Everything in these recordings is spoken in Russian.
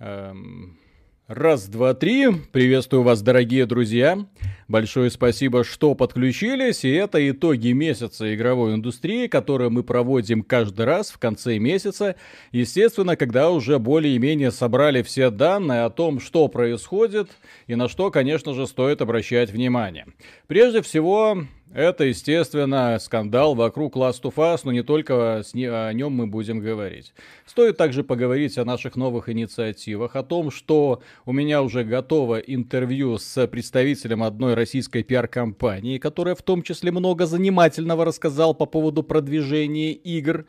Эм, раз, два, три. Приветствую вас, дорогие друзья. Большое спасибо, что подключились. И это итоги месяца игровой индустрии, которые мы проводим каждый раз в конце месяца. Естественно, когда уже более-менее собрали все данные о том, что происходит и на что, конечно же, стоит обращать внимание. Прежде всего, это, естественно, скандал вокруг Last of Us, но не только с не, о нем мы будем говорить. Стоит также поговорить о наших новых инициативах, о том, что у меня уже готово интервью с представителем одной российской пиар-компании, которая в том числе много занимательного рассказал по поводу продвижения игр.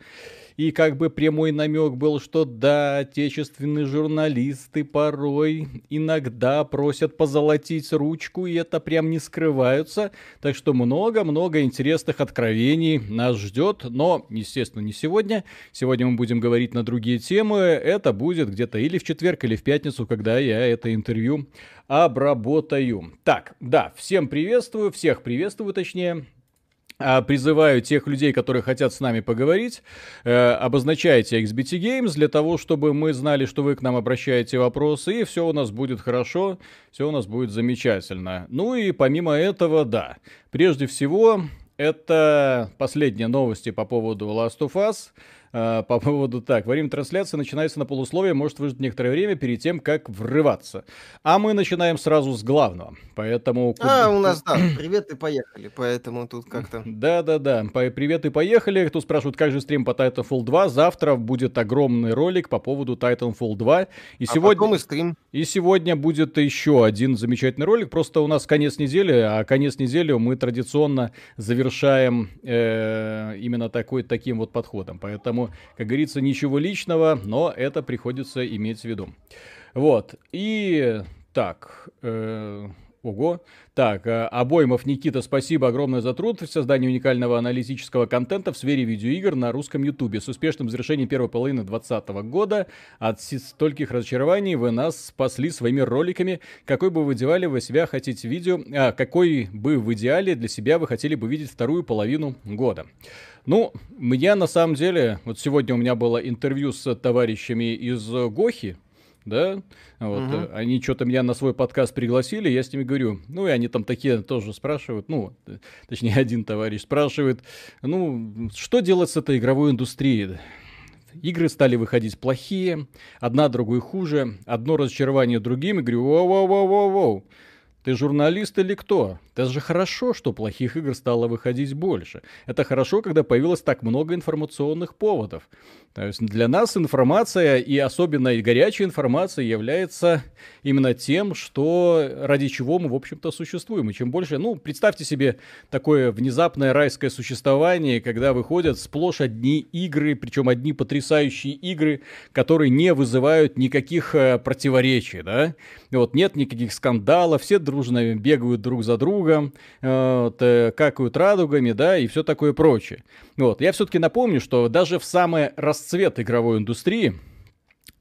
И как бы прямой намек был, что да, отечественные журналисты порой иногда просят позолотить ручку, и это прям не скрываются. Так что много-много интересных откровений нас ждет, но, естественно, не сегодня. Сегодня мы будем говорить на другие темы. Это будет где-то или в четверг, или в пятницу, когда я это интервью обработаю. Так, да, всем приветствую, всех приветствую, точнее. А, призываю тех людей, которые хотят с нами поговорить, э, обозначайте XBT Games для того, чтобы мы знали, что вы к нам обращаете вопросы, и все у нас будет хорошо, все у нас будет замечательно. Ну и помимо этого, да, прежде всего, это последние новости по поводу Last of Us. А, по поводу так. Время трансляции начинается на полусловие, может выждать некоторое время перед тем, как врываться. А мы начинаем сразу с главного. Поэтому... А, у нас, да, привет и поехали. Поэтому тут как-то... Да-да-да, привет и поехали. Кто спрашивает, как же стрим по Titanfall 2, завтра будет огромный ролик по поводу Titanfall 2. И а сегодня... потом и стрим. И сегодня будет еще один замечательный ролик. Просто у нас конец недели, а конец недели мы традиционно завершаем э, именно такой, таким вот подходом. Поэтому Поэтому, как говорится, ничего личного, но это приходится иметь в виду. Вот. И так, э, Ого. Так, э, Обоймов Никита, спасибо огромное за труд в создании уникального аналитического контента в сфере видеоигр на русском ютубе. С успешным завершением первой половины 2020 года от стольких разочарований вы нас спасли своими роликами. Какой бы вы идеале вы себя хотите видео, а какой бы в идеале для себя вы хотели бы видеть вторую половину года? Ну, я на самом деле, вот сегодня у меня было интервью с товарищами из Гохи, да, вот, угу. они что-то меня на свой подкаст пригласили, я с ними говорю, ну, и они там такие тоже спрашивают, ну, точнее, один товарищ спрашивает, ну, что делать с этой игровой индустрией? Игры стали выходить плохие, одна другой хуже, одно разочарование другим, и говорю, воу-воу-воу-воу, ты журналист или кто? Это же хорошо, что плохих игр стало выходить больше. Это хорошо, когда появилось так много информационных поводов. То есть для нас информация, и особенно и горячая информация, является именно тем, что ради чего мы, в общем-то, существуем. И чем больше, ну, представьте себе такое внезапное райское существование, когда выходят сплошь одни игры, причем одни потрясающие игры, которые не вызывают никаких э, противоречий, да. И вот нет никаких скандалов, все дружно бегают друг за другом, э, вот, э, какают радугами, да, и все такое прочее. Вот, я все-таки напомню, что даже в самый расцвет игровой индустрии,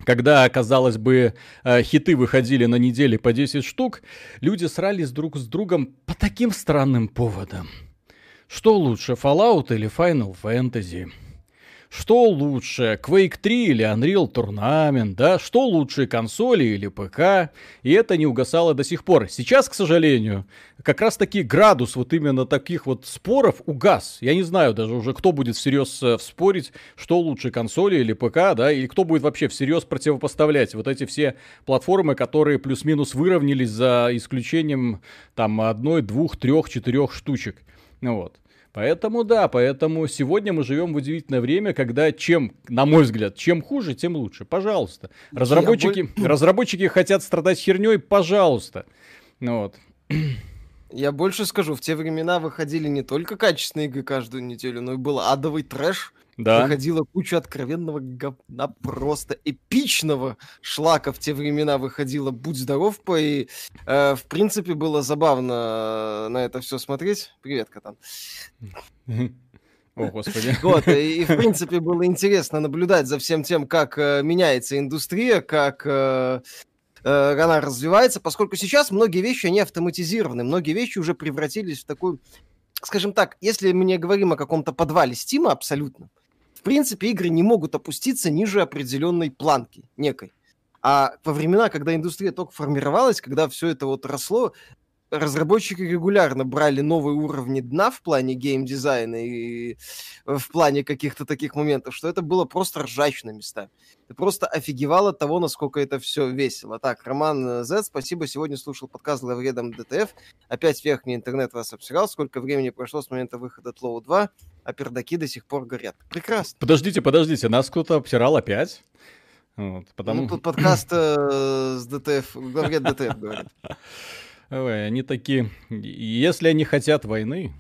когда, казалось бы, э, хиты выходили на неделе по 10 штук, люди срались друг с другом по таким странным поводам. Что лучше, Fallout или Final Fantasy? Что лучше, Quake 3 или Unreal Tournament, да? Что лучше, консоли или ПК? И это не угасало до сих пор. Сейчас, к сожалению, как раз таки градус вот именно таких вот споров угас. Я не знаю даже уже, кто будет всерьез э, спорить, что лучше, консоли или ПК, да? Или кто будет вообще всерьез противопоставлять вот эти все платформы, которые плюс-минус выровнялись за исключением там одной, двух, трех, четырех штучек. Ну вот. Поэтому да, поэтому сегодня мы живем в удивительное время, когда чем, на мой взгляд, чем хуже, тем лучше. Пожалуйста. Разработчики, бо... разработчики хотят страдать херней, пожалуйста. Ну вот. Я больше скажу, в те времена выходили не только качественные игры каждую неделю, но и был адовый трэш. Да. Выходила куча откровенного говна, просто эпичного шлака в те времена выходила. Будь здоров, по и э, в принципе было забавно на это все смотреть. Привет, Катан. О, господи. Вот, и, и в принципе было интересно наблюдать за всем тем, как э, меняется индустрия, как э, э, она развивается, поскольку сейчас многие вещи, они автоматизированы, многие вещи уже превратились в такую, скажем так, если мы не говорим о каком-то подвале Стима абсолютно, в принципе, игры не могут опуститься ниже определенной планки некой. А во времена, когда индустрия только формировалась, когда все это вот росло, разработчики регулярно брали новые уровни дна в плане геймдизайна и в плане каких-то таких моментов, что это было просто ржач местами. Ты просто офигевал от того, насколько это все весело. Так, Роман Z, спасибо. Сегодня слушал подкаст главредом DTF. Опять верхний интернет вас обсирал. Сколько времени прошло с момента выхода TLoU 2, а пердаки до сих пор горят. Прекрасно. Подождите, подождите, нас кто-то обсирал опять? Вот, потому... Ну, тут подкаст э, с DTF, главред DTF говорит. Ой, они такие, если они хотят войны,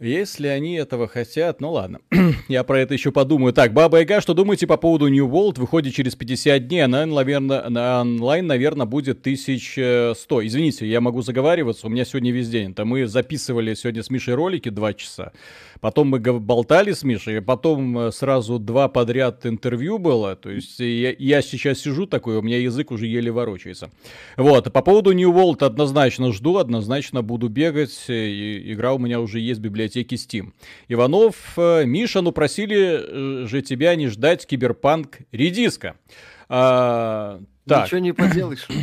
если они этого хотят, ну ладно, я про это еще подумаю. Так, Баба Яга, что думаете по поводу New World? Выходит через 50 дней, она, наверное, на онлайн, наверное, будет 1100. Извините, я могу заговариваться, у меня сегодня весь день. Это мы записывали сегодня с Мишей ролики 2 часа. Потом мы болтали с Мишей, потом э, сразу два подряд интервью было. То есть я, я сейчас сижу такой, у меня язык уже еле ворочается. Вот, по поводу New World однозначно жду, однозначно буду бегать. И, игра у меня уже есть в библиотеке Steam. Иванов, э, Миша, ну просили э, же тебя не ждать киберпанк редиска. А, так. Ничего не поделаешь.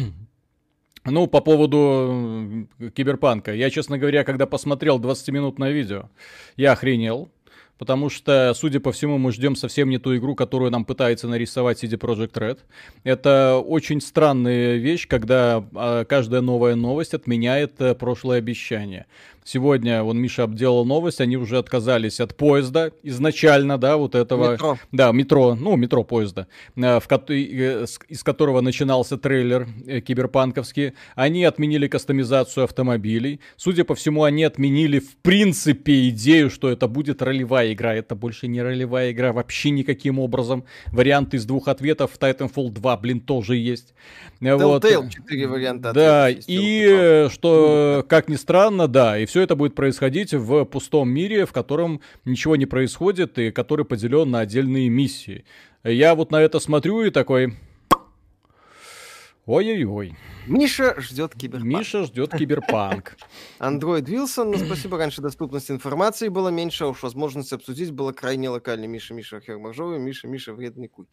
Ну, по поводу киберпанка. Я, честно говоря, когда посмотрел 20-минутное видео, я охренел. Потому что, судя по всему, мы ждем совсем не ту игру, которую нам пытается нарисовать CD Projekt Red. Это очень странная вещь, когда а, каждая новая новость отменяет прошлое обещание. Сегодня, вон Миша обделал новость, они уже отказались от поезда изначально, да, вот этого... Метро. Да, метро, ну, метро поезда, э, в, э, из которого начинался трейлер э, киберпанковский. Они отменили кастомизацию автомобилей. Судя по всему, они отменили в принципе идею, что это будет ролевая игра. Это больше не ролевая игра вообще никаким образом. Вариант из двух ответов в Titanfall 2, блин, тоже есть. Telltale вот. 4 варианта. Да, и что, как ни странно, да, и все все это будет происходить в пустом мире, в котором ничего не происходит и который поделен на отдельные миссии. Я вот на это смотрю и такой... Ой-ой-ой. Миша ждет киберпанк. Миша ждет киберпанк. Андроид Вилсон, ну, спасибо, раньше доступность информации было меньше, а уж возможность обсудить было крайне локальной. Миша, Миша, Хермажовый, Миша, Миша, вредный куй.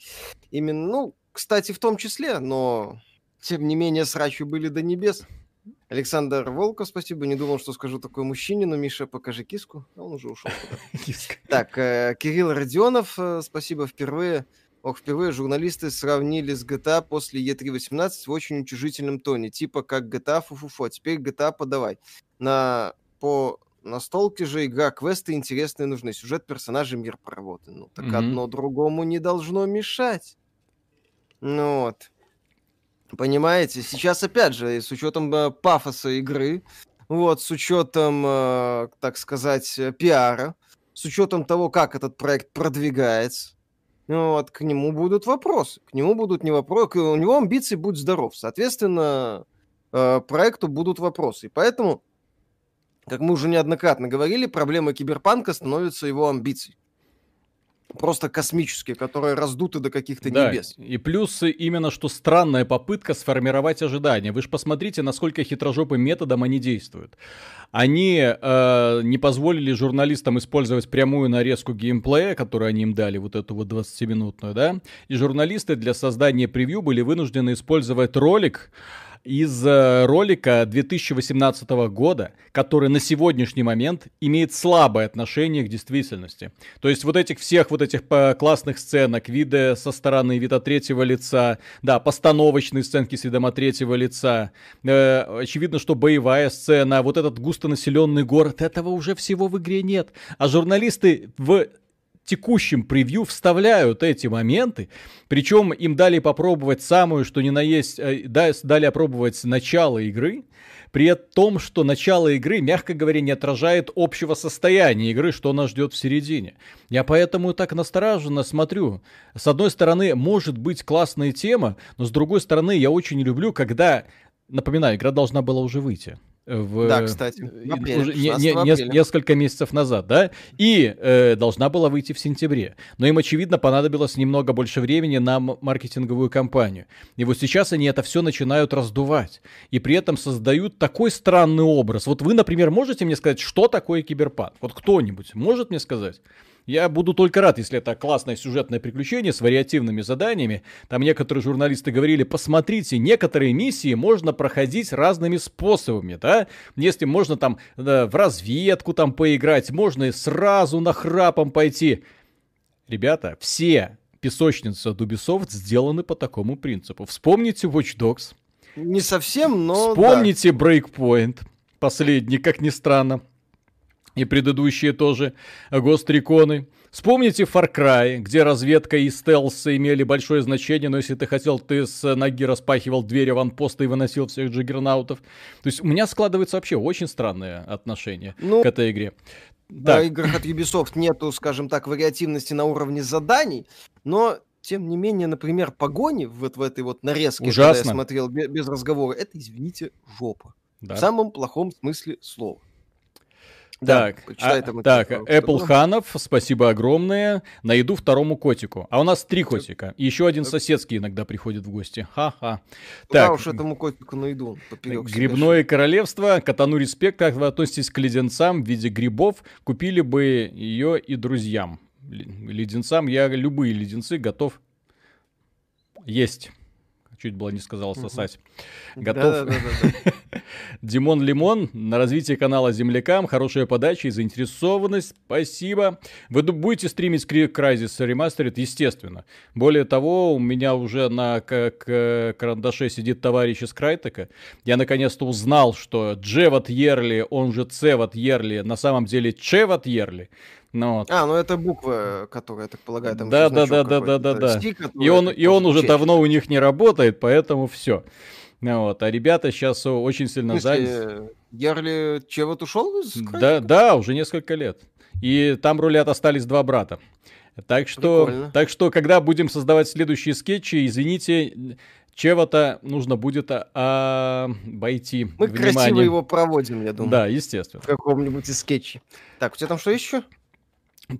Именно, ну, кстати, в том числе, но тем не менее срачи были до небес. Александр Волков, спасибо. Не думал, что скажу такой мужчине, но Миша, покажи киску. А он уже ушел. Так, э, Кирилл Родионов, э, спасибо впервые. Ох, впервые журналисты сравнили с GTA после E3.18 в очень утяжительном тоне. Типа как GTA фу-фу-фу, а теперь GTA подавай. На, по настолке же игра, квесты интересные нужны, сюжет, персонажи, мир проработан. Ну, так mm-hmm. одно другому не должно мешать. Ну вот. Понимаете? Сейчас, опять же, с учетом э, пафоса игры, вот, с учетом, э, так сказать, э, пиара, с учетом того, как этот проект продвигается, вот, к нему будут вопросы. К нему будут не вопросы, у него амбиции будут здоров. Соответственно, проекту будут вопросы. И поэтому, как мы уже неоднократно говорили, проблема киберпанка становится его амбицией просто космические, которые раздуты до каких-то да, небес. И плюс именно что странная попытка сформировать ожидания. Вы же посмотрите, насколько хитрожопым методом они действуют. Они э, не позволили журналистам использовать прямую нарезку геймплея, которую они им дали, вот эту вот 20-минутную, да. И журналисты для создания превью были вынуждены использовать ролик, из э, ролика 2018 года, который на сегодняшний момент имеет слабое отношение к действительности. То есть вот этих всех вот этих э, классных сценок, виды со стороны, вид от третьего лица, да, постановочные сценки с видом от третьего лица, э, очевидно, что боевая сцена, вот этот густонаселенный город, этого уже всего в игре нет. А журналисты в текущем превью вставляют эти моменты, причем им дали попробовать самую, что ни на есть, э, дали опробовать начало игры, при том, что начало игры, мягко говоря, не отражает общего состояния игры, что нас ждет в середине. Я поэтому так настороженно смотрю. С одной стороны, может быть классная тема, но с другой стороны, я очень люблю, когда, напоминаю, игра должна была уже выйти в, да, кстати, в апреле, уже не, не, не, несколько месяцев назад, да, и э, должна была выйти в сентябре. Но им, очевидно, понадобилось немного больше времени на маркетинговую кампанию. И вот сейчас они это все начинают раздувать. И при этом создают такой странный образ. Вот вы, например, можете мне сказать, что такое киберпанк? Вот кто-нибудь может мне сказать? Я буду только рад, если это классное сюжетное приключение с вариативными заданиями. Там некоторые журналисты говорили, посмотрите, некоторые миссии можно проходить разными способами, да? Если можно там да, в разведку там поиграть, можно и сразу на храпом пойти. Ребята, все песочницы от Ubisoft сделаны по такому принципу. Вспомните Watch Dogs. Не совсем, но... Вспомните да. Breakpoint. Последний, как ни странно и предыдущие тоже Гостриконы. Вспомните Far Cry, где разведка и стелс имели большое значение, но если ты хотел, ты с ноги распахивал двери аванпоста и выносил всех джиггернаутов. То есть у меня складывается вообще очень странное отношение ну, к этой игре. Да, в играх от Ubisoft нету, скажем так, вариативности на уровне заданий, но тем не менее, например, погони вот в этой вот нарезке, Ужасно. когда я смотрел без разговора, это, извините, жопа. Да. В самом плохом смысле слова. Так, да, а, так Apple Ханов, спасибо огромное. Найду второму котику. А у нас три котика. И еще один соседский иногда приходит в гости. Ха-ха. Так, уж этому котику найду. Грибное себе. королевство. Катану респект. Как вы относитесь к леденцам в виде грибов? Купили бы ее и друзьям. Леденцам я любые леденцы готов есть чуть было не сказал сосать. Готов. Димон Лимон на развитие канала Землякам, хорошая подача и заинтересованность. Спасибо. Вы будете стримить Crysis Remastered? Естественно. Более того, у меня уже на карандаше сидит товарищ из Крайтека. Я наконец-то узнал, что Джеват Ерли, он же Цеват Ерли, на самом деле Чеват Ерли. Ну, вот. А, ну это буква, которая, я так полагаю, там да, да, да, да, да, да, да. И он, и он уже давно у них не работает, поэтому все. Ну вот, а ребята сейчас очень сильно заняты. Ярли Чевот ушел из Да, да, уже несколько лет. И там рулят остались два брата. Так что, Прикольно. так что, когда будем создавать следующие скетчи, извините, Чего-то нужно будет а, обойти. Мы внимание. красиво его проводим, я думаю. Да, естественно. В каком-нибудь из скетчей. Так, у тебя там что еще?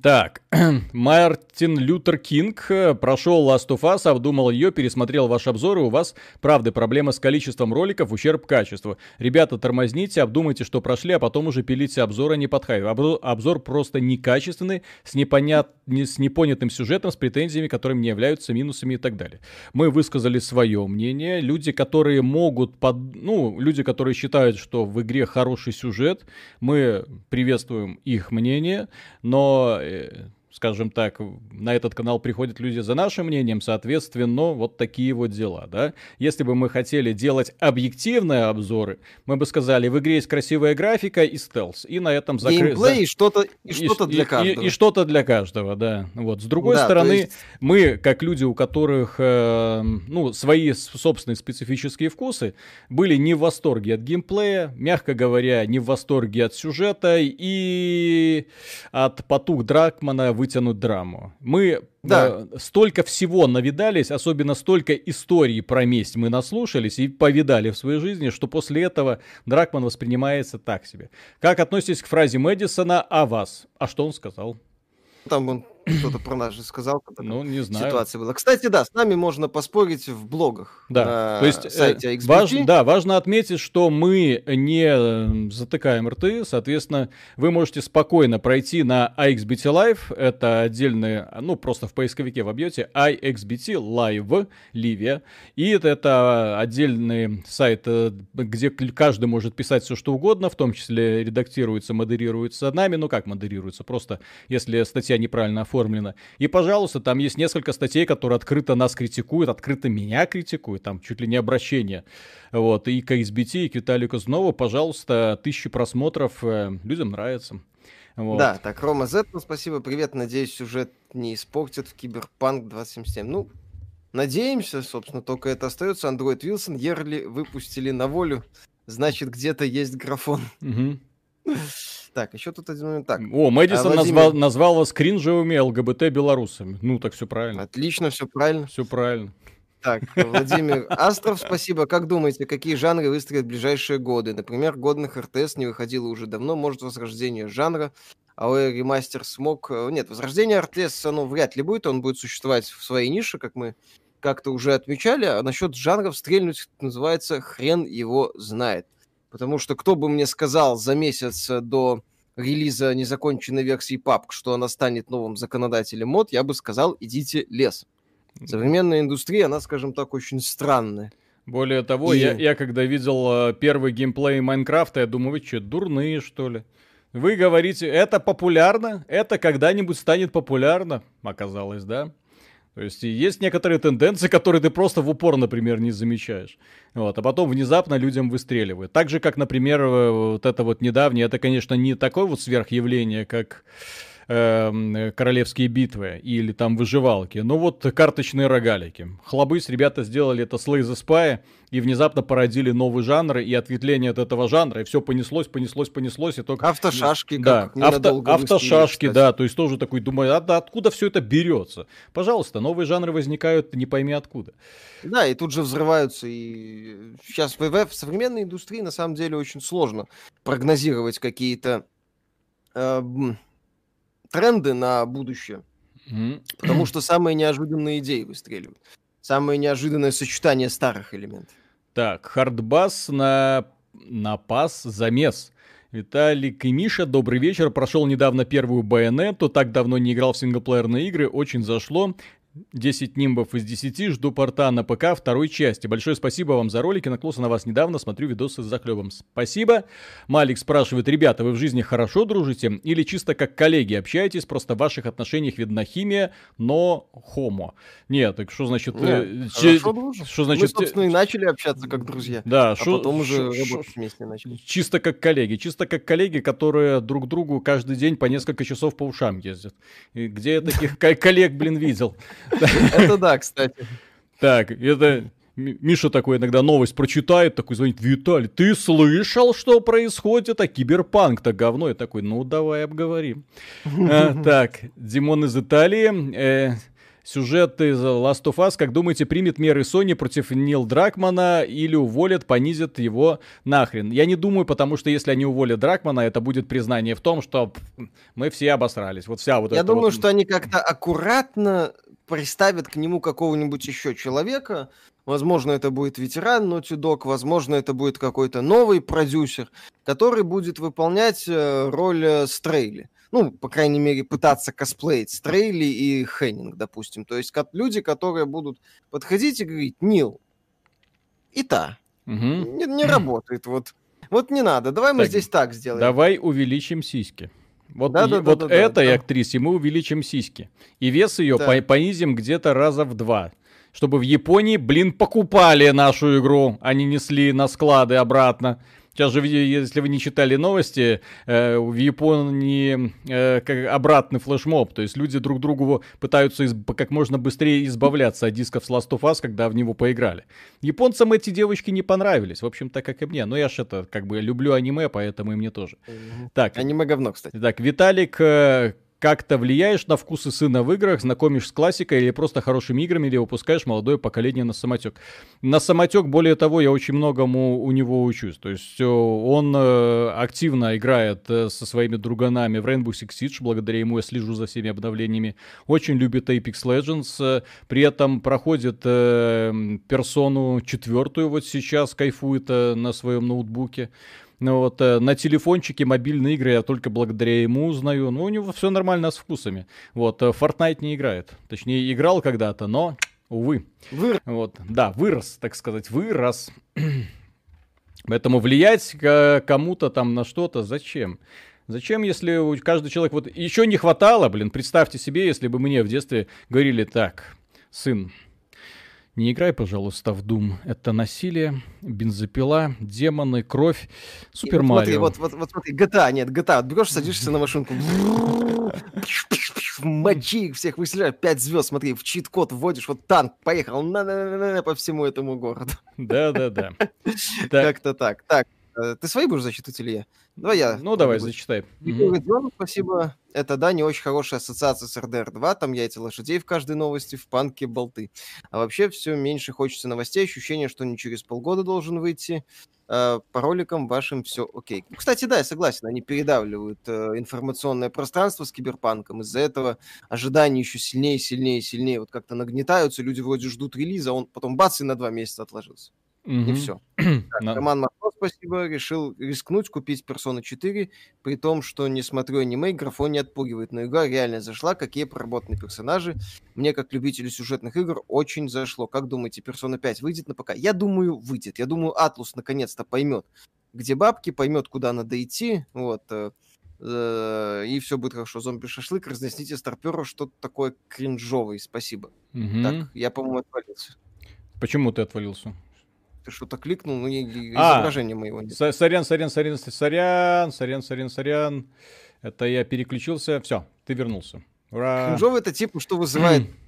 Так, Мартин Лютер Кинг э, прошел Last of Us, обдумал ее, пересмотрел ваш обзор, и у вас, правда, проблема с количеством роликов, ущерб качеству. Ребята, тормозните, обдумайте, что прошли, а потом уже пилите обзор, а не под хайп. Обзор просто некачественный, с, непонят... с непонятым сюжетом, с претензиями, которыми не являются минусами и так далее. Мы высказали свое мнение. Люди, которые могут, под... ну, люди, которые считают, что в игре хороший сюжет, мы приветствуем их мнение, но э, скажем так, на этот канал приходят люди за нашим мнением, соответственно, вот такие вот дела, да. Если бы мы хотели делать объективные обзоры, мы бы сказали, в игре есть красивая графика и стелс, и на этом закрыть... Геймплей и что-то, и что-то для каждого. И, и, и что-то для каждого, да. Вот. С другой да, стороны, есть... мы, как люди, у которых, э, ну, свои собственные специфические вкусы, были не в восторге от геймплея, мягко говоря, не в восторге от сюжета и от потуг Дракмана вытянуть драму. Мы да. э, столько всего навидались, особенно столько историй про месть мы наслушались и повидали в своей жизни, что после этого Дракман воспринимается так себе. Как относитесь к фразе Мэдисона «А вас»? А что он сказал? Там он что-то про нас же сказал. Ну, не знаю. Ситуация была. Кстати, да, с нами можно поспорить в блогах. Да, то есть э, сайте XBT. Важ, да, важно отметить, что мы не э, затыкаем рты, соответственно, вы можете спокойно пройти на iXBT Live, это отдельный, ну, просто в поисковике вобьете iXBT Live, Ливия, и это, это отдельный сайт, э, где каждый может писать все, что угодно, в том числе редактируется, модерируется нами, ну, как модерируется, просто если статья неправильно оформлена, оформлено. И, пожалуйста, там есть несколько статей, которые открыто нас критикуют, открыто меня критикуют, там чуть ли не обращение. Вот, и к и к Виталию Казнову, пожалуйста, тысячи просмотров, э, людям нравится. Вот. Да, так, Рома Z, ну, спасибо, привет, надеюсь, сюжет не испортит в Киберпанк 2077. Ну, надеемся, собственно, только это остается. Android Wilson Ерли выпустили на волю, значит, где-то есть графон. Угу. Так, еще тут один момент. Так. О, Мэдисон а, Владимир... назвал, назвал вас кринжевыми ЛГБТ-белорусами. Ну, так все правильно. Отлично, все правильно. Все правильно. Так, Владимир Астров, спасибо. Как думаете, какие жанры выстрелят в ближайшие годы? Например, годных РТС не выходило уже давно, может, возрождение жанра, а ремастер смог... Э, нет, возрождение РТС, оно вряд ли будет, он будет существовать в своей нише, как мы как-то уже отмечали, а насчет жанров стрельнуть называется хрен его знает. Потому что кто бы мне сказал за месяц до релиза незаконченной версии PUBG, что она станет новым законодателем мод, я бы сказал, идите лес. Современная индустрия, она, скажем так, очень странная. Более того, и... я, я когда видел э, первый геймплей Майнкрафта, я думаю, вы что, дурные, что ли? Вы говорите, это популярно, это когда-нибудь станет популярно, оказалось, да? То есть есть некоторые тенденции, которые ты просто в упор, например, не замечаешь. Вот, а потом внезапно людям выстреливает. Так же, как, например, э, вот это вот недавнее, это, конечно, не такое вот сверхъявление, как э, королевские битвы или там выживалки. Но вот карточные рогалики. Хлобыс ребята сделали это Slay the Spy и внезапно породили новый жанр и ответвление от этого жанра, и все понеслось, понеслось, понеслось, и только... Автошашки, да, авто, автошашки, да, то есть тоже такой, думаю, а да, откуда все это берется? Пожалуйста, новые жанры возникают, не пойми откуда. Да, и тут же взрываются, и сейчас в, в современной индустрии на самом деле очень сложно прогнозировать какие-то э, тренды на будущее. Mm-hmm. Потому что самые неожиданные идеи выстреливают. Самое неожиданное сочетание старых элементов. Так, хардбас на, на пас замес. Виталик и Миша, добрый вечер. Прошел недавно первую байонету, так давно не играл в синглплеерные игры, очень зашло. 10 нимбов из 10, жду порта на ПК второй части. Большое спасибо вам за ролики, наклося на вас недавно, смотрю видосы с захлебом. Спасибо. Малик спрашивает, ребята, вы в жизни хорошо дружите или чисто как коллеги общаетесь, просто в ваших отношениях видна химия, но хомо? Нет, так что значит... Нет, э, че, что значит... Мы, собственно, и начали общаться как друзья, да, а шо, потом уже работать вместе начали. Чисто как коллеги, чисто как коллеги, которые друг другу каждый день по несколько часов по ушам ездят. И где я таких коллег, блин, видел? Это да, кстати. Так, это... Миша такой иногда новость прочитает, такой звонит, Виталий, ты слышал, что происходит? А киберпанк-то говно. Я такой, ну давай обговорим. а, так, Димон из Италии. Э, сюжет из Last of Us, как думаете, примет меры Sony против Нил Дракмана или уволят, понизят его нахрен? Я не думаю, потому что если они уволят Дракмана, это будет признание в том, что мы все обосрались. Вот вся вот Я думаю, вот... что они как-то аккуратно приставят к нему какого-нибудь еще человека. Возможно, это будет ветеран Naughty Dog, возможно, это будет какой-то новый продюсер, который будет выполнять э, роль э, Стрейли. Ну, по крайней мере, пытаться косплеить Стрейли и Хеннинг, допустим. То есть как люди, которые будут подходить и говорить, Нил, и та, угу. не, не работает. Вот, вот не надо, давай так, мы здесь так сделаем. Давай увеличим сиськи. Вот, да, да, вот да, этой да, актрисе мы увеличим сиськи. И вес ее да. понизим где-то раза в два. Чтобы в Японии, блин, покупали нашу игру, а не несли на склады обратно. Сейчас же, если вы не читали новости, э, в Японии э, как обратный флешмоб, то есть люди друг другу пытаются как можно быстрее избавляться от дисков с Last of Us, когда в него поиграли. Японцам эти девочки не понравились, в общем-то, как и мне. Но я ж это, как бы, люблю аниме, поэтому и мне тоже. Так. Аниме говно, кстати. Так, Виталик э, как-то влияешь на вкусы сына в играх, знакомишь с классикой или просто хорошими играми, или выпускаешь молодое поколение на самотек. На самотек, более того, я очень многому у него учусь. То есть э, он э, активно играет э, со своими друганами в Rainbow Six Siege, благодаря ему я слежу за всеми обновлениями. Очень любит Apex Legends, при этом проходит персону четвертую вот сейчас, кайфует на своем ноутбуке. Ну вот э, на телефончике мобильные игры я только благодаря ему узнаю. Ну, у него все нормально с вкусами. Вот, э, Fortnite не играет. Точнее, играл когда-то, но, увы. Вырос. Вот, да, вырос, так сказать, вырос. Поэтому влиять кому-то там на что-то зачем? Зачем, если каждый человек... Вот еще не хватало, блин, представьте себе, если бы мне в детстве говорили так, сын, не играй, пожалуйста, в Doom. Это насилие, бензопила, демоны, кровь, Супер Марио. Вот, вот, вот смотри, GTA, нет, GTA. Вот берешь, садишься на машинку, мочи их всех, выселяешь, пять звезд, смотри, в чит-код вводишь, вот танк, поехал на -на -на -на по всему этому городу. Да-да-да. Как-то так. Так, ты свои будешь зачитывать или я? Давай я. Ну, давай, зачитай. Угу. Спасибо. Это, да, не очень хорошая ассоциация с РДР-2. Там яйца лошадей в каждой новости, в панке болты. А вообще все меньше хочется новостей. Ощущение, что не через полгода должен выйти. Э, по роликам вашим все окей. Кстати, да, я согласен, они передавливают э, информационное пространство с киберпанком. Из-за этого ожидания еще сильнее, сильнее, сильнее вот как-то нагнетаются. Люди вроде ждут релиза, он потом бац и на два месяца отложился. Mm-hmm. И все. Так, Роман Махно, спасибо, решил рискнуть купить Persona 4, при том, что не смотрю аниме, графон не отпугивает, но игра реально зашла, какие проработанные персонажи. Мне, как любителю сюжетных игр, очень зашло. Как думаете, Persona 5 выйдет на ПК? Я думаю, выйдет. Я думаю, Атлус наконец-то поймет, где бабки, поймет, куда надо идти, вот, э, э, и все будет хорошо. Зомби-шашлык, разнесите старперу что-то такое кринжовое, спасибо. Угу. Так, я, по-моему, отвалился. Почему ты отвалился? Ты что-то кликнул, но а, изображение моего нет. Сорян, сорян, сорян, сорян, сорян, сорян, сорян. Это я переключился. Все, ты вернулся. Ура! Кринжовый это типа, что вызывает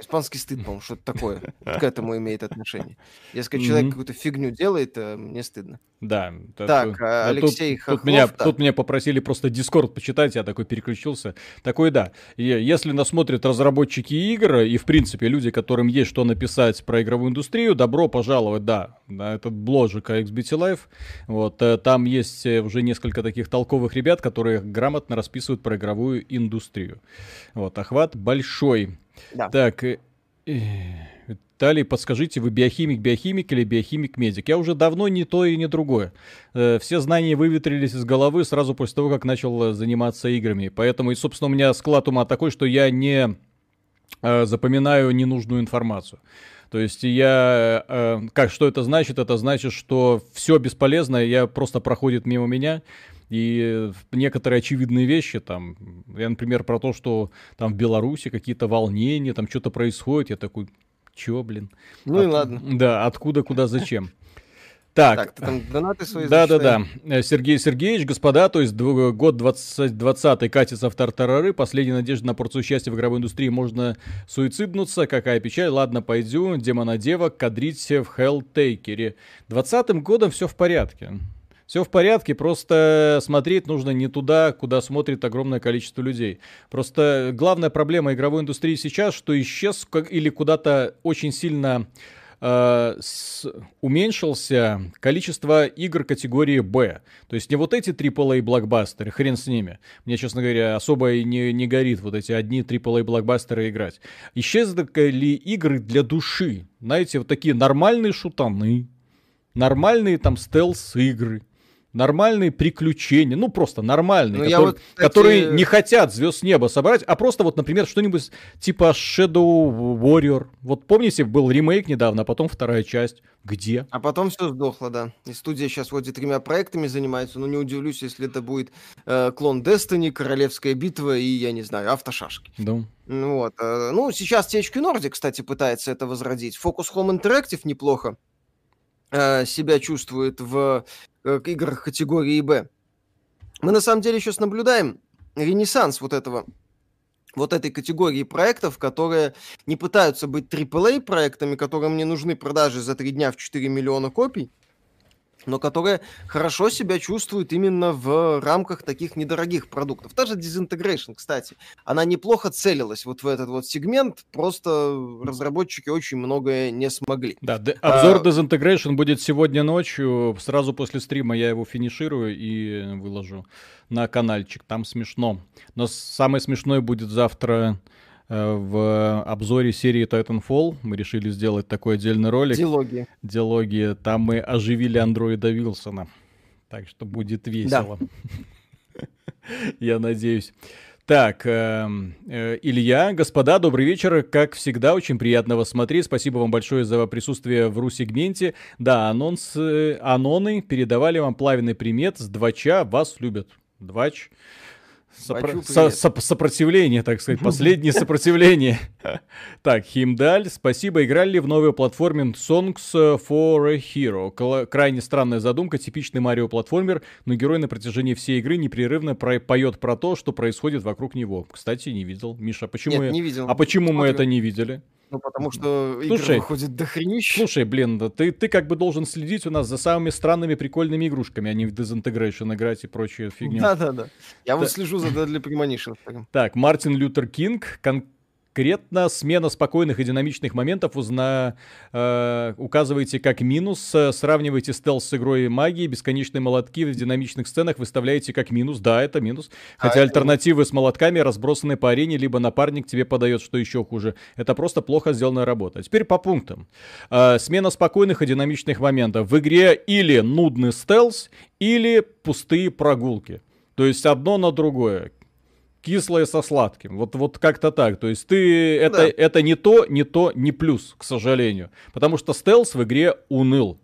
Испанский стыд, по-моему, что-то такое к этому имеет отношение. Если человек какую-то фигню делает, э, мне стыдно. Да. Так, а Алексей тут, Хохлов, тут, меня, да. тут меня попросили просто Дискорд почитать, я такой переключился. Такой, да. Если нас смотрят разработчики игр и, в принципе, люди, которым есть что написать про игровую индустрию, добро пожаловать, да, на этот бложик XBT Live. Вот, э, там есть э, уже несколько таких толковых ребят, которые грамотно расписывают про игровую индустрию. Вот, охват большой. Да. Так, э, Виталий, подскажите, вы биохимик, биохимик или биохимик-медик? Я уже давно не то и не другое. Э, все знания выветрились из головы сразу после того, как начал э, заниматься играми. Поэтому, и, собственно, у меня склад ума такой, что я не запоминаю ненужную информацию. То есть я... Как, что это значит? Это значит, что все бесполезное я просто проходит мимо меня. И некоторые очевидные вещи, там, я, например, про то, что там в Беларуси какие-то волнения, там что-то происходит, я такой, чё, блин? Ну От, и ладно. Да, откуда, куда, зачем? Так, так ты там донаты свои Да, да, да. Сергей Сергеевич, господа, то есть год 2020 катится в тартарары, последняя надежда на порцию счастья в игровой индустрии, можно суициднуться, какая печаль, ладно, пойду, демона девок, кадрите в Helltaker. Двадцатым годом все в порядке. Все в порядке, просто смотреть нужно не туда, куда смотрит огромное количество людей. Просто главная проблема игровой индустрии сейчас, что исчез или куда-то очень сильно э, с, уменьшился количество игр категории Б. То есть не вот эти AAA блокбастеры, хрен с ними. Мне, честно говоря, особо и не, не горит вот эти одни AAA блокбастеры играть. Исчезли игры для души. Знаете, вот такие нормальные шутаны, нормальные там стелс-игры, нормальные приключения, ну просто нормальные, ну, которые, вот, кстати... которые не хотят звезд неба собрать, а просто вот, например, что-нибудь типа Shadow Warrior. Вот помните, был ремейк недавно, а потом вторая часть. Где? А потом все сдохло, да. И студия сейчас вроде тремя проектами занимается, но не удивлюсь, если это будет э, клон Destiny, Королевская битва и, я не знаю, автошашки. Да. Ну, вот. Э, ну, сейчас THQ Nordic, кстати, пытается это возродить. Focus Home Interactive неплохо себя чувствует в Э, играх категории Б. Мы на самом деле сейчас наблюдаем ренессанс вот этого вот этой категории проектов, которые не пытаются быть AAA проектами, которым не нужны продажи за три дня в 4 миллиона копий, но которая хорошо себя чувствует именно в рамках таких недорогих продуктов. Та же Disintegration, кстати, она неплохо целилась вот в этот вот сегмент, просто разработчики очень многое не смогли. Да, обзор а... Disintegration будет сегодня ночью, сразу после стрима я его финиширую и выложу на каналчик, там смешно. Но самое смешное будет завтра в обзоре серии Titanfall мы решили сделать такой отдельный ролик. Диалоги. Диалоги. Там мы оживили андроида Вилсона. Так что будет весело. Да. Я надеюсь. Так, э, э, Илья, господа, добрый вечер. Как всегда, очень приятно вас смотреть. Спасибо вам большое за присутствие в ру-сегменте. Да, анонс, э, аноны передавали вам плавный примет с двача. Вас любят. Двач. Сопро... Со -со сопротивление, так сказать, последнее сопротивление. Так, Химдаль, спасибо. Играли ли в новую платформе Songs for a Hero? Крайне странная задумка, типичный Марио-платформер, но герой на протяжении всей игры непрерывно про поет про то, что происходит вокруг него. Кстати, не видел. Миша, а почему, Нет, не видел. А почему мы это не видели? Ну, потому что слушай, игры выходит до хренища. Слушай, блин, да ты, ты как бы должен следить у нас за самыми странными прикольными игрушками, а не в Disintegration играть и прочую фигню. Да-да-да. Я да. вот слежу за Deadly Premonition. Так, Мартин Лютер Кинг, кон- конкретно смена спокойных и динамичных моментов узна, э, указываете как минус, э, сравниваете стелс с игрой магии, бесконечные молотки в динамичных сценах выставляете как минус, да, это минус. А Хотя а альтернативы это... с молотками разбросаны по арене, либо напарник тебе подает, что еще хуже. Это просто плохо сделанная работа. Теперь по пунктам. Э, смена спокойных и динамичных моментов. В игре или нудный стелс, или пустые прогулки. То есть одно на другое кислое со сладким. Вот, вот как-то так. То есть ты это, да. это не то, не то, не плюс, к сожалению. Потому что стелс в игре уныл.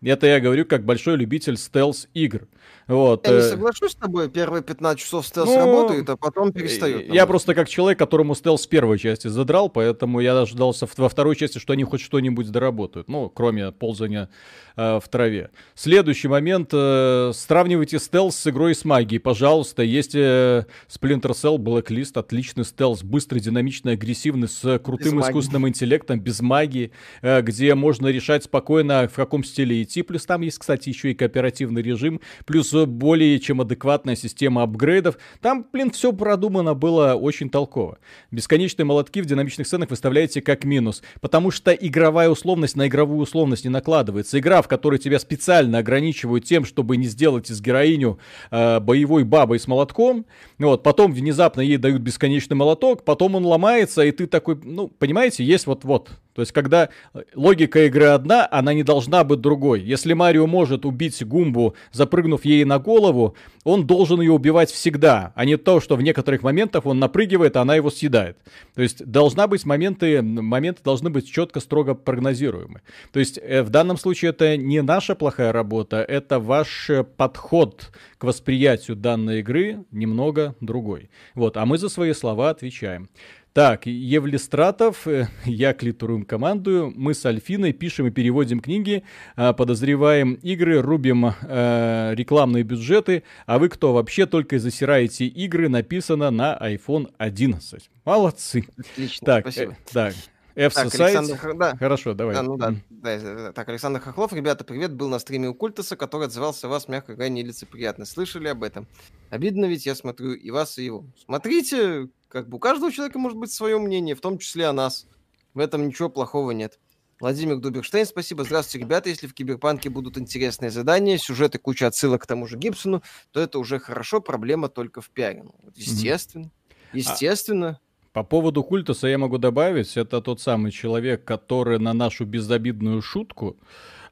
Это я говорю как большой любитель стелс игр. Вот. Я не э, соглашусь с тобой, первые 15 часов стелс ну, работает, а потом перестает. Я просто как человек, которому стелс в первой части задрал, поэтому я дождался во второй части, что они хоть что-нибудь доработают. Ну, кроме ползания э, в траве. Следующий момент. Э, сравнивайте стелс с игрой с магией, пожалуйста. Есть э, Splinter Cell, Blacklist, отличный стелс, быстрый, динамичный, агрессивный, с крутым без искусственным магии. интеллектом, без магии, э, где можно решать спокойно, в каком стиле идти. Плюс там есть, кстати, еще и кооперативный режим, плюс более чем адекватная система апгрейдов. Там, блин, все продумано было очень толково. Бесконечные молотки в динамичных сценах выставляете как минус, потому что игровая условность на игровую условность не накладывается. Игра, в которой тебя специально ограничивают тем, чтобы не сделать из героиню э, боевой бабой с молотком, вот, потом внезапно ей дают бесконечный молоток, потом он ломается, и ты такой, ну, понимаете, есть вот-вот то есть, когда э, логика игры одна, она не должна быть другой. Если Марио может убить Гумбу, запрыгнув ей на голову, он должен ее убивать всегда, а не то, что в некоторых моментах он напрыгивает, а она его съедает. То есть, должна быть моменты, моменты должны быть четко, строго прогнозируемы. То есть, э, в данном случае это не наша плохая работа, это ваш э, подход к восприятию данной игры немного другой. Вот, а мы за свои слова отвечаем. Так, Евлистратов, э, я клитуруем командую, мы с Альфиной пишем и переводим книги, а, подозреваем игры, рубим э, рекламные бюджеты, а вы кто вообще только засираете игры, написано на iPhone 11. Молодцы. Отлично, так, спасибо. Э, так, F так, Александр, да. Хорошо, давай. Да, ну да, да, так, Александр Хохлов, ребята, привет, был на стриме у Культаса, который отзывался о вас, мягко говоря, нелицеприятно. Слышали об этом? Обидно ведь, я смотрю и вас, и его. Смотрите, как бы у каждого человека может быть свое мнение, в том числе о нас. В этом ничего плохого нет. Владимир Дуберштейн, спасибо. Здравствуйте, ребята. Если в Киберпанке будут интересные задания, сюжеты, куча отсылок к тому же Гибсону, то это уже хорошо, проблема только в пиаре. Ну, естественно. Mm-hmm. Естественно. По поводу Культуса я могу добавить, это тот самый человек, который на нашу безобидную шутку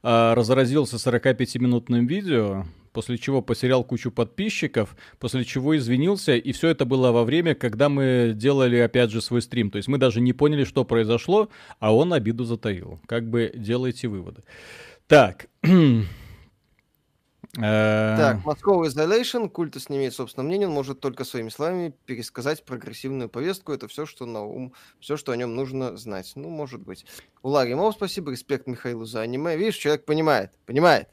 э, разразился 45-минутным видео, после чего потерял кучу подписчиков, после чего извинился, и все это было во время, когда мы делали, опять же, свой стрим. То есть мы даже не поняли, что произошло, а он обиду затаил. Как бы делайте выводы. Так. Э, так, Moscow Isolation, Культус не имеет собственного мнения, он может только своими словами пересказать прогрессивную повестку, это все, что на ум, все, что о нем нужно знать. Ну, может быть. У Ларри Мов спасибо, респект Михаилу за аниме. Видишь, человек понимает, понимает,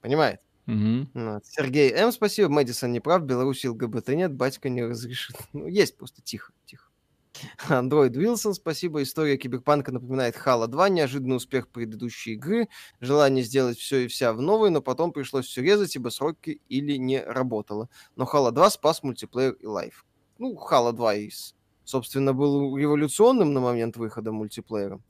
понимает. Угу. Вот. Сергей М, спасибо, Мэдисон не прав, Беларуси ЛГБТ нет, батька не разрешит. Ну, есть просто тихо, тихо. Андроид Уилсон, спасибо. История Киберпанка напоминает Halo 2, неожиданный успех предыдущей игры, желание сделать все и вся в новой, но потом пришлось все резать, ибо сроки или не работало. Но Halo 2 спас мультиплеер и Live. Ну, Halo 2, из, собственно, был революционным на момент выхода мультиплеера.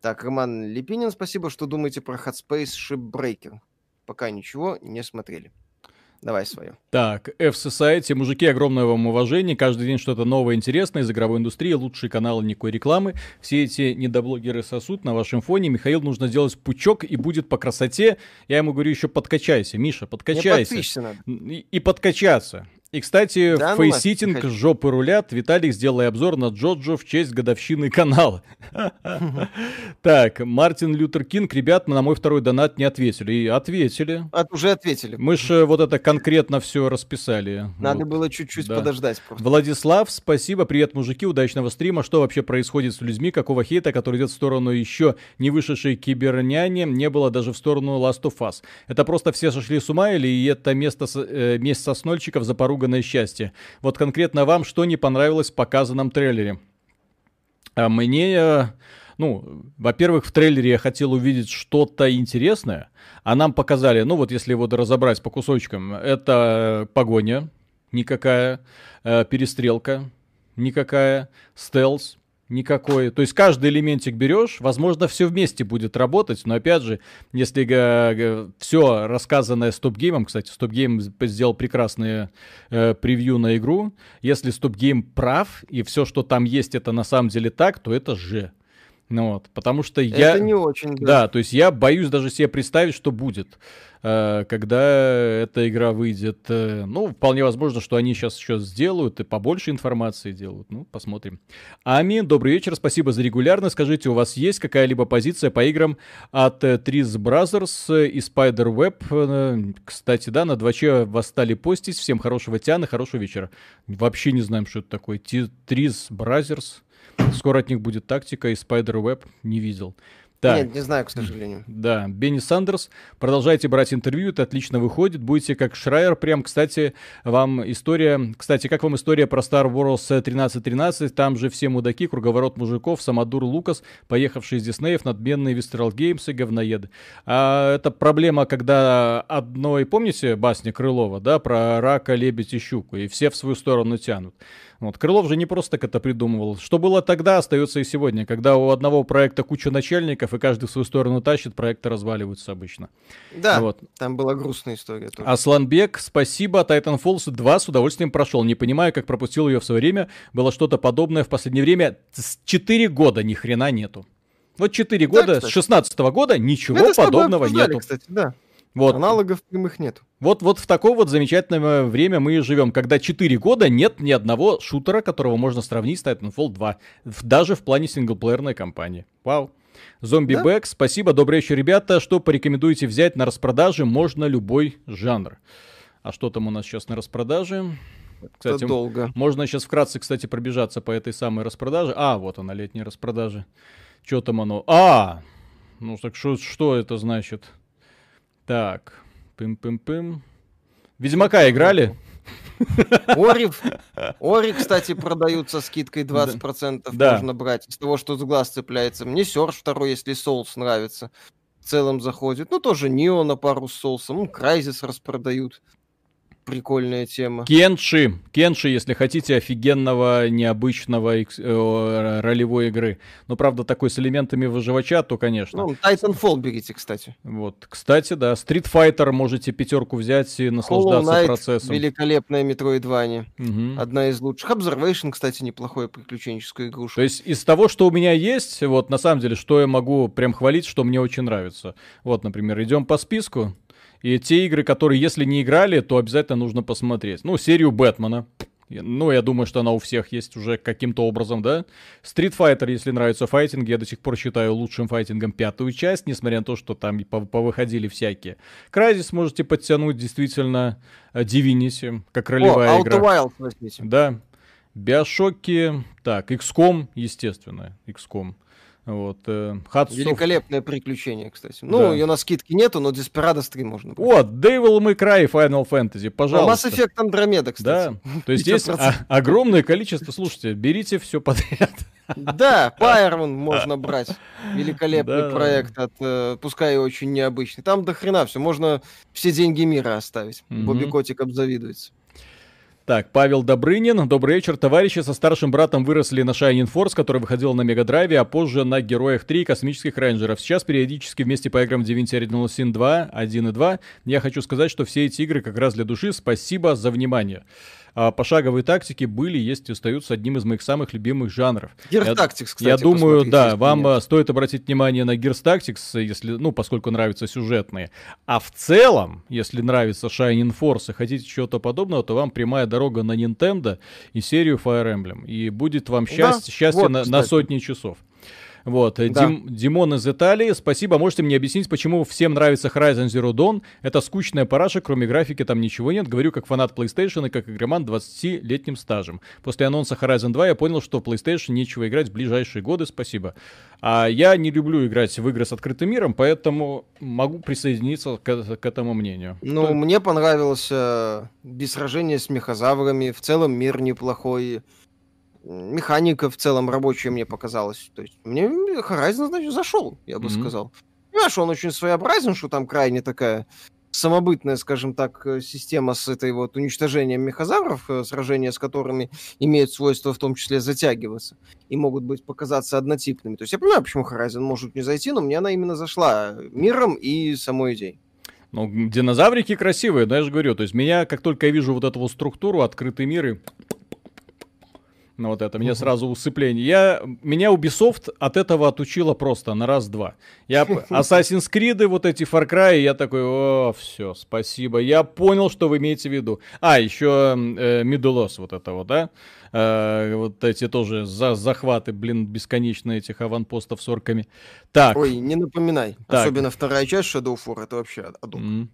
Так, Роман Липинин, спасибо, что думаете про Hardspace Shipbreaker. Пока ничего не смотрели. Давай свое. Так, F-Society. Мужики, огромное вам уважение. Каждый день что-то новое, интересное из игровой индустрии. Лучшие каналы, никакой рекламы. Все эти недоблогеры сосут на вашем фоне. Михаил, нужно сделать пучок и будет по красоте. Я ему говорю, еще подкачайся. Миша, подкачайся. И, и подкачаться. И, кстати, да, facesitting, ну, жопы рулят. Виталик, сделай обзор на Джоджо в честь годовщины канала. Так, Мартин Лютер Кинг, ребят, на мой второй донат не ответили. И ответили. Уже ответили. Мы же вот это конкретно все расписали. Надо было чуть-чуть подождать. Владислав, спасибо, привет, мужики, удачного стрима. Что вообще происходит с людьми? Какого хейта, который идет в сторону еще не вышедшей киберняни, не было даже в сторону Last of Us? Это просто все сошли с ума или это место, э, место соснольщиков за поругу испуганное счастье. Вот конкретно вам что не понравилось в показанном трейлере? А мне, э, ну, во-первых, в трейлере я хотел увидеть что-то интересное, а нам показали, ну вот если вот разобрать по кусочкам, это погоня никакая, э, перестрелка никакая, стелс никакой. То есть каждый элементик берешь, возможно, все вместе будет работать, но опять же, если все рассказанное стоп-геймом, кстати, стоп-гейм сделал прекрасное э, превью на игру, если стоп-гейм прав, и все, что там есть, это на самом деле так, то это же. Ну вот, потому что это я... Это не очень, да. Да, то есть я боюсь даже себе представить, что будет. Э, когда эта игра выйдет. Э, ну, вполне возможно, что они сейчас еще сделают и побольше информации делают. Ну, посмотрим. Ами, добрый вечер, спасибо за регулярность. Скажите, у вас есть какая-либо позиция по играм от э, Triz Brothers и Spider-Web? Кстати, да, на 2Ч вас стали постить. Всем хорошего тяна, хорошего вечера. Вообще не знаем, что это такое. Trese Brothers. Скоро от них будет тактика и Spiderweb. Не видел. Так. Нет, не знаю, к сожалению. Да, Бенни Сандерс, продолжайте брать интервью, это отлично выходит, будете как Шрайер, прям, кстати, вам история, кстати, как вам история про Star Wars 1313, там же все мудаки, круговорот мудаков, Самодур Лукас, поехавший из Диснеев, надменные Visceral Games и говноеды. А это проблема, когда одной, помните басня Крылова, да, про рака, лебедь и щуку, и все в свою сторону тянут. Вот. Крылов же не просто так это придумывал. Что было тогда, остается и сегодня. Когда у одного проекта куча начальников, и каждый в свою сторону тащит, проекты разваливаются обычно. Да, вот. там была грустная история. Тоже. Асланбек, спасибо. Titanfall 2 с удовольствием прошел. Не понимаю, как пропустил ее в свое время. Было что-то подобное в последнее время. С 4 года ни хрена нету. Вот 4 года, да, с 16 -го года ничего Это подобного нету. Кстати, да. Вот. Аналогов прямых нет. Вот, вот в такое вот замечательное время мы и живем, когда 4 года нет ни одного шутера, которого можно сравнить с Titanfall 2, даже в плане синглплеерной кампании. Вау. Зомби да? Бэк, спасибо, добрый вечер, ребята. Что порекомендуете взять на распродаже? Можно любой жанр. А что там у нас сейчас на распродаже? Кстати, Это долго. Можно сейчас вкратце, кстати, пробежаться по этой самой распродаже. А, вот она, летняя распродажа. Что там оно? А! Ну так что, что это значит? Так, пым-пым-пым. Ведьмака играли? Ори, Ори, кстати, продают со скидкой 20%. Да. Можно брать из того, что с глаз цепляется. Мне Серж второй, если соус нравится. В целом заходит. Ну, тоже Нио на пару с соусом. Ну, Крайзис распродают прикольная тема. Кенши. Кенши, если хотите, офигенного, необычного э, ролевой игры. Но, правда, такой с элементами выживача, то, конечно. Ну, Titanfall берите, кстати. Вот, кстати, да. Street Fighter можете пятерку взять и наслаждаться Hollow Knight, процессом. великолепная Metroidvania. Угу. Одна из лучших. Observation, кстати, неплохое приключенческая игрушка. То есть из того, что у меня есть, вот, на самом деле, что я могу прям хвалить, что мне очень нравится. Вот, например, идем по списку. И те игры, которые, если не играли, то обязательно нужно посмотреть. Ну, серию Бэтмена. Ну, я думаю, что она у всех есть уже каким-то образом, да? Street Fighter, если нравятся файтинги, я до сих пор считаю лучшим файтингом пятую часть, несмотря на то, что там повыходили всякие. Crysis можете подтянуть действительно э, Divinity, как ролевая О, игра. Wild возьмите. Да. Биошоки, так, XCOM, естественно, XCOM. Вот, э, Hudson... Великолепное приключение, кстати. Ну, да. ее на скидке нету, но Desperados 3 можно. Вот, Devil May Cry Final Fantasy, пожалуйста. А Mass Effect Andromeda, кстати. Да, то есть есть огромное количество, слушайте, берите все подряд. Да, Pyron можно брать. Великолепный проект, от, э, пускай и очень необычный. Там до хрена все, можно все деньги мира оставить. Бобби Котик обзавидуется. Так, Павел Добрынин. Добрый вечер, товарищи. Со старшим братом выросли на Shining Force, который выходил на Мегадрайве, а позже на Героях 3 Космических Рейнджеров. Сейчас периодически вместе поиграем в Divinity Original Sin 2, 1 и 2. Я хочу сказать, что все эти игры как раз для души. Спасибо за внимание пошаговые тактики были, есть и остаются одним из моих самых любимых жанров. Gears я, Tactics, кстати, Я думаю, да, вам нет. стоит обратить внимание на Gears Tactics, если, ну, поскольку нравятся сюжетные. А в целом, если нравится Shining Force и хотите чего-то подобного, то вам прямая дорога на Nintendo и серию Fire Emblem. И будет вам счастье, да? счастье вот, на, на сотни часов. Вот, да. Дим, Димон из Италии, спасибо. Можете мне объяснить, почему всем нравится Horizon Zero Dawn? Это скучная параша, кроме графики там ничего нет. Говорю как фанат PlayStation и как игроман 20-летним стажем. После анонса Horizon 2 я понял, что в PlayStation нечего играть в ближайшие годы, спасибо. А я не люблю играть в игры с открытым миром, поэтому могу присоединиться к, к этому мнению. Ну, Кто... мне понравилось э, без сражения с мехозаврами. В целом мир неплохой механика в целом рабочая мне показалась. То есть мне Horizon, значит, зашел, я бы mm-hmm. сказал. Понимаешь, он очень своеобразен, что там крайне такая самобытная, скажем так, э, система с этой вот уничтожением мехозавров, э, сражения с которыми имеют свойство в том числе затягиваться и могут быть показаться однотипными. То есть я понимаю, почему Horizon может не зайти, но мне она именно зашла миром и самой идеей. Ну, динозаврики красивые, да, я же говорю. То есть меня, как только я вижу вот эту структуру, открытый мир и ну вот это, мне сразу усыпление. Я, меня Ubisoft от этого отучила просто на раз-два. Я Assassin's Creed, вот эти Far Cry, я такой, о, все, спасибо. Я понял, что вы имеете в виду. А, еще э, Middle вот это вот, да? Э, вот эти тоже за захваты, блин, бесконечные этих аванпостов с орками. Так. Ой, не напоминай. Так. Особенно вторая часть Shadow of War, это вообще адок. Mm-hmm. Э,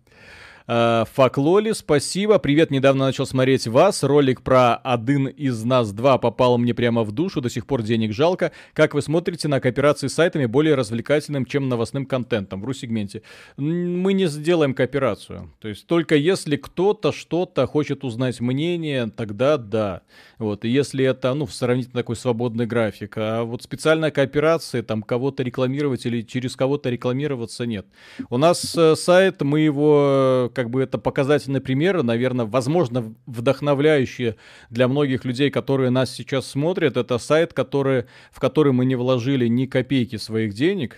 Факлоли, спасибо. Привет, недавно начал смотреть вас. Ролик про один из нас два попал мне прямо в душу. До сих пор денег жалко. Как вы смотрите на кооперации с сайтами более развлекательным, чем новостным контентом в ру-сегменте? Мы не сделаем кооперацию. То есть только если кто-то что-то хочет узнать мнение, тогда да. Вот. И если это, ну, сравнительно такой свободный график. А вот специальная кооперация, там кого-то рекламировать или через кого-то рекламироваться нет. У нас э, сайт, мы его как бы это показательный пример, наверное, возможно, вдохновляющий для многих людей, которые нас сейчас смотрят. Это сайт, который, в который мы не вложили ни копейки своих денег,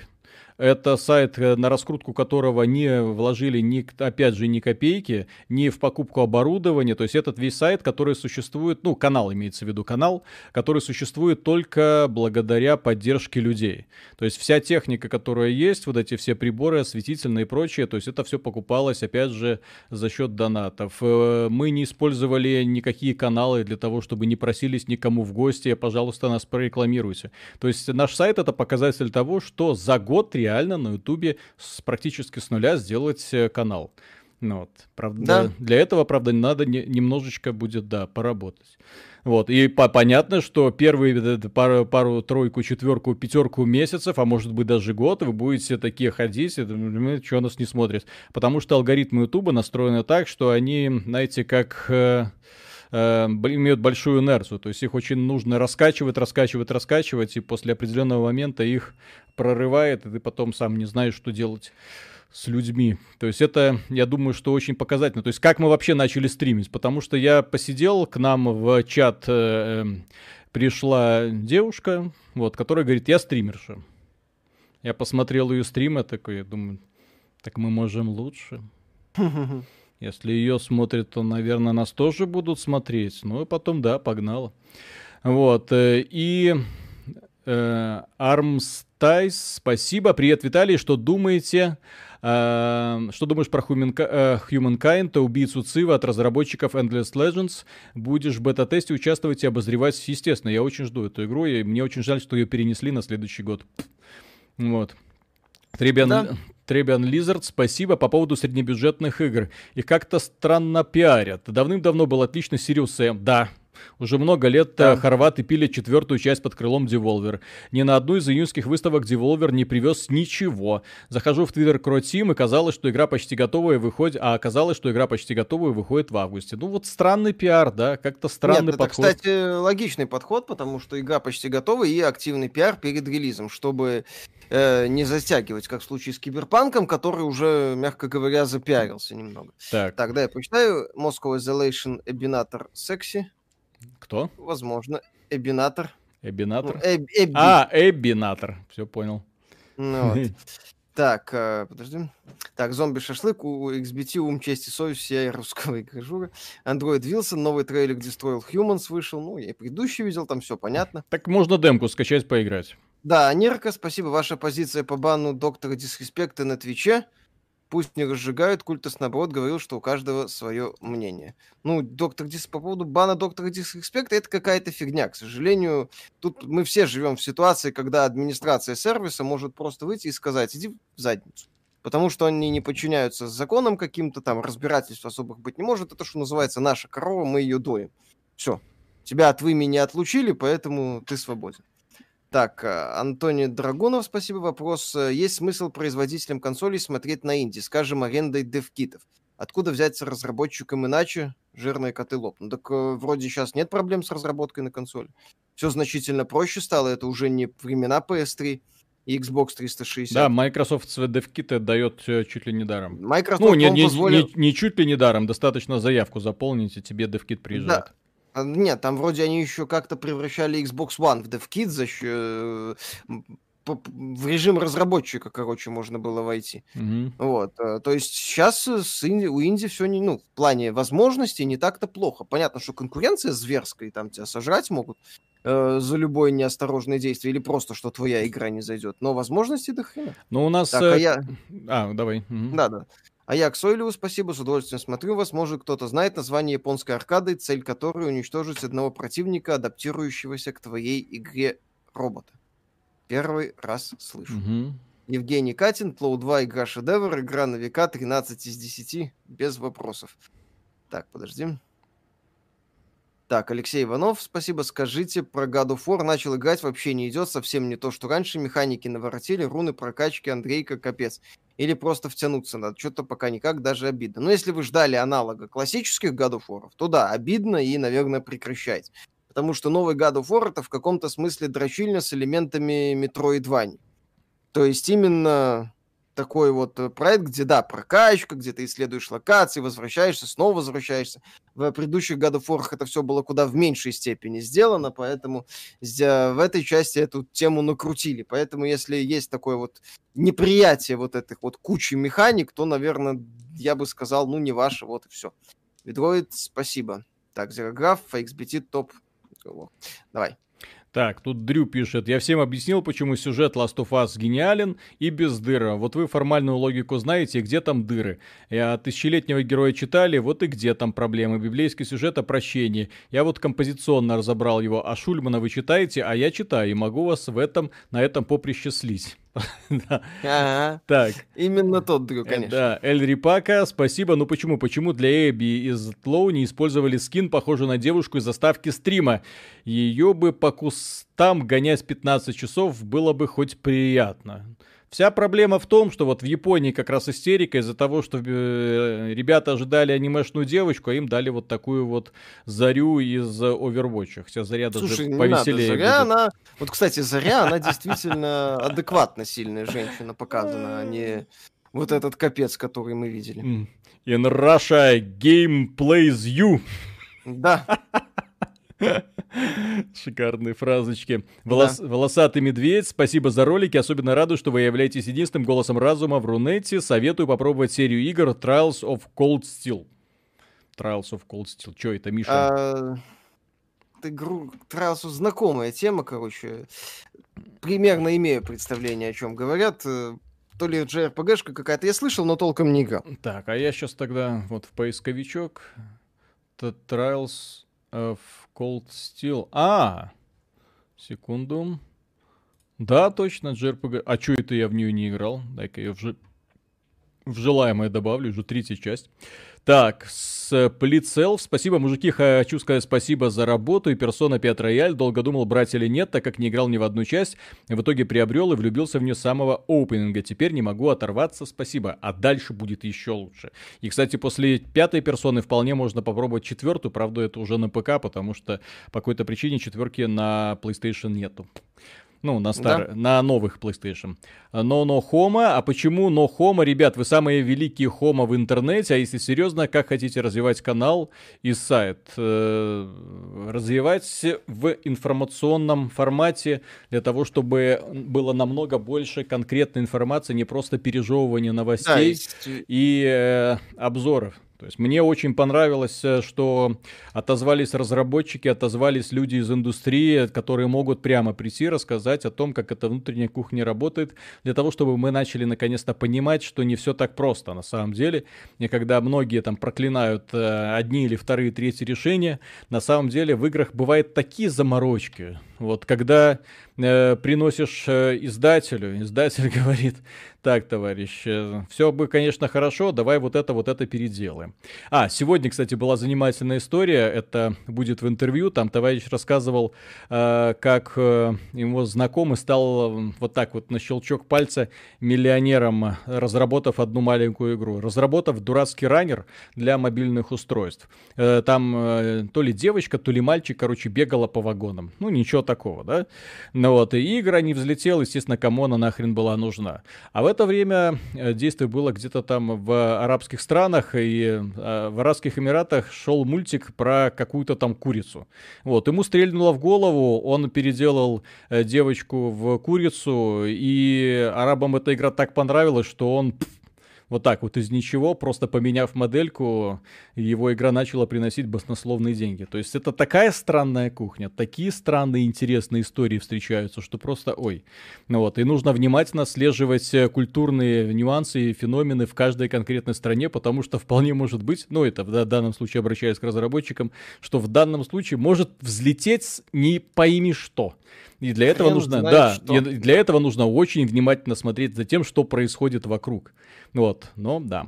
это сайт, э, на раскрутку которого не вложили, ни, опять же, ни копейки, ни в покупку оборудования. То есть этот весь сайт, который существует, ну, канал имеется в виду, канал, который существует только благодаря поддержке людей. То есть вся техника, которая есть, вот эти все приборы, осветительные и прочее, то есть это все покупалось, опять же, за счет донатов. Э, мы не использовали никакие каналы для того, чтобы не просились никому в гости, пожалуйста, нас прорекламируйте. То есть наш сайт это показатель того, что за год реально реально на Ютубе с, практически с нуля сделать э, канал. Ну, вот. Правда, да. для этого, правда, надо не, немножечко будет, да, поработать. Вот, и по понятно, что первые пару, пару, тройку, четверку, пятерку месяцев, а может быть даже год, вы будете такие ходить, и что нас не смотрит. Потому что алгоритмы Ютуба настроены так, что они, знаете, как... Э, имеют большую инерцию, то есть их очень нужно раскачивать, раскачивать, раскачивать, и после определенного момента их прорывает, и ты потом сам не знаешь, что делать с людьми. То есть это, я думаю, что очень показательно. То есть как мы вообще начали стримить? Потому что я посидел, к нам в чат э, эм, пришла девушка, вот, которая говорит, я стримерша. Я посмотрел ее стрим, я такой, я думаю, так мы можем лучше. Если ее смотрят, то, наверное, нас тоже будут смотреть. Ну и потом, да, погнала. Вот. Э, и э, Армстайс, спасибо. Привет, Виталий. Что думаете? Uh, что думаешь про Humankind, Humankind убийцу Цива от разработчиков Endless Legends? Будешь в бета-тесте участвовать и обозревать? Естественно, я очень жду эту игру, и мне очень жаль, что ее перенесли на следующий год. Вот. Требиан, да. Требиан Лизард, спасибо по поводу среднебюджетных игр. Их как-то странно пиарят. Давным-давно был отличный Serious Sam. Да, уже много лет э, да. хорваты пилили четвертую часть под крылом Devolver. Ни на одну из июньских выставок Devolver не привез ничего. Захожу в Twitter Croteam и казалось, что игра почти готовая выходит, а оказалось, что игра почти готовая выходит в августе. Ну вот странный пиар, да, как-то странный Нет, подход. Это, кстати, логичный подход, потому что игра почти готова и активный пиар перед релизом, чтобы э, не затягивать, как в случае с Киберпанком, который уже, мягко говоря, запиарился немного. Так. Да, я почитаю. Moscow Isolation Ebinator Sexy. Кто? Возможно. Эбинатор. Эбинатор? Ну, эб, эбби. А, Эбинатор. Все понял. Ну, вот. Так, э, подожди. Так, зомби-шашлык, у XBT, ум, честь и совесть, всей русского игрожура. Android Wilson, новый трейлер Destroyed Humans вышел. Ну, я и предыдущий видел, там все понятно. Так можно демку скачать, поиграть. Да, Нерка, спасибо. Ваша позиция по бану доктора Дисреспекта на Твиче. Пусть не разжигают, Культас, наоборот, говорил, что у каждого свое мнение. Ну, доктор Дис, по поводу бана доктора Дисреспекта, это какая-то фигня. К сожалению, тут мы все живем в ситуации, когда администрация сервиса может просто выйти и сказать, иди в задницу. Потому что они не подчиняются законам каким-то, там разбирательств особых быть не может. Это, что называется, наша корова, мы ее доим. Все. Тебя от вымени отлучили, поэтому ты свободен. Так, э, Антоний Драгунов, спасибо. Вопрос. Э, есть смысл производителям консолей смотреть на инди, скажем, арендой девкитов? Откуда взять разработчикам иначе? Жирные коты лоб. Ну так э, вроде сейчас нет проблем с разработкой на консоли. Все значительно проще стало, это уже не времена PS3. и Xbox 360. Да, Microsoft свои DevKit дает э, чуть ли не даром. Microsoft, ну, не, не, позволил... не, не чуть ли не даром, достаточно заявку заполнить, и тебе DevKit приезжает. Да. А, нет, там вроде они еще как-то превращали Xbox One в DevKit за счет э, в режим разработчика, короче, можно было войти. Mm-hmm. Вот. Э, то есть сейчас с инди, у Инди все не, ну, в плане возможностей не так-то плохо. Понятно, что конкуренция зверская, и там тебя сожрать могут э, за любое неосторожное действие, или просто, что твоя игра не зайдет. Но возможности до хрена. Ну, у нас... Так, а э... я... А, давай. Mm-hmm. Да, да. А я к Сойлеву спасибо, с удовольствием смотрю вас. Может, кто-то знает название японской аркады, цель которой уничтожить одного противника, адаптирующегося к твоей игре робота. Первый раз слышу. Угу. Евгений Катин, Тлоу 2, игра шедевр, игра на века, 13 из 10, без вопросов. Так, подожди. Так, Алексей Иванов, спасибо. Скажите, про God of War начал играть, вообще не идет, совсем не то, что раньше. Механики наворотили, руны, прокачки, Андрейка, капец. Или просто втянуться надо, что-то пока никак, даже обидно. Но если вы ждали аналога классических God of War, то да, обидно и, наверное, прекращайте потому что новый God of War это в каком-то смысле дрочильня с элементами Metroidvania. То есть именно такой вот э, проект, где, да, прокачка, где ты исследуешь локации, возвращаешься, снова возвращаешься. В предыдущих God of War это все было куда в меньшей степени сделано, поэтому в этой части эту тему накрутили. Поэтому если есть такое вот неприятие вот этих вот кучи механик, то, наверное, я бы сказал, ну, не ваше, вот и все. Ведроид, спасибо. Так, Зерограф, XBT топ Давай. Так, тут Дрю пишет. Я всем объяснил, почему сюжет Last of Us гениален и без дыра. Вот вы формальную логику знаете, где там дыры. Я тысячелетнего героя читали, вот и где там проблемы. Библейский сюжет о прощении. Я вот композиционно разобрал его. А Шульмана вы читаете, а я читаю. И могу вас в этом, на этом поприще слить. Ага. Так. Именно тот друг, э, конечно. Да, Эль Рипака, спасибо. Ну почему? Почему для Эбби из Тлоу не использовали скин, похожий на девушку из заставки стрима? Ее бы по кустам гонять 15 часов было бы хоть приятно. Вся проблема в том, что вот в Японии как раз истерика из-за того, что э, ребята ожидали анимешную девочку, а им дали вот такую вот Зарю из Overwatch. Хотя Заря даже Слушай, повеселее. Надо. Заря, будет. она... Вот, кстати, Заря, она действительно адекватно сильная женщина показана, а не вот этот капец, который мы видели. In Russia, game plays you. Да. Шикарные фразочки. Волос... Да. Волосатый медведь, спасибо за ролики. Особенно рада, что вы являетесь единственным голосом разума в Рунете. Советую попробовать серию игр Trials of Cold Steel. Trials of Cold Steel. Че это, Миша? А... Игру Trials знакомая тема, короче. Примерно имею представление, о чем говорят то ли JRPG-шка какая-то, я слышал, но толком не играл. Так, а я сейчас тогда вот в поисковичок Trials of Cold Steel. А, секунду. Да, точно, JRPG. А что это я в нее не играл? Дай-ка я в, в желаемое добавлю, уже третья часть. Так, с Плицелф. Спасибо, мужики, хочу сказать спасибо за работу и Persona 5 Royal. Долго думал, брать или нет, так как не играл ни в одну часть. В итоге приобрел и влюбился в нее с самого опенинга. Теперь не могу оторваться, спасибо. А дальше будет еще лучше. И, кстати, после пятой персоны вполне можно попробовать четвертую. Правда, это уже на ПК, потому что по какой-то причине четверки на PlayStation нету. Ну, на, стар... да. на новых PlayStation. Но но Хома. А почему но Хома? Ребят, вы самые великие Хома в интернете. А если серьезно, как хотите развивать канал и сайт? Э, развивать в информационном формате для того, чтобы было намного больше конкретной информации, не просто пережевывание новостей да, есть... и э, обзоров. То есть мне очень понравилось, э, что отозвались разработчики, отозвались люди из индустрии, которые могут прямо прийти рассказать о том, как эта внутренняя кухня работает, для того, чтобы мы начали наконец-то понимать, что не все так просто на самом деле. И когда многие там проклинают э, одни или вторые, третьи решения, на самом деле в играх бывают такие заморочки. Вот когда э, приносишь э, издателю, издатель говорит, так, товарищ, э, все бы, конечно, хорошо, давай вот это, вот это переделаем. А, сегодня, кстати, была занимательная история, это будет в интервью, там товарищ рассказывал, э, как э, его знакомый стал э, вот так вот на щелчок пальца миллионером, разработав одну маленькую игру, разработав дурацкий раннер для мобильных устройств. Э, там э, то ли девочка, то ли мальчик, короче, бегала по вагонам. Ну, ничего такого, да? Ну вот, и игра не взлетела, естественно, кому она нахрен была нужна. А в это время э, действие было где-то там в арабских странах, и э, в Арабских Эмиратах шел мультик про какую-то там курицу. Вот, ему стрельнуло в голову, он переделал э, девочку в курицу, и арабам эта игра так понравилась, что он вот так вот из ничего, просто поменяв модельку, его игра начала приносить баснословные деньги. То есть это такая странная кухня, такие странные интересные истории встречаются, что просто ой. Ну вот, и нужно внимательно слеживать э, культурные нюансы и феномены в каждой конкретной стране, потому что вполне может быть, ну это в данном случае обращаясь к разработчикам, что в данном случае может взлететь не пойми что. И для этого Хрен нужно, да, что. для этого нужно очень внимательно смотреть за тем, что происходит вокруг. Вот, но да.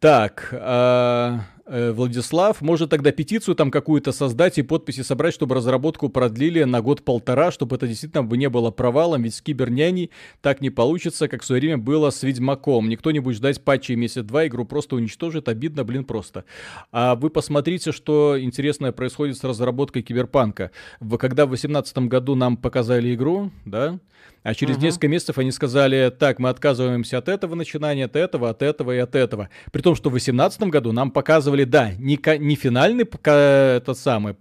Так, э, Владислав, может тогда петицию там какую-то создать и подписи собрать, чтобы разработку продлили на год-полтора, чтобы это действительно не было провалом, ведь с киберняней так не получится, как в свое время было с Ведьмаком. Никто не будет ждать патчей месяц-два, игру просто уничтожит, обидно, блин, просто. А вы посмотрите, что интересное происходит с разработкой Киберпанка. Когда в 2018 году нам показали игру, да, а через угу. несколько месяцев они сказали, так, мы отказываемся от этого начинания, от этого, от этого и от этого. При том, что в 2018 году нам показывали, да, не, не финальный этот самый,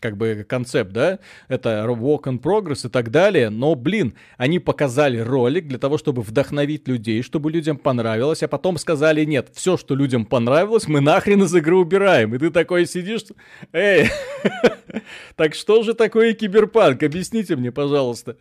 как бы, концепт, да, это walk in progress и так далее, но, блин, они показали ролик для того, чтобы вдохновить людей, чтобы людям понравилось, а потом сказали, нет, все, что людям понравилось, мы нахрен из игры убираем. И ты такой сидишь, эй, так что же такое киберпанк? Объясните мне, пожалуйста.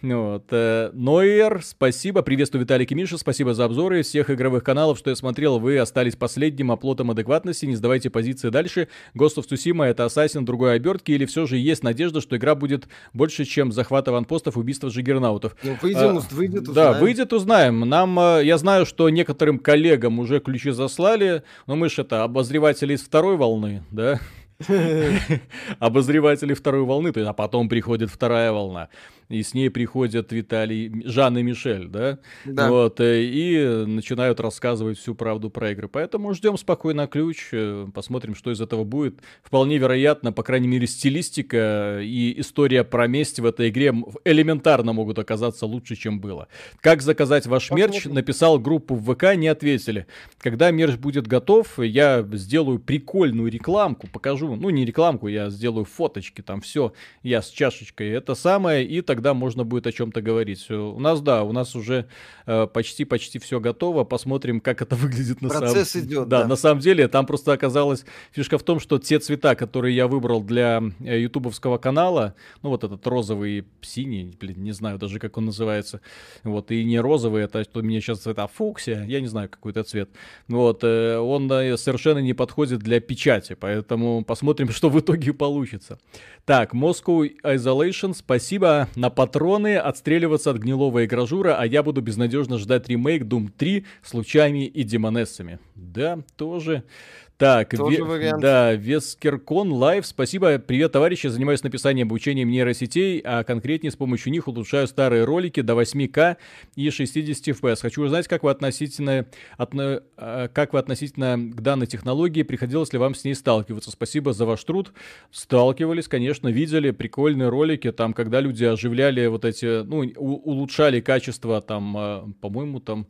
Вот. Э, Нойер, спасибо. Приветствую, Виталик и Миша. Спасибо за обзоры всех игровых каналов, что я смотрел. Вы остались последним оплотом адекватности. Не сдавайте позиции дальше. Ghost of Tsushima это Ассасин другой обертки или все же есть надежда, что игра будет больше, чем захват аванпостов, убийство жигернаутов? Ну, выйдем, а, выйдет, узнаем. Да, выйдет, узнаем. Нам, э, я знаю, что некоторым коллегам уже ключи заслали, но мы же это обозреватели из второй волны, да? Обозреватели второй волны, то есть, а потом приходит вторая волна и с ней приходят Виталий, Жан и Мишель, да? Да. Вот, э, и начинают рассказывать всю правду про игры. Поэтому ждем спокойно ключ, э, посмотрим, что из этого будет. Вполне вероятно, по крайней мере, стилистика и история про месть в этой игре элементарно могут оказаться лучше, чем было. Как заказать ваш мерч? Написал группу в ВК, не ответили. Когда мерч будет готов, я сделаю прикольную рекламку, покажу, ну не рекламку, я сделаю фоточки, там все, я с чашечкой, это самое, и тогда можно будет о чем-то говорить. У нас, да, у нас уже почти-почти э, все готово. Посмотрим, как это выглядит на самом деле. Процесс идет, да. Да, на самом деле, там просто оказалась фишка в том, что те цвета, которые я выбрал для э, ютубовского канала, ну вот этот розовый, синий, блин, не знаю даже, как он называется, вот, и не розовый, это что у меня сейчас цвета фуксия, я не знаю, какой это цвет, вот, э, он совершенно не подходит для печати, поэтому посмотрим, что в итоге получится. Так, Moscow Isolation, спасибо на патроны, отстреливаться от гнилого игражура, а я буду безнадежно ждать ремейк Doom 3 с лучами и демонессами. Да, тоже так, Тоже ве- да, Вескеркон Лайв, спасибо. Привет, товарищи, занимаюсь написанием обучением нейросетей, а конкретнее с помощью них улучшаю старые ролики до 8К и 60 FPS. Хочу узнать, как вы относительно, отно, а, как вы относительно к данной технологии, приходилось ли вам с ней сталкиваться? Спасибо за ваш труд. Сталкивались, конечно, видели прикольные ролики, там, когда люди оживляли вот эти, ну, у- улучшали качество, там, а, по-моему, там,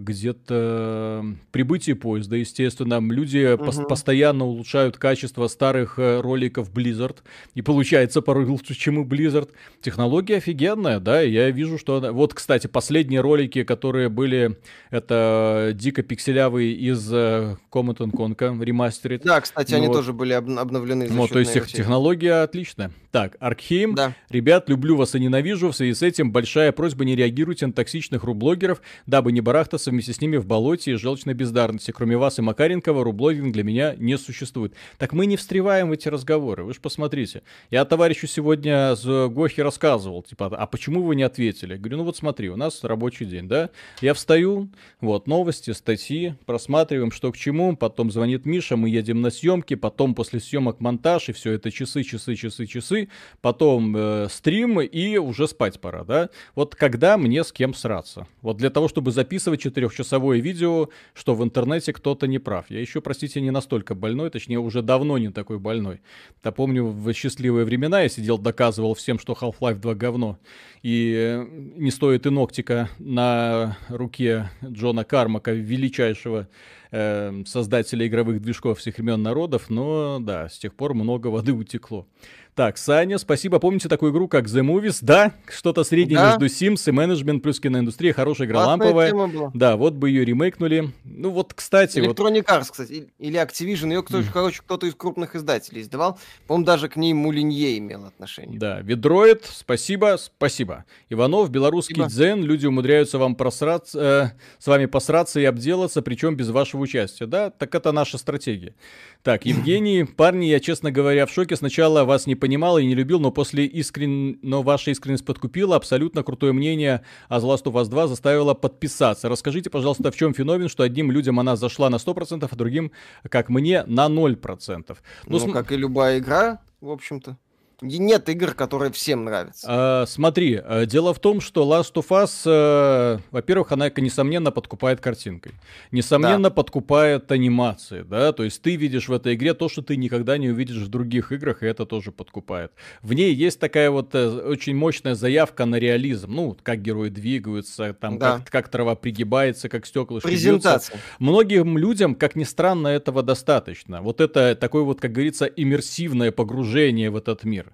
где-то прибытие поезда, естественно. Люди угу. пос- постоянно улучшают качество старых э, роликов Blizzard. И получается порой лучше, чем и Blizzard. Технология офигенная, да, я вижу, что... Она... Вот, кстати, последние ролики, которые были, это дико пикселявые из uh, Command Conquer ремастерит. Да, кстати, ну, они вот. тоже были об- обновлены. Вот, то есть их технология отличная. Так, Аркхейм. Да. Ребят, люблю вас и ненавижу. В связи с этим большая просьба не реагируйте на токсичных рублогеров, дабы не барахтаться вместе с ними в болоте и желчной бездарности. Кроме вас и Макаренкова, рублогинг для меня не существует. Так мы не встреваем в эти разговоры. Вы же посмотрите. Я товарищу сегодня с Гохи рассказывал, типа, а почему вы не ответили? говорю, ну вот смотри, у нас рабочий день, да? Я встаю, вот, новости, статьи, просматриваем, что к чему, потом звонит Миша, мы едем на съемки, потом после съемок монтаж, и все это часы, часы, часы, часы, потом э, стрим и уже спать пора, да? Вот когда мне с кем сраться? Вот для того, чтобы записывать четырехчасовое видео, что в интернете кто-то не прав. Я еще, простите, не настолько больной, точнее, уже давно не такой больной. Я помню, в счастливые времена я сидел, доказывал всем, что Half-Life 2 говно. И э, не стоит и ногтика на руке Джона Кармака, величайшего э, создателя игровых движков всех времен народов, но да, с тех пор много воды утекло. Так, Саня, спасибо. Помните такую игру, как The Movies? Да, что-то среднее да. между Sims и менеджмент плюс киноиндустрия. Хорошая игра, Классная ламповая. Да, вот бы ее ремейкнули. Ну вот, кстати... Electronic вот... Arts, кстати, или Activision. Ее, кто, mm. короче, кто-то из крупных издателей издавал. По-моему, даже к ней Мулинье имел отношение. Да, Ведроид, спасибо, спасибо. Иванов, белорусский спасибо. дзен. Люди умудряются вам просраться, э, с вами посраться и обделаться, причем без вашего участия. Да, так это наша стратегия. Так, Евгений, парни, я, честно говоря, в шоке. Сначала вас не понимал и не любил, но после искрен... но ваша искренность подкупила. Абсолютно крутое мнение о The Last of Us 2 заставило подписаться. Расскажите, пожалуйста, в чем феномен, что одним людям она зашла на 100%, а другим, как мне, на 0%. Ну, ну см... как и любая игра, в общем-то нет игр, которые всем нравятся. А, смотри, э, дело в том, что Last of Us, э, во-первых, она, несомненно, подкупает картинкой. Несомненно, да. подкупает анимации, да, то есть ты видишь в этой игре то, что ты никогда не увидишь в других играх, и это тоже подкупает. В ней есть такая вот э, очень мощная заявка на реализм, ну, как герои двигаются, там, да. как, как трава пригибается, как стекла Презентация. Бьются. Многим людям, как ни странно, этого достаточно. Вот это такое вот, как говорится, иммерсивное погружение в этот мир.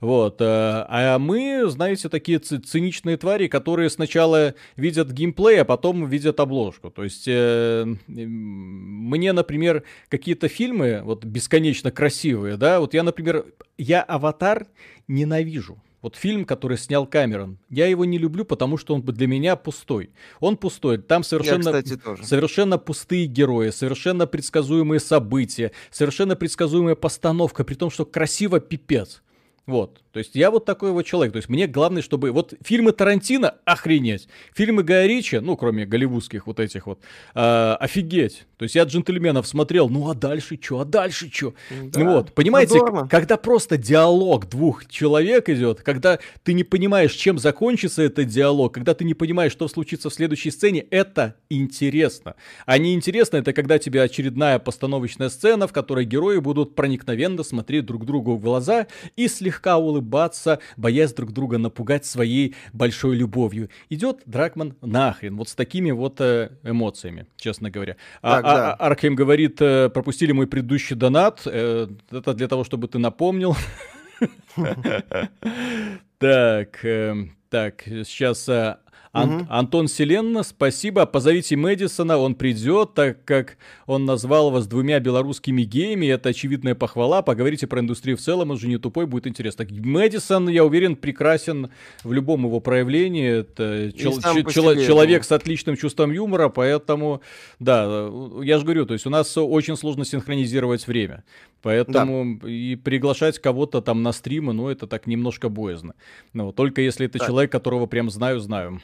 Вот. Э, а мы, знаете, такие циничные твари, которые сначала видят геймплей, а потом видят обложку. То есть э, мне, например, какие-то фильмы вот бесконечно красивые, да, вот я, например, я «Аватар» ненавижу. Вот фильм, который снял Камерон, я его не люблю, потому что он для меня пустой. Он пустой. Там совершенно, я, кстати, совершенно пустые герои, совершенно предсказуемые события, совершенно предсказуемая постановка, при том, что красиво пипец. Вот. То есть я вот такой вот человек. То есть мне главное, чтобы... Вот фильмы Тарантино — охренеть. Фильмы Гая Ричи, ну, кроме голливудских вот этих вот, э, офигеть. То есть я джентльменов смотрел, ну а дальше что, а дальше что? Да. Вот, понимаете, ну, когда просто диалог двух человек идет, когда ты не понимаешь, чем закончится этот диалог, когда ты не понимаешь, что случится в следующей сцене, это интересно. А не интересно это, когда тебе очередная постановочная сцена, в которой герои будут проникновенно смотреть друг другу в глаза и слегка улыбаться, боясь друг друга напугать своей большой любовью. Идет Дракман нахрен, вот с такими вот э, эмоциями, честно говоря. А, так, а, да. Аркхем говорит, э, пропустили мой предыдущий донат. Э, это для того, чтобы ты напомнил. Так, так, сейчас Ан- угу. Антон Селенна, спасибо. Позовите Мэдисона, он придет, так как он назвал вас двумя белорусскими геями. Это очевидная похвала. Поговорите про индустрию в целом, он же не тупой, будет интересно. Мэдисон, я уверен, прекрасен в любом его проявлении. Это чел- чел- человек с отличным чувством юмора, поэтому, да, я же говорю, то есть у нас очень сложно синхронизировать время. Поэтому да. и приглашать кого-то там на стримы, ну, это так немножко боязно. Ну, только если это так. человек, которого прям знаю, знаю.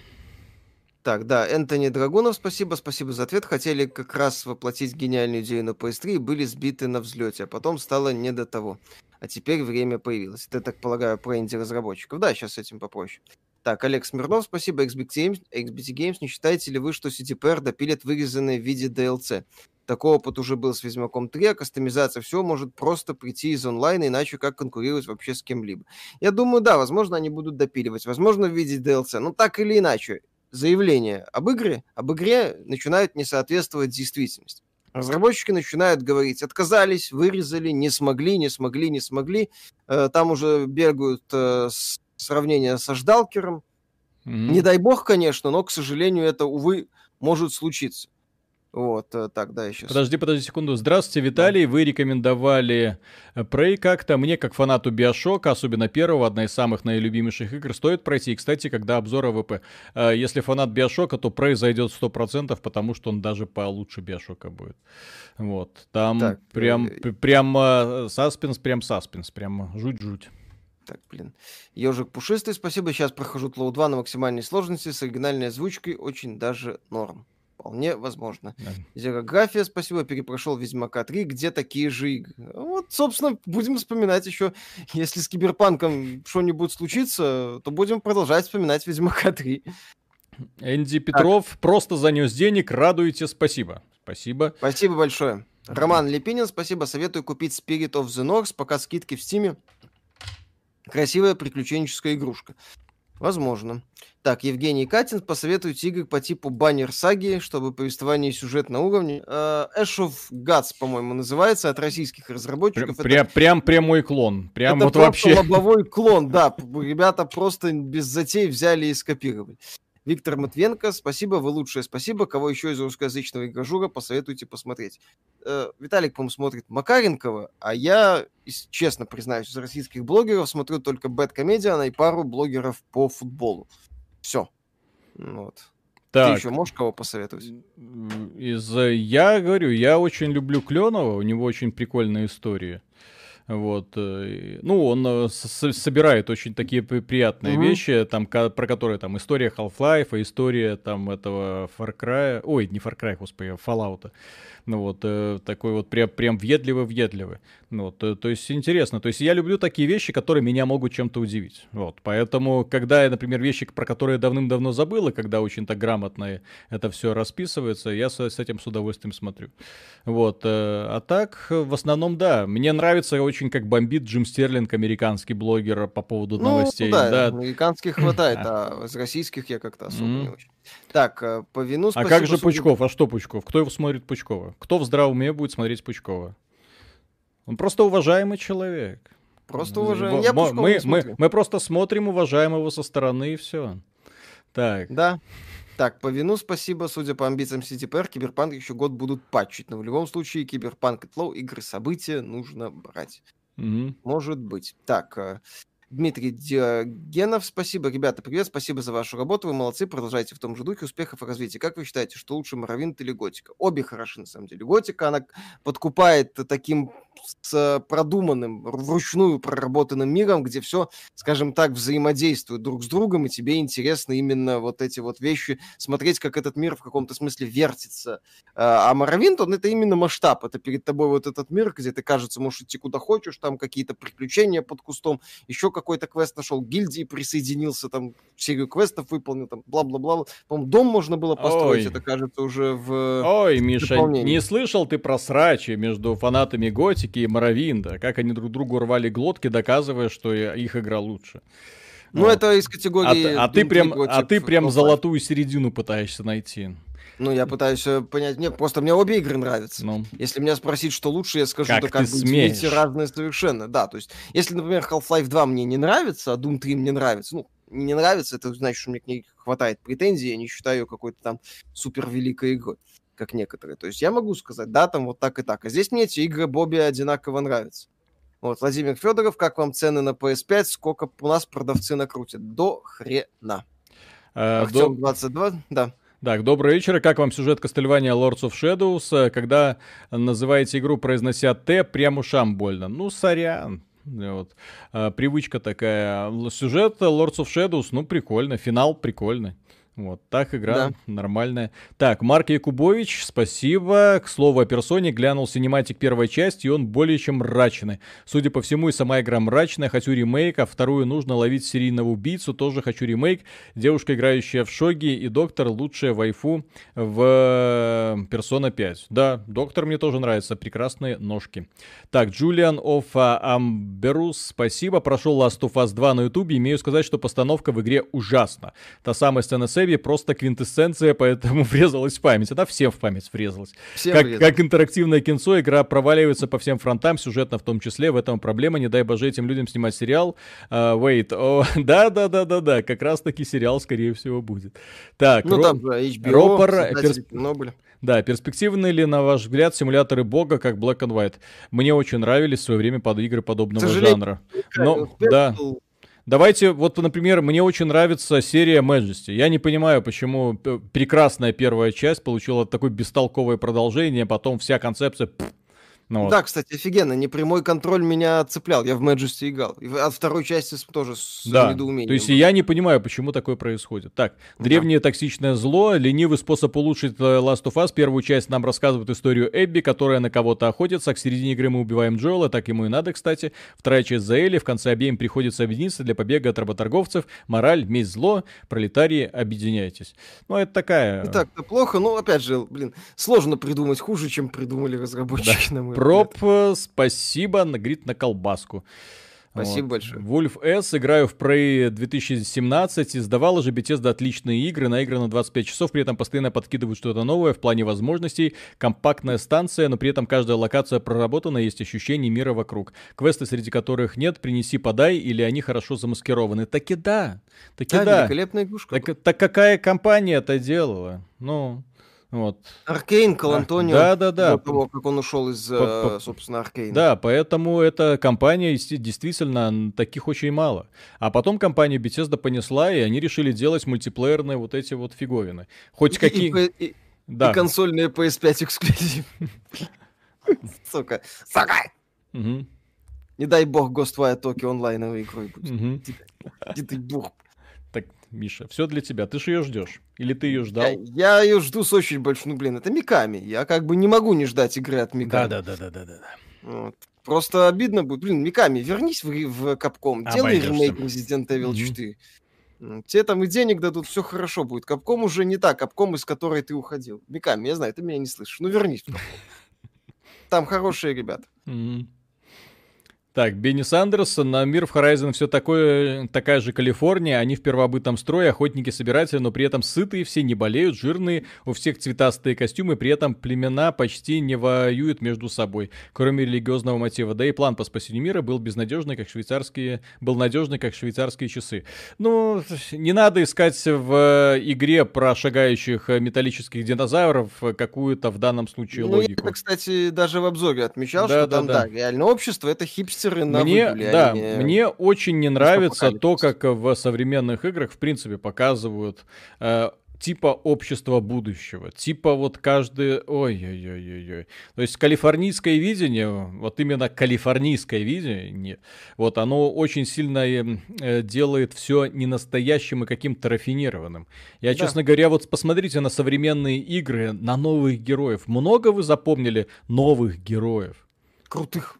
Так, да, Энтони Драгунов, спасибо, спасибо за ответ. Хотели как раз воплотить гениальную идею на PS3 и были сбиты на взлете, а потом стало не до того. А теперь время появилось. Это, так полагаю, про инди-разработчиков. Да, сейчас с этим попроще. Так, Олег Смирнов, спасибо. XBT Games, XBT Games, не считаете ли вы, что CTPR допилит вырезанные в виде DLC? Такой опыт уже был с Ведьмаком 3, а кастомизация всего может просто прийти из онлайна, иначе как конкурировать вообще с кем-либо. Я думаю, да, возможно, они будут допиливать, возможно, в виде DLC, но так или иначе, заявления об игре, об игре начинают не соответствовать действительности. Разработчики начинают говорить, отказались, вырезали, не смогли, не смогли, не смогли. Э, там уже бегают э, сравнения со Ждалкером. Mm-hmm. Не дай бог, конечно, но, к сожалению, это, увы, может случиться. Вот, э, так, да, я сейчас... Подожди, подожди секунду. Здравствуйте, Виталий. Да. Вы рекомендовали э, Prey как-то. Мне, как фанату Биошока, особенно первого, одна из самых наилюбимейших игр, стоит пройти. И, кстати, когда обзор AVP. Э, если фанат Биошока, то Prey зайдет 100%, потому что он даже получше Биошока будет. Вот. Там так, прям, э... прям саспенс, прям саспенс, прям жуть-жуть. Так, блин. Ежик пушистый, спасибо. Сейчас прохожу Тлоу 2 на максимальной сложности с оригинальной озвучкой. Очень даже норм. Вполне возможно. Да. Зерография, спасибо, перепрошел Ведьмака 3, где такие же игры. Вот, собственно, будем вспоминать еще, если с Киберпанком что-нибудь случится, то будем продолжать вспоминать Ведьмака 3. Энди Петров так. просто занес денег, радуете, спасибо. Спасибо. Спасибо большое. Роман Лепинин, спасибо. Советую купить Spirit of the North, пока скидки в Стиме. Красивая приключенческая игрушка. Возможно. Так, Евгений Катин посоветует игры по типу баннер саги, чтобы повествование и сюжет на уровне. Uh, Ash of Gods, по-моему, называется, от российских разработчиков. Прям, это... прям прямой клон. Прям это вот вообще. лобовой клон, да. Ребята просто без затей взяли и скопировали. Виктор Матвенко, спасибо, вы лучшие, спасибо. Кого еще из русскоязычного игражура посоветуйте посмотреть? Э, Виталик, по-моему, смотрит Макаренкова, а я, честно признаюсь, из российских блогеров смотрю только Бэткомедиана и пару блогеров по футболу. Все. Вот. Так. Ты еще можешь кого посоветовать? Из, я говорю, я очень люблю Кленова, у него очень прикольная история. Вот. Э, ну, он э, собирает очень такие приятные mm-hmm. вещи, там, про которые там история Half-Life, история там этого Far Cry, ой, не Far Cry, господи, Fallout. Ну вот, э, такой вот прям, прям въедливый-въедливый. Ну, вот, то, то есть интересно. То есть я люблю такие вещи, которые меня могут чем-то удивить. Вот, поэтому, когда я, например, вещи, про которые давным-давно забыл, и когда очень так грамотно это все расписывается, я с, с этим с удовольствием смотрю. Вот, а так, в основном, да, мне нравится очень, как бомбит Джим Стерлинг, американский блогер по поводу ну, новостей. Да, да, американских хватает, а из российских я как-то особо mm-hmm. не очень. Так, э, по вину А как же Пучков? А что Пучков? Кто его смотрит Пучкова? Кто в здравом уме будет смотреть Пучкова? Он просто уважаемый человек. Просто уважаемый. Я мы, мы, мы, мы просто смотрим уважаемого со стороны и все. Так. Да. Так, по вину спасибо. Судя по амбициям CDPR, Киберпанк еще год будут патчить. Но в любом случае, Киберпанк и TLoU, игры события нужно брать. Угу. Может быть. Так, э, Дмитрий Диогенов, спасибо. Ребята, привет, спасибо за вашу работу. Вы молодцы, продолжайте в том же духе. Успехов и развития. Как вы считаете, что лучше Morrowind или Готика? Обе хороши, на самом деле. Готика, она подкупает таким с продуманным, вручную проработанным миром, где все, скажем так, взаимодействует друг с другом, и тебе интересно именно вот эти вот вещи, смотреть, как этот мир в каком-то смысле вертится. А Моровинт, он это именно масштаб. Это перед тобой вот этот мир, где ты, кажется, можешь идти куда хочешь, там какие-то приключения под кустом, еще какой-то квест нашел, гильдии присоединился, там серию квестов выполнил, там бла-бла-бла. По-моему, дом можно было построить, Ой. это кажется уже в Ой, Миша, не слышал ты про срачи между фанатами Готики и Моровинда, как они друг другу рвали глотки, доказывая, что их игра лучше. Ну, вот. это из категории... А, а ты прям, а ты прям золотую середину пытаешься найти. Ну, я пытаюсь э, понять. Нет, просто мне обе игры нравятся. Ну. Если меня спросить, что лучше, я скажу, как как бы смеешь? разные совершенно. Да, то есть, если, например, Half-Life 2 мне не нравится, а Doom 3 мне нравится, ну, не нравится, это значит, что мне к ней хватает претензий, я не считаю ее какой-то там супер великой игрой, как некоторые. То есть я могу сказать, да, там вот так и так. А здесь мне эти игры Бобби одинаково нравятся. Вот, Владимир Федоров, как вам цены на PS5? Сколько у нас продавцы накрутят? До хрена. А, Артем до... 22, да. Так, добрый вечер. Как вам сюжет Castlevania Lords of Shadows, когда называете игру, произнося Т, прям ушам больно? Ну, сорян. Вот. А, привычка такая. Сюжет Lords of Shadows, ну, прикольно. Финал прикольный. Вот, так игра да. нормальная. Так, Марк Якубович, спасибо. К слову о персоне, глянул синематик первой части, и он более чем мрачный. Судя по всему, и сама игра мрачная. Хочу ремейк, а вторую нужно ловить серийного убийцу. Тоже хочу ремейк. Девушка, играющая в Шоги, и Доктор лучшая вайфу в Персона 5. Да, Доктор мне тоже нравится. Прекрасные ножки. Так, Джулиан оф Амберус, спасибо. Прошел Last of Us 2 на ютубе. Имею сказать, что постановка в игре ужасна. Та самая сцена Сэви просто квинтэссенция, поэтому врезалась в память. Она всем в память врезалась. Всем как, как интерактивное кинцо, игра проваливается по всем фронтам, сюжетно в том числе. В этом проблема. Не дай боже этим людям снимать сериал. Uh, wait, oh, да-да-да-да-да, как раз-таки сериал, скорее всего, будет. Так, ну, Ро... там HBO, Ропор, перс... Да, перспективны ли, на ваш взгляд, симуляторы бога, как Black and White? Мне очень нравились в свое время под игры подобного жанра. Но, да. Давайте, вот, например, мне очень нравится серия Majesty. Я не понимаю, почему прекрасная первая часть получила такое бестолковое продолжение, потом вся концепция... Ну, вот. Да, кстати, офигенно. Непрямой контроль меня цеплял. Я в Majesty играл. И от второй части тоже с да. недоумением. То есть я не понимаю, почему такое происходит. Так, да. древнее токсичное зло, ленивый способ улучшить э, Last of Us. Первую часть нам рассказывает историю Эбби, которая на кого-то охотится. А к середине игры мы убиваем Джоэла, так ему и надо, кстати. Вторая часть за Элли. В конце обеим приходится объединиться для побега от работорговцев. Мораль, месть, зло. Пролетарии, объединяйтесь. Ну, это такая... Не так-то плохо, но, опять же, блин, сложно придумать хуже, чем придумали разработчики, да. на мой Проб, э, спасибо, говорит, на колбаску. Спасибо вот. большое. Wolf S, играю в Prey 2017, издавала же Bethesda отличные игры, на игры на 25 часов, при этом постоянно подкидывают что-то новое в плане возможностей, компактная станция, но при этом каждая локация проработана, есть ощущение мира вокруг. Квесты, среди которых нет, принеси, подай, или они хорошо замаскированы. Таки да, таки да. да. великолепная игрушка. Так, так какая компания это делала? Ну... Вот. Аркейн, Калантонио. Да, да, да. До того, как он ушел из, по, по, собственно, Аркейна. Да, поэтому эта компания действительно таких очень мало. А потом компания Bethesda понесла, и они решили делать мультиплеерные вот эти вот фиговины. Хоть и, какие... И, и, да. и консольные PS5 эксклюзив. Сука. Сука! Не дай бог Ghostwire Tokyo онлайновой игрой будет. Не дай бог. Миша, все для тебя. Ты же ее ждешь. Или ты ее ждал? Я, я ее жду с очень большим... Ну, блин, это Миками. Я как бы не могу не ждать игры от Миками. Да-да-да-да-да. Вот. Просто обидно будет. Блин, Миками, вернись в, в Капком. Делай ремейк Resident Evil mm-hmm. 4. Тебе там и денег дадут, все хорошо будет. Капком уже не так, Капком, из которой ты уходил. Миками, я знаю, ты меня не слышишь. Ну, вернись. Там хорошие ребята. Mm-hmm. Так, Бенни Сандерсон, на мир в Horizon все такое, такая же Калифорния, они в первобытном строе, охотники-собиратели, но при этом сытые все, не болеют, жирные, у всех цветастые костюмы, при этом племена почти не воюют между собой, кроме религиозного мотива. Да и план по спасению мира был безнадежный, как швейцарские, был надежный, как швейцарские часы. Ну, не надо искать в игре про шагающих металлических динозавров какую-то в данном случае ну, логику. Я, кстати, даже в обзоре отмечал, да, что да, там, да, да, реально общество это хипстер хипстеры на мне, выгуле, Да, не... мне очень не нравится то, как в современных играх, в принципе, показывают э, типа общества будущего, типа вот каждый, ой-ой-ой-ой, то есть калифорнийское видение, вот именно калифорнийское видение, вот оно очень сильно э, э делает все ненастоящим и каким-то рафинированным. Я, да. честно говоря, вот посмотрите на современные игры, на новых героев. Много вы запомнили новых героев? Крутых.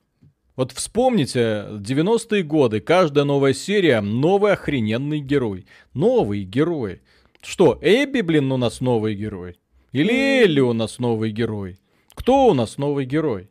Вот вспомните 90-е годы, каждая новая серия новый охрененный герой. Новый герой. Что, Эбби, блин, у нас новый герой? Или Элли у нас новый герой? Кто у нас новый герой?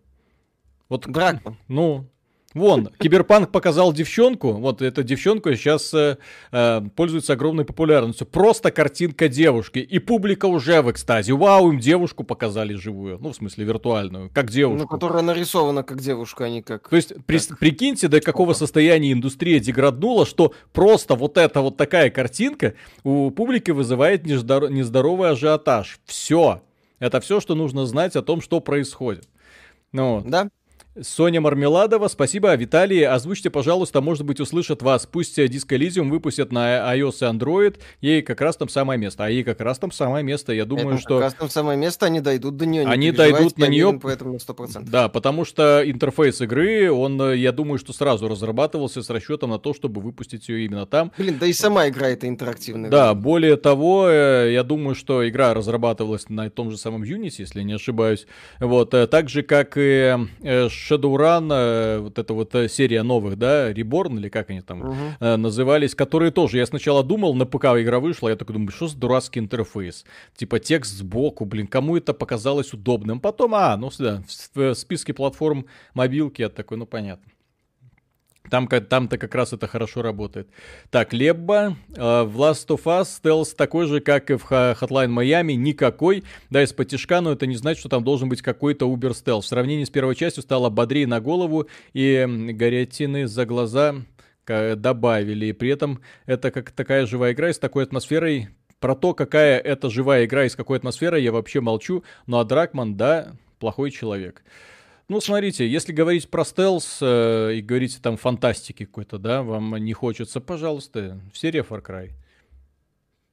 Вот, Дракман. Ну, Вон, Киберпанк показал девчонку, вот эта девчонка сейчас э, э, пользуется огромной популярностью. Просто картинка девушки, и публика уже в экстазе. Вау, им девушку показали живую, ну, в смысле, виртуальную, как девушку. Ну, которая нарисована как девушка, а не как... То есть, при, прикиньте, до какого состояния индустрия деграднула, что просто вот эта вот такая картинка у публики вызывает нездор... нездоровый ажиотаж. Все. Это все, что нужно знать о том, что происходит. Ну, да. Соня Мармеладова, спасибо. Виталий, озвучьте, пожалуйста, может быть, услышат вас. Пусть Disco Elysium выпустят на iOS и Android. Ей как раз там самое место. А ей как раз там самое место. Я думаю, Это что... как раз там самое место, они дойдут до нее. Они дойдут на нее. Поэтому на 100%. Да, потому что интерфейс игры, он, я думаю, что сразу разрабатывался с расчетом на то, чтобы выпустить ее именно там. Блин, да и сама игра это интерактивная. Да, более того, э, я думаю, что игра разрабатывалась на том же самом Unity, если не ошибаюсь. Вот, э, так же, как и э, Shadowrun, Э, вот эта вот э, серия новых, да, Reborn или как они там угу. назывались, которые тоже, я сначала думал, на ПК игра вышла, я такой думаю, что за дурацкий интерфейс? Типа текст сбоку, блин, кому это показалось удобным? Потом, а, ну да, в списке платформ мобилки, я такой, ну понятно. Там, там-то как раз это хорошо работает. Так, Лебба. Э, в Last of Us стелс такой же, как и в Hotline Miami. Никакой. Да, из потяжка, но это не значит, что там должен быть какой-то Uber стелс. В сравнении с первой частью стало бодрее на голову и горятины за глаза добавили. И при этом это как такая живая игра с такой атмосферой. Про то, какая это живая игра и с какой атмосферой, я вообще молчу. Ну а Дракман, да, плохой человек. Ну, смотрите, если говорить про стелс э, и говорить там фантастики какой-то, да, вам не хочется, пожалуйста, серия Far Cry.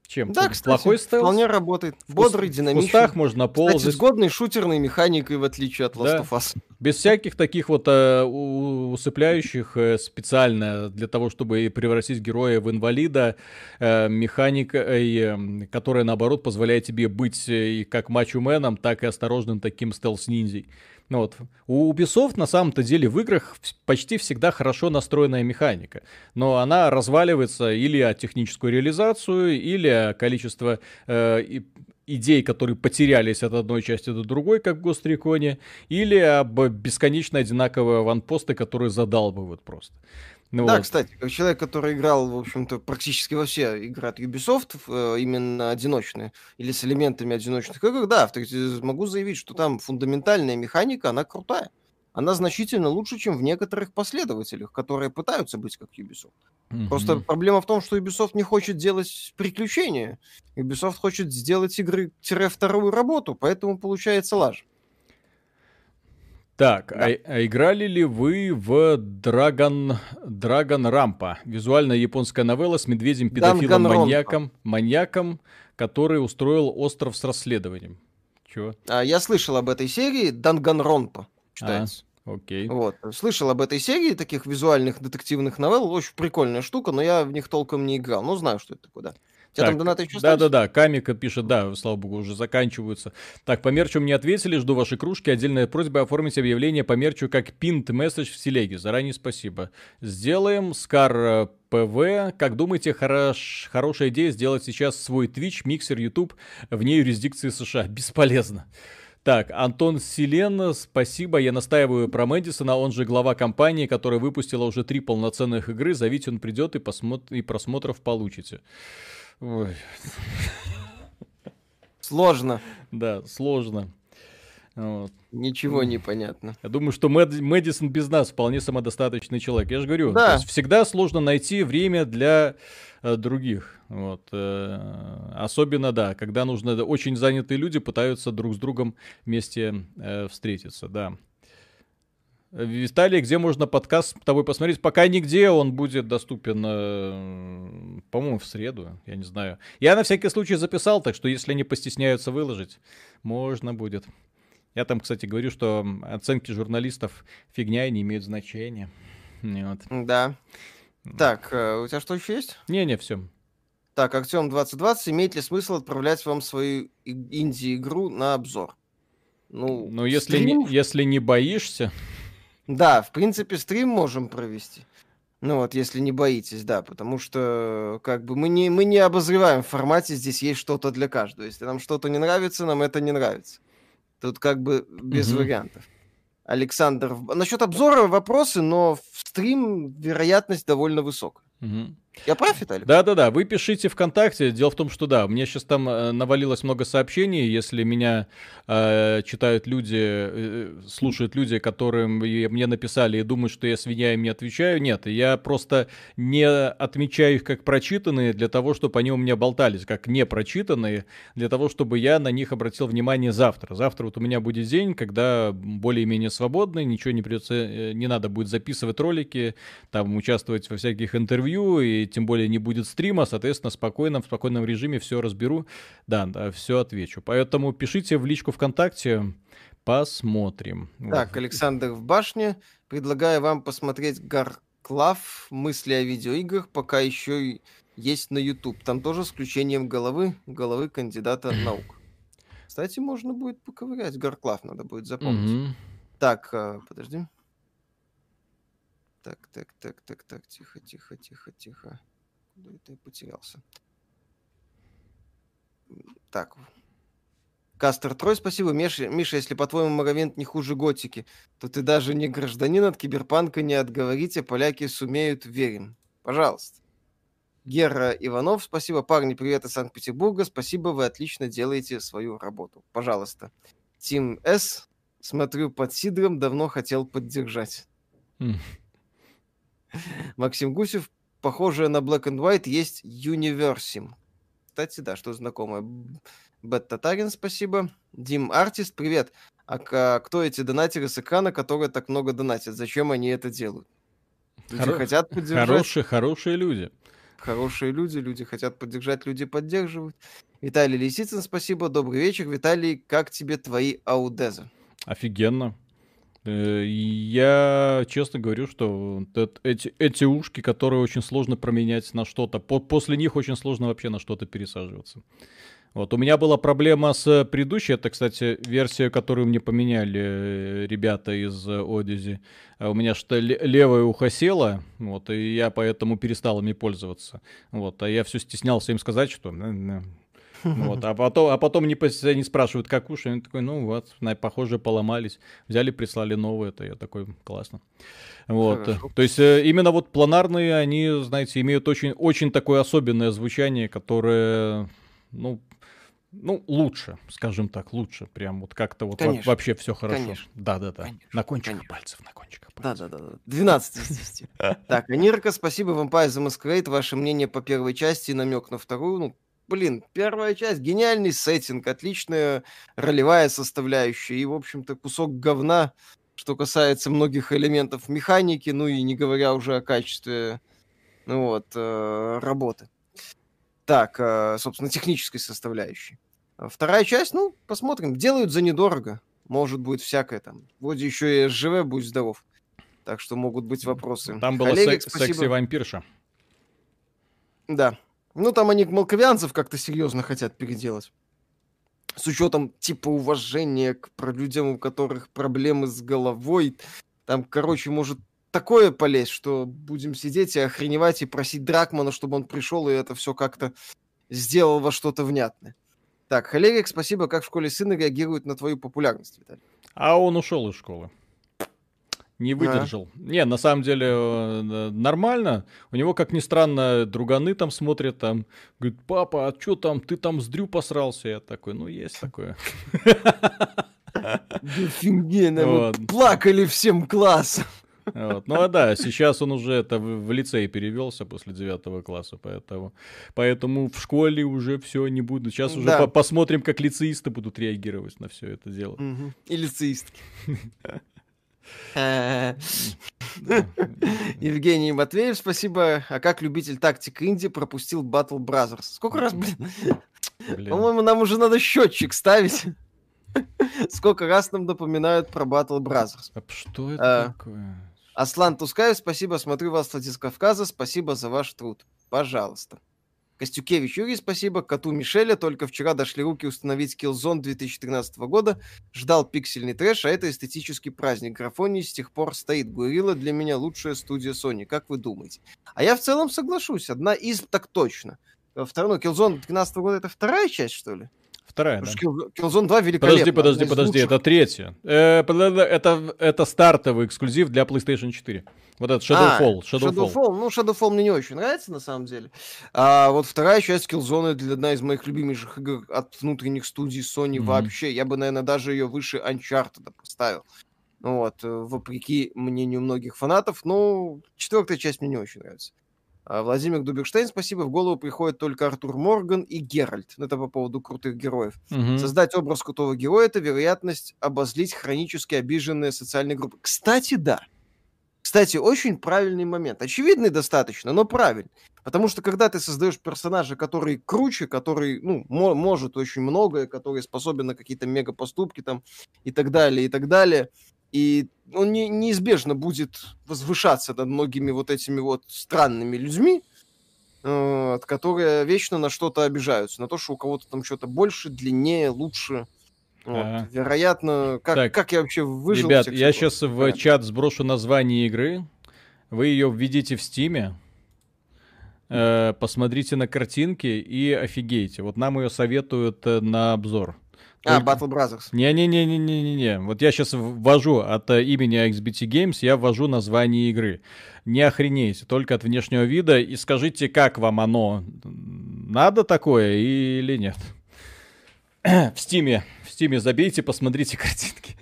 Чем? Да, кстати, Плохой стелс? вполне работает. Бодрый, в динамичный. В кустах можно ползать. Кстати, с годной шутерной механикой, в отличие от Last да. of Us. Без всяких таких вот э, усыпляющих э, специально для того, чтобы превратить героя в инвалида, э, механика, э, которая, наоборот, позволяет тебе быть э, и как мачо-меном, так и осторожным таким стелс-ниндзей. Ну вот. У Ubisoft на самом-то деле в играх почти всегда хорошо настроенная механика, но она разваливается или от техническую реализацию, или количество э, идей, которые потерялись от одной части до другой, как в Гостриконе, или об бесконечно одинаковые ванпосты, которые задалбывают просто. Ну да, вот. кстати, как человек, который играл, в общем-то, практически во все игры от Ubisoft, э, именно одиночные, или с элементами одиночных игр, да, могу заявить, что там фундаментальная механика, она крутая. Она значительно лучше, чем в некоторых последователях, которые пытаются быть как Ubisoft. Mm-hmm. Просто проблема в том, что Ubisoft не хочет делать приключения. Ubisoft хочет сделать игры-вторую работу, поэтому получается лажа. Так, да. а, а играли ли вы в Dragon, Dragon Rampa? Визуальная японская новелла с медведем-педофилом, маньяком, маньяком, который устроил остров с расследованием. Чего? А, я слышал об этой серии, Данганронпа читается. А, окей. Вот. Слышал об этой серии таких визуальных детективных новелл. Очень прикольная штука, но я в них толком не играл. Ну, знаю, что это такое, да. Тебя так, там донаты еще Да, да, да. Камика пишет, да, слава богу, уже заканчиваются. Так, по мерчу мне ответили, жду ваши кружки. Отдельная просьба оформить объявление по мерчу как пинт месседж в телеге. Заранее спасибо. Сделаем. Скар э, ПВ. Как думаете, хорош, хорошая идея сделать сейчас свой Twitch, миксер, YouTube вне юрисдикции США? Бесполезно. Так, Антон Селен, спасибо. Я настаиваю про Мэдисона, он же глава компании, которая выпустила уже три полноценных игры. Зовите, он придет и, посмотр... и просмотров получите. Ой. Сложно. Да, сложно. Вот. Ничего не понятно. Я думаю, что Мэд... Мэдисон без нас вполне самодостаточный человек. Я же говорю, да. всегда сложно найти время для э, других. Вот. Э, особенно, да, когда нужно... Очень занятые люди пытаются друг с другом вместе э, встретиться, да. Виталий, где можно подкаст с тобой посмотреть? Пока нигде, он будет доступен, э, по-моему, в среду, я не знаю. Я на всякий случай записал, так что если они постесняются выложить, можно будет. Я там, кстати, говорю, что оценки журналистов фигня и не имеют значения. Вот. Да. Так, э, у тебя что еще есть? Не-не, все. Так, Артем 2020, имеет ли смысл отправлять вам свою инди-игру на обзор? Ну, ну если, не, если не боишься... Да, в принципе, стрим можем провести. Ну вот, если не боитесь, да, потому что как бы мы не, мы не обозреваем в формате, здесь есть что-то для каждого. Если нам что-то не нравится, нам это не нравится. Тут как бы без угу. вариантов. Александр, насчет обзора вопросы, но в стрим вероятность довольно высокая. Угу. Я прав, Виталий? Да-да-да, вы пишите ВКонтакте. Дело в том, что да, мне сейчас там э, навалилось много сообщений. Если меня э, читают люди, э, слушают люди, которым мне написали и думают, что я свинья им не отвечаю, нет, я просто не отмечаю их как прочитанные для того, чтобы они у меня болтались, как не прочитанные, для того, чтобы я на них обратил внимание завтра. Завтра вот у меня будет день, когда более-менее свободный, ничего не придется, э, не надо будет записывать ролики, там участвовать во всяких интервью и тем более не будет стрима, соответственно, спокойно, в спокойном режиме все разберу, да, да, все отвечу. Поэтому пишите в личку ВКонтакте, посмотрим. Так, Александр в башне. Предлагаю вам посмотреть Гарклав «Мысли о видеоиграх», пока еще есть на YouTube. Там тоже с включением головы, головы кандидата наук. Кстати, можно будет поковырять. Гарклав надо будет запомнить. Mm-hmm. Так, э, подожди. Так, так, так, так, так, тихо, тихо, тихо, тихо. Куда это я потерялся? Так. Кастер Трой, спасибо. Миша, Миша, если по-твоему Моровент не хуже Готики, то ты даже не гражданин от Киберпанка не отговорите, поляки сумеют, верим. Пожалуйста. Гера Иванов, спасибо. Парни, привет из Санкт-Петербурга. Спасибо, вы отлично делаете свою работу. Пожалуйста. Тим С. Смотрю под Сидром, давно хотел поддержать. Максим Гусев, похожее на Black and White, есть Universim. Кстати, да, что знакомое. Бет Татарин, спасибо. Дим Артист, привет. А кто эти донатеры с экрана, которые так много донатят? Зачем они это делают? Люди Хоро... хотят поддержать. Хорошие, хорошие люди. Хорошие люди, люди хотят поддержать, люди поддерживают. Виталий Лисицын, спасибо. Добрый вечер. Виталий, как тебе твои аудезы? Офигенно. Э, я честно говорю, что эти, эти ушки, которые очень сложно променять на что-то, после них очень сложно вообще на что-то пересаживаться. Вот, у меня была проблема с предыдущей, это, кстати, версия, которую мне поменяли э, ребята из Odyssey. А у меня что левое ухо село, вот, и я поэтому перестал ими пользоваться. Вот, а я все стеснялся им сказать, что вот, а потом, а потом не, не спрашивают, как уши, они такой, ну вот, похоже, поломались. Взяли, прислали новые, это я такой, классно. Вот, Хорошо. то есть э, именно вот планарные, они, знаете, имеют очень, очень такое особенное звучание, которое, ну, ну, лучше, скажем так, лучше. Прям вот как-то вот конечно, вообще все хорошо. Конечно. Да, да, да. Конечно, на кончиках конечно. пальцев, на кончиках пальцев. Да, да, да. 12 из 10. Так, Анирка, спасибо Vampire the Masquerade. Ваше мнение по первой части и намек на вторую. Ну, блин, первая часть, гениальный сеттинг, отличная ролевая составляющая и, в общем-то, кусок говна, что касается многих элементов механики, ну и не говоря уже о качестве, ну вот, э, работы. Так, э, собственно, технической составляющей. А вторая часть, ну, посмотрим. Делают за недорого. Может быть всякое там. Вроде еще и СЖВ, будь здоров. Так что могут быть вопросы. Там была Коллеги, сек- секси-вампирша. Да. Ну, там они молковянцев как-то серьезно хотят переделать. С учетом типа уважения к людям, у которых проблемы с головой. Там, короче, может такое полезть, что будем сидеть и охреневать и просить Дракмана, чтобы он пришел и это все как-то сделал во что-то внятное. Так, Халерик, спасибо. Как в школе сына реагирует на твою популярность, Виталий? А он ушел из школы. Не выдержал. А. Не, на самом деле э, нормально. У него, как ни странно, друганы там смотрят, там, говорит, папа, а что там, ты там с Дрю посрался? Я такой, ну, есть такое. Офигенно, плакали всем классом. Вот. Ну а да, сейчас он уже это в, в лицей перевелся после девятого класса, поэтому, поэтому в школе уже все не буду. Сейчас уже да. по посмотрим, как лицеисты будут реагировать на все это дело. Угу. И лицеистки. Евгений Матвеев, спасибо. А как любитель тактик Инди пропустил Battle Brothers? Сколько раз, блин? По-моему, нам уже надо счетчик ставить. Сколько раз нам напоминают про Battle Brothers. А что это а, такое? Аслан Тускаев, спасибо, смотрю вас с Кавказа, спасибо за ваш труд. Пожалуйста. Костюкевич Юрий, спасибо. Коту Мишеля только вчера дошли руки установить Killzone 2013 года. Ждал пиксельный трэш, а это эстетический праздник. Графоний с тех пор стоит. Гурила для меня лучшая студия Sony. Как вы думаете? А я в целом соглашусь. Одна из так точно. Второй, ну, Killzone 2013 года это вторая часть, что ли? Вторая, да. Killzone 2 великолепно. Подожди, подожди, подожди, это третья. Э, это, это стартовый эксклюзив для PlayStation 4. Вот этот Shadowfall. А, Shadowfall. Shadowfall. Ну, Shadowfall мне не очень нравится, на самом деле. А вот вторая часть Killzone это одна из моих любимейших игр от внутренних студий Sony mm-hmm. вообще. Я бы, наверное, даже ее выше Uncharted поставил. Вот, э, вопреки мнению многих фанатов. Но четвертая часть мне не очень нравится. А, Владимир Дуберштейн, спасибо. В голову приходит только Артур Морган и Геральт. Ну, это по поводу крутых героев. Угу. Создать образ крутого героя – это вероятность обозлить хронически обиженные социальные группы. Кстати, да. Кстати, очень правильный момент. Очевидный достаточно, но правильный. Потому что когда ты создаешь персонажа, который круче, который, ну, мо- может очень многое, который способен на какие-то мега поступки там и так далее, и так далее, и он не, неизбежно будет возвышаться над многими вот этими вот странными людьми, э, которые вечно на что-то обижаются, на то, что у кого-то там что-то больше, длиннее, лучше. Вот. Ага. Вероятно, как, так, как я вообще выжил? Ребят, я сейчас в Понятно. чат сброшу название игры. Вы ее введите в стиме. Э, посмотрите на картинки и офигейте. Вот нам ее советуют э, на обзор. А, Battle Brothers. Не-не-не-не-не-не. Вот я сейчас ввожу от э, имени XBT Games, я ввожу название игры. Не охренейте, только от внешнего вида. И скажите, как вам оно? Надо такое или нет? в Стиме. В Стиме забейте, посмотрите картинки.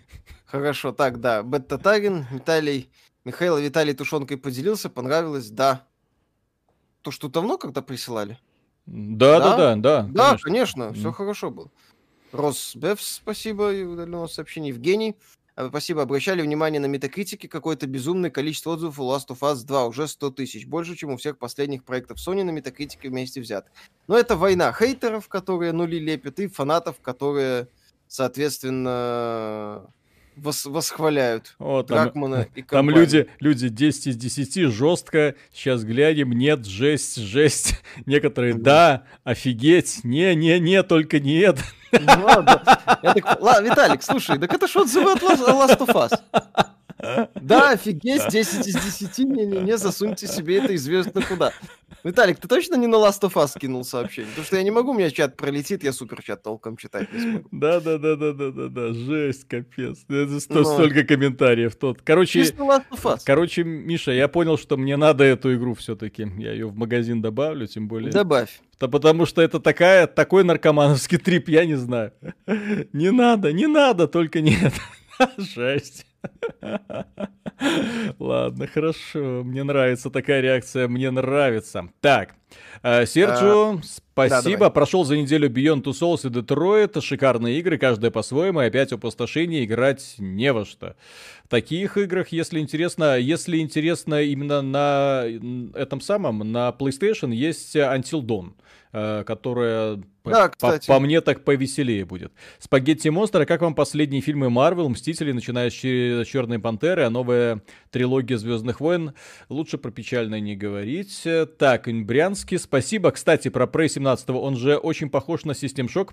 Хорошо, так, да. Бетта Тагин, Виталий... Михаил Виталий тушенкой поделился, понравилось, да. То, что давно когда присылали? Да, да, да, да. Да, конечно, конечно все хорошо было. Росбеф, спасибо, и удаленного сообщения. Евгений. А, спасибо. Обращали внимание на метакритики. Какое-то безумное количество отзывов у Last of Us 2. Уже 100 тысяч. Больше, чем у всех последних проектов Sony на метакритике вместе взят. Но это война хейтеров, которые нули лепят, и фанатов, которые, соответственно, вос восхваляют О, там, и Там люди, люди 10 из 10, жестко, сейчас глянем, нет, жесть, жесть. Некоторые, да, офигеть, не-не-не, только нет. Ну, ладно. Так, Виталик, слушай, так это ж отзывы от Last of Us. Да, офигеть, 10 из 10, не-не-не, засуньте себе это известно куда. Виталик, ты точно не на Last of Us кинул сообщение? Потому что я не могу, у меня чат пролетит, я супер чат толком читать не смогу. Да-да-да-да-да-да, жесть, капец. Это Но... столько комментариев. Тот. Короче, короче, Миша, я понял, что мне надо эту игру все-таки. Я ее в магазин добавлю, тем более. Добавь. Да потому что это такая, такой наркомановский трип, я не знаю. Не надо, не надо, только нет. Жесть. Ладно, хорошо. Мне нравится такая реакция, мне нравится. Так, Серджио, а, спасибо. Да, Прошел за неделю Beyond Two Souls и Detroit. Шикарные игры, каждая по-своему. И опять опустошение, играть не во что. В таких играх, если интересно, если интересно именно на этом самом, на PlayStation есть Until Dawn. Э, которая да, по, по мне так повеселее будет. Спагетти Монстр, а как вам последние фильмы Марвел, Мстители, начиная с Черной Пантеры, а новая трилогия Звездных войн? Лучше про печальное не говорить. Так, Брянский, спасибо. Кстати, про Prey 17, он же очень похож на System Shock.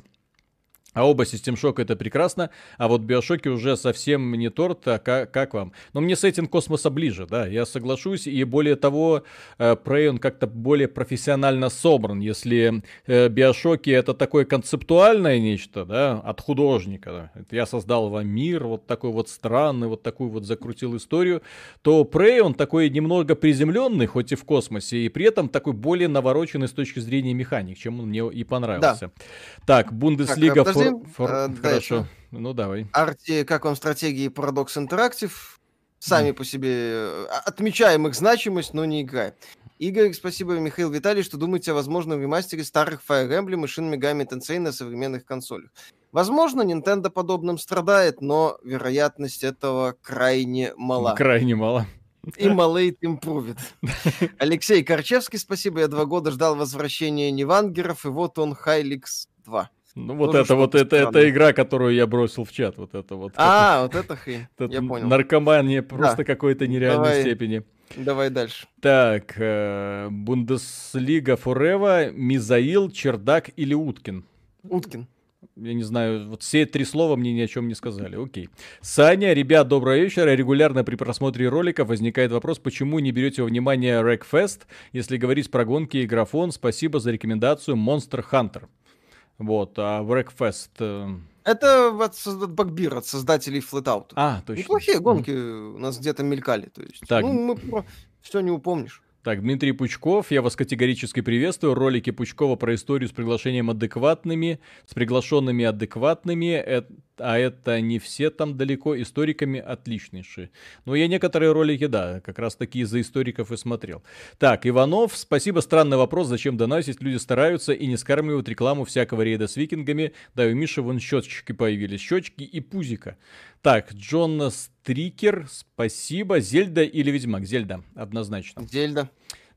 А оба System Shock это прекрасно, а вот Биошоки уже совсем не торт, а как, как вам? Но мне сеттинг космоса ближе, да, я соглашусь, и более того, э, Prey он как-то более профессионально собран, если э, Биошоки это такое концептуальное нечто, да, от художника, да. я создал вам мир, вот такой вот странный, вот такую вот закрутил историю, то Prey он такой немного приземленный, хоть и в космосе, и при этом такой более навороченный с точки зрения механик, чем он мне и понравился. Да. Так, Бундеслига... Так, Фор... А, Хорошо. Ну, давай. Арти, как вам стратегии Paradox Interactive? Сами mm. по себе э, отмечаем их значимость, но не играй. Игорь, спасибо, Михаил Виталий, что думаете о возможном ремастере старых Fire Emblem и Shin Megami Tensei на современных консолях. Возможно, Nintendo подобным страдает, но вероятность этого крайне мала. Крайне мало. И малейт импровит. Алексей Корчевский, спасибо. Я два года ждал возвращения Невангеров, и вот он, Хайликс 2. Ну вот Тоже это вот это, это игра, которую я бросил в чат, вот это вот. А, вот это хрень. Я понял. Наркомания просто да. какой-то нереальной Давай. степени. Давай дальше. Так, э, Бундеслига Форева, Мизаил, Чердак или Уткин? Уткин. Я не знаю, вот все три слова мне ни о чем не сказали. Окей. Саня, ребят, доброго вечера. Регулярно при просмотре ролика возникает вопрос, почему не берете во внимание Рекфест, если говорить про гонки и графон. Спасибо за рекомендацию Monster Hunter. Вот, а Wreckfest... Э, это от, Багбир, от создателей Flatout. А, точно. Неплохие гонки у нас где-то мелькали. То есть, так. ну, мы все не упомнишь. Так, Дмитрий Пучков, я вас категорически приветствую. Ролики Пучкова про историю с приглашением адекватными, с приглашенными адекватными, это, а это не все там далеко, историками отличнейшие. Но я некоторые ролики, да, как раз такие за историков и смотрел. Так, Иванов, спасибо, странный вопрос, зачем доносить, люди стараются и не скармливают рекламу всякого рейда с викингами. Да, у Миши вон счетчики появились, щечки и пузика. Так, Джон Стрикер, спасибо. Зельда или Ведьмак? Зельда, однозначно. Зельда.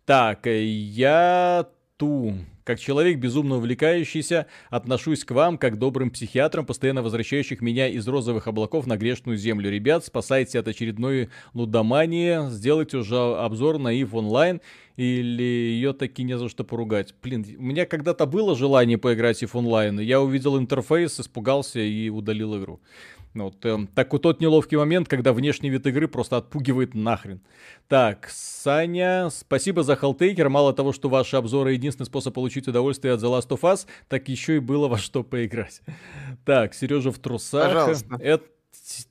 Так, э, я ту. Как человек, безумно увлекающийся, отношусь к вам как добрым психиатрам, постоянно возвращающих меня из розовых облаков на грешную землю. Ребят, спасайте от очередной лудомании, сделайте уже обзор на Ив онлайн, или ее таки не за что поругать. Блин, у меня когда-то было желание поиграть в EVE Online, я увидел интерфейс, испугался и удалил игру. Ну, вот, э, так вот тот неловкий момент, когда внешний вид игры просто отпугивает нахрен. Так, Саня, спасибо за Helltaker. Мало того, что ваши обзоры единственный способ получить удовольствие от The Last of Us, так еще и было во что поиграть. Так, Сережа в трусах. Пожалуйста. Это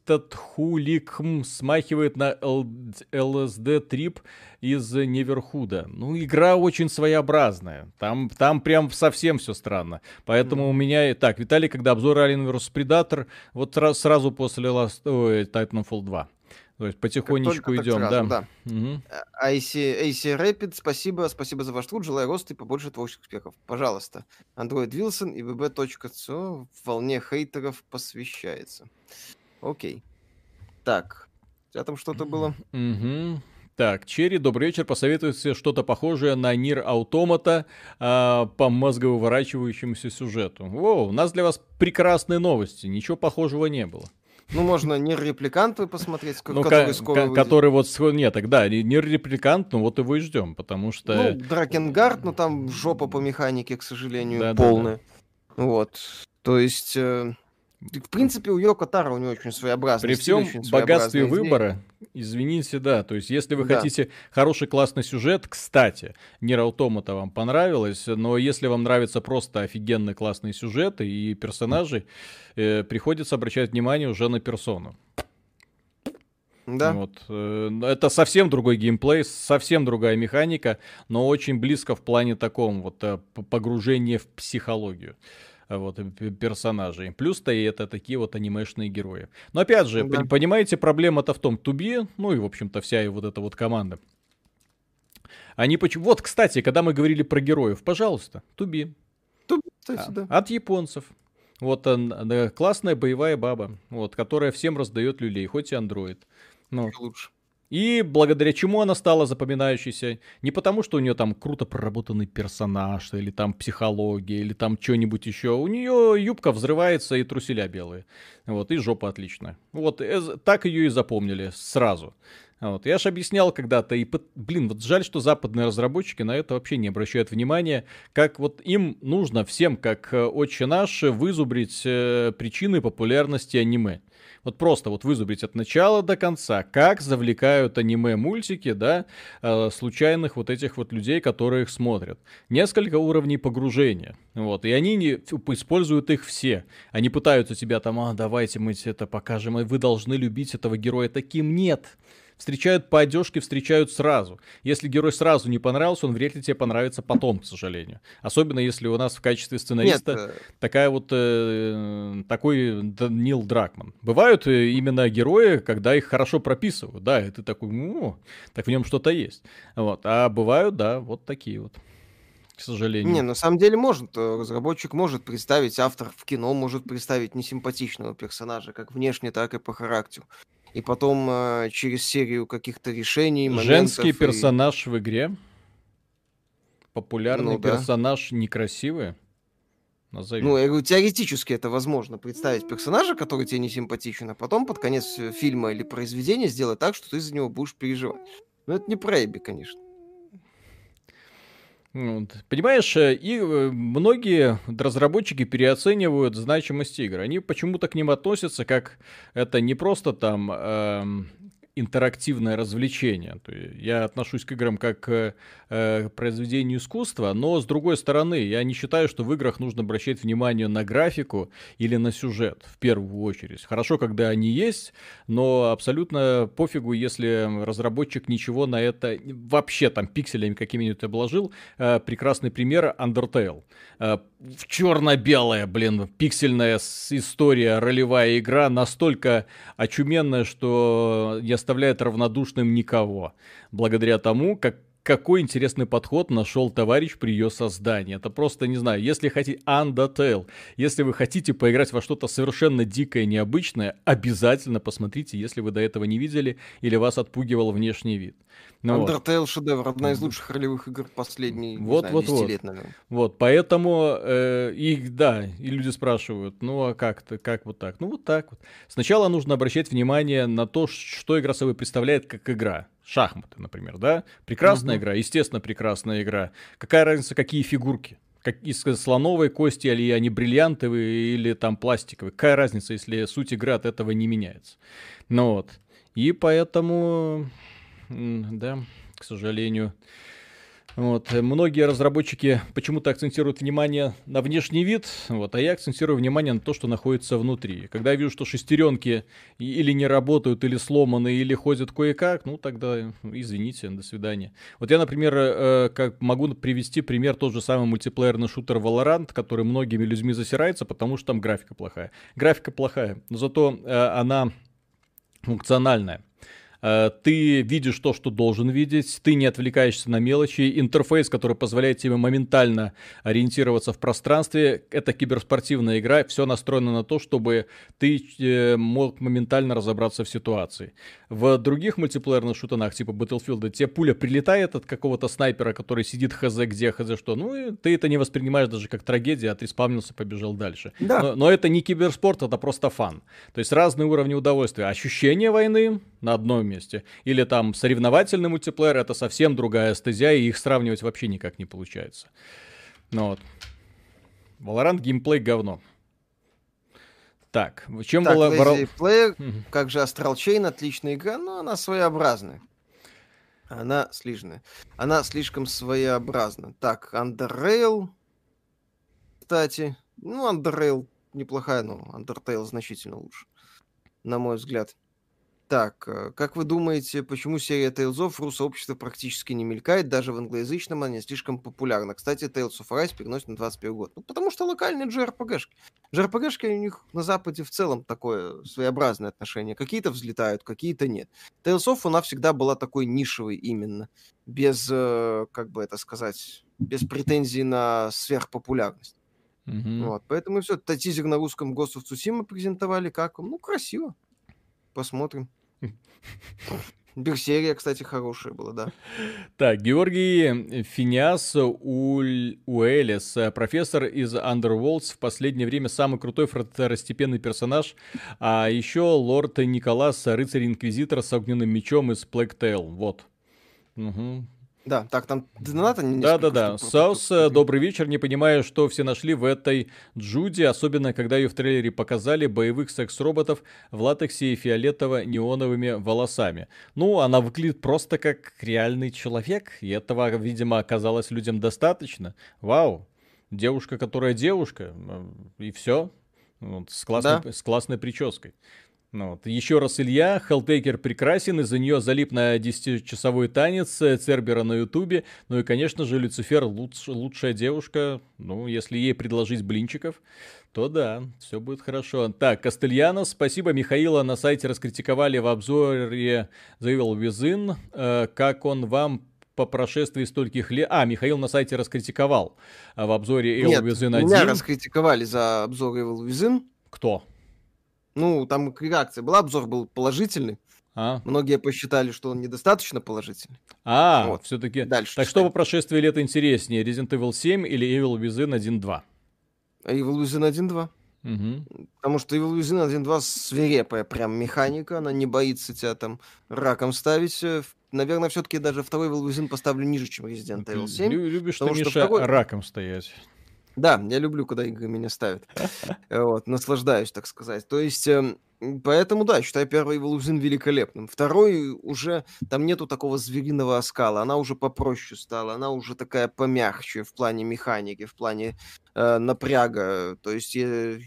этот хуликм смахивает на ЛСД трип из Неверхуда. Ну, игра очень своеобразная. Там, там прям совсем все странно. Поэтому mm. у меня... Так, Виталий, когда обзор Alien vs Predator, вот сразу, сразу после Last... Ой, Titanfall 2. То есть потихонечку идем, сразу, да. да. Угу. AC, AC Rapid, спасибо, спасибо за ваш труд, желаю роста и побольше творческих успехов. Пожалуйста. Android Wilson и bb.co волне хейтеров посвящается. Окей. Так, у тебя там что-то было? Угу. Так, Черри, добрый вечер. Посоветуйте что-то похожее на Нир Аутомата э, по мозговыворачивающемуся сюжету. О, у нас для вас прекрасные новости. Ничего похожего не было. Ну, можно Нир Репликант посмотреть, ну, который скоро Который вот... Нет, тогда Нир Репликант, ну вот его и ждем, потому что... Ну, Дракенгард, ну там жопа по механике, к сожалению, да, полная. Да, да. Вот. То есть... Э, в принципе, у Йоко Таро у него очень своеобразный При всем богатстве выбора, извините, да, то есть если вы да. хотите хороший классный сюжет, кстати, Нир Аутомата вам понравилось, но если вам нравится просто офигенный классный сюжет и персонажи, э, приходится обращать внимание уже на персону. Да. Вот. Э, это совсем другой геймплей, совсем другая механика, но очень близко в плане таком вот э, погружения в психологию вот, персонажей. Плюс-то и это такие вот анимешные герои. Но опять же, да. понимаете, проблема-то в том, Туби, ну и, в общем-то, вся и вот эта вот команда. Они почему... Вот, кстати, когда мы говорили про героев, пожалуйста, Туби. Кстати, а, да. От японцев. Вот он, классная боевая баба, вот, которая всем раздает люлей, хоть и андроид. Ну, лучше. И благодаря чему она стала запоминающейся? Не потому, что у нее там круто проработанный персонаж, или там психология, или там что-нибудь еще. У нее юбка взрывается и труселя белые. Вот, и жопа отличная. Вот, э, так ее и запомнили сразу. Вот. Я же объяснял когда-то, и, блин, вот жаль, что западные разработчики на это вообще не обращают внимания, как вот им нужно всем, как э, отче наш, вызубрить э, причины популярности аниме. Вот просто вот вызубрить от начала до конца, как завлекают аниме-мультики, да, э, случайных вот этих вот людей, которые их смотрят. Несколько уровней погружения, вот, и они не, используют их все. Они пытаются тебя там, а, давайте мы это покажем, и вы должны любить этого героя таким. Нет, встречают по одежке, встречают сразу. Если герой сразу не понравился, он вряд ли тебе понравится потом, к сожалению. Особенно если у нас в качестве сценариста Нет. Э, такая вот э, такой Нил Дракман. Бывают э, именно герои, когда их хорошо прописывают, да, и ты такой, ну, так в нем что-то есть. Вот. А бывают, да, вот такие вот к сожалению. Не, на самом деле может. Э, разработчик может представить, автор в кино может представить несимпатичного персонажа, как внешне, так и по характеру и потом э, через серию каких-то решений, Женский персонаж и... в игре? Популярный ну, да. персонаж некрасивый? Назови. Ну, я говорю, теоретически это возможно представить персонажа, который тебе не симпатичен, а потом под конец э, фильма или произведения сделать так, что ты за него будешь переживать. Но это не про Эбби, конечно. Вот. Понимаешь, э, и э, многие разработчики переоценивают значимость игр. Они почему-то к ним относятся как это не просто там эм, интерактивное развлечение. Я отношусь к играм как к э, произведению искусства, но с другой стороны, я не считаю, что в играх нужно обращать внимание на графику или на сюжет в первую очередь. Хорошо, когда они есть, но абсолютно пофигу, если разработчик ничего на это вообще там пикселями какими-нибудь обложил. Э, прекрасный пример Undertale. Э, в черно-белая, блин, пиксельная история, ролевая игра настолько очуменная, что не оставляет равнодушным никого. Благодаря тому, как какой интересный подход нашел товарищ при ее создании. Это просто, не знаю, если хотите Undertale, если вы хотите поиграть во что-то совершенно дикое, необычное, обязательно посмотрите, если вы до этого не видели или вас отпугивал внешний вид. Ну, Undertale вот. шедевр, одна из лучших ролевых игр последней вот, знаю, вот, 10 вот. лет, наверное. Вот, поэтому, э, и, да, и люди спрашивают, ну а как-то, как вот так? Ну вот так вот. Сначала нужно обращать внимание на то, что игра собой представляет как игра шахматы, например, да? Прекрасная угу. игра, естественно, прекрасная игра. Какая разница, какие фигурки? Как из слоновой кости, или они бриллиантовые, или там пластиковые. Какая разница, если суть игры от этого не меняется? Ну вот. И поэтому, да, к сожалению, вот. Многие разработчики почему-то акцентируют внимание на внешний вид, вот, а я акцентирую внимание на то, что находится внутри. Когда я вижу, что шестеренки или не работают, или сломаны, или ходят кое-как, ну тогда извините, до свидания. Вот я, например, э, как могу привести пример тот же самый мультиплеерный шутер Valorant, который многими людьми засирается, потому что там графика плохая. Графика плохая, но зато э, она функциональная. Э, ты видишь то, что должен видеть, ты не отвлекаешься на мелочи. Интерфейс, который позволяет тебе моментально ориентироваться в пространстве, это киберспортивная игра, все настроено на то, чтобы ты э, мог моментально разобраться в ситуации. В других мультиплеерных шутанах, типа Battlefield, тебе пуля прилетает от какого-то снайпера, который сидит хз где, хз что, ну и ты это не воспринимаешь даже как трагедия, а ты спавнился, побежал дальше. Да. Но, но это не киберспорт, это просто фан. То есть разные уровни удовольствия. Ощущение войны на одном месте. Или там соревновательный мультиплеер, это совсем другая стезя, и их сравнивать вообще никак не получается. Ну вот. Valorant геймплей говно. Так, в чем так, была... Lazy как же Astral Chain, отличная игра, но она своеобразная. Она слишная. Она слишком своеобразна. Так, Underrail, кстати. Ну, Underrail неплохая, но Undertale значительно лучше, на мой взгляд. Так, э, как вы думаете, почему серия Tales of в ру-сообществе практически не мелькает, даже в англоязычном она слишком популярна? Кстати, Tales of Arise переносит на 21 год. Ну, потому что локальные JRPG-шки. JRPG-шки у них на Западе в целом такое своеобразное отношение. Какие-то взлетают, какие-то нет. Tales of, она всегда была такой нишевой именно. Без, э, как бы это сказать, без претензий на сверхпопулярность. Mm-hmm. Вот, поэтому все. Тизер на русском Ghost of Tsushima презентовали. Как Ну, красиво. Посмотрим. Берсерия, кстати, хорошая была, да. Так, Георгий Финиас Уль... Уэлес, профессор из Underworlds, в последнее время самый крутой второстепенный персонаж, а еще лорд Николас, рыцарь-инквизитор с огненным мечом из Plague Tale. Вот. Угу. Да, так, там доната Да, да, да. Саус, э, добрый вечер. Не понимаю, что все нашли в этой Джуди, особенно когда ее в трейлере показали боевых секс-роботов в латексе и фиолетово-неоновыми волосами. Ну, она выглядит просто как реальный человек, и этого, видимо, оказалось людям достаточно. Вау, девушка, которая девушка, и все. Вот, с, классной, да. с классной прической. Ну, вот. Еще раз Илья, Хелтейкер прекрасен, из-за нее залип на 10-часовой танец э, Цербера на Ютубе. Ну и, конечно же, Люцифер луч, лучшая девушка. Ну, если ей предложить блинчиков, то да, все будет хорошо. Так, Кастельянос, спасибо. Михаила на сайте раскритиковали в обзоре Evil Within. Э, как он вам по прошествии стольких лет... А, Михаил на сайте раскритиковал э, в обзоре Evil Нет, Within 1. меня раскритиковали за обзор Evil Within. Кто? Ну, там реакция была, обзор был положительный. А? Многие посчитали, что он недостаточно положительный. А, вот. все-таки. Дальше. Так что по прошествии лет интереснее, Resident Evil 7 или Evil Within 1.2? Evil Within 1.2. Угу. Потому что Evil Within 1.2 свирепая прям механика, она не боится тебя там раком ставить. Наверное, все-таки даже второй Evil Within поставлю ниже, чем Resident Evil 7. Любишь ты, Миша, второй... раком стоять. Да, я люблю, когда игры меня ставят. Вот, наслаждаюсь, так сказать. То есть, эм, поэтому, да, считаю первый Evolution великолепным. Второй уже, там нету такого звериного оскала, она уже попроще стала, она уже такая помягче в плане механики, в плане э, напряга. То есть, я,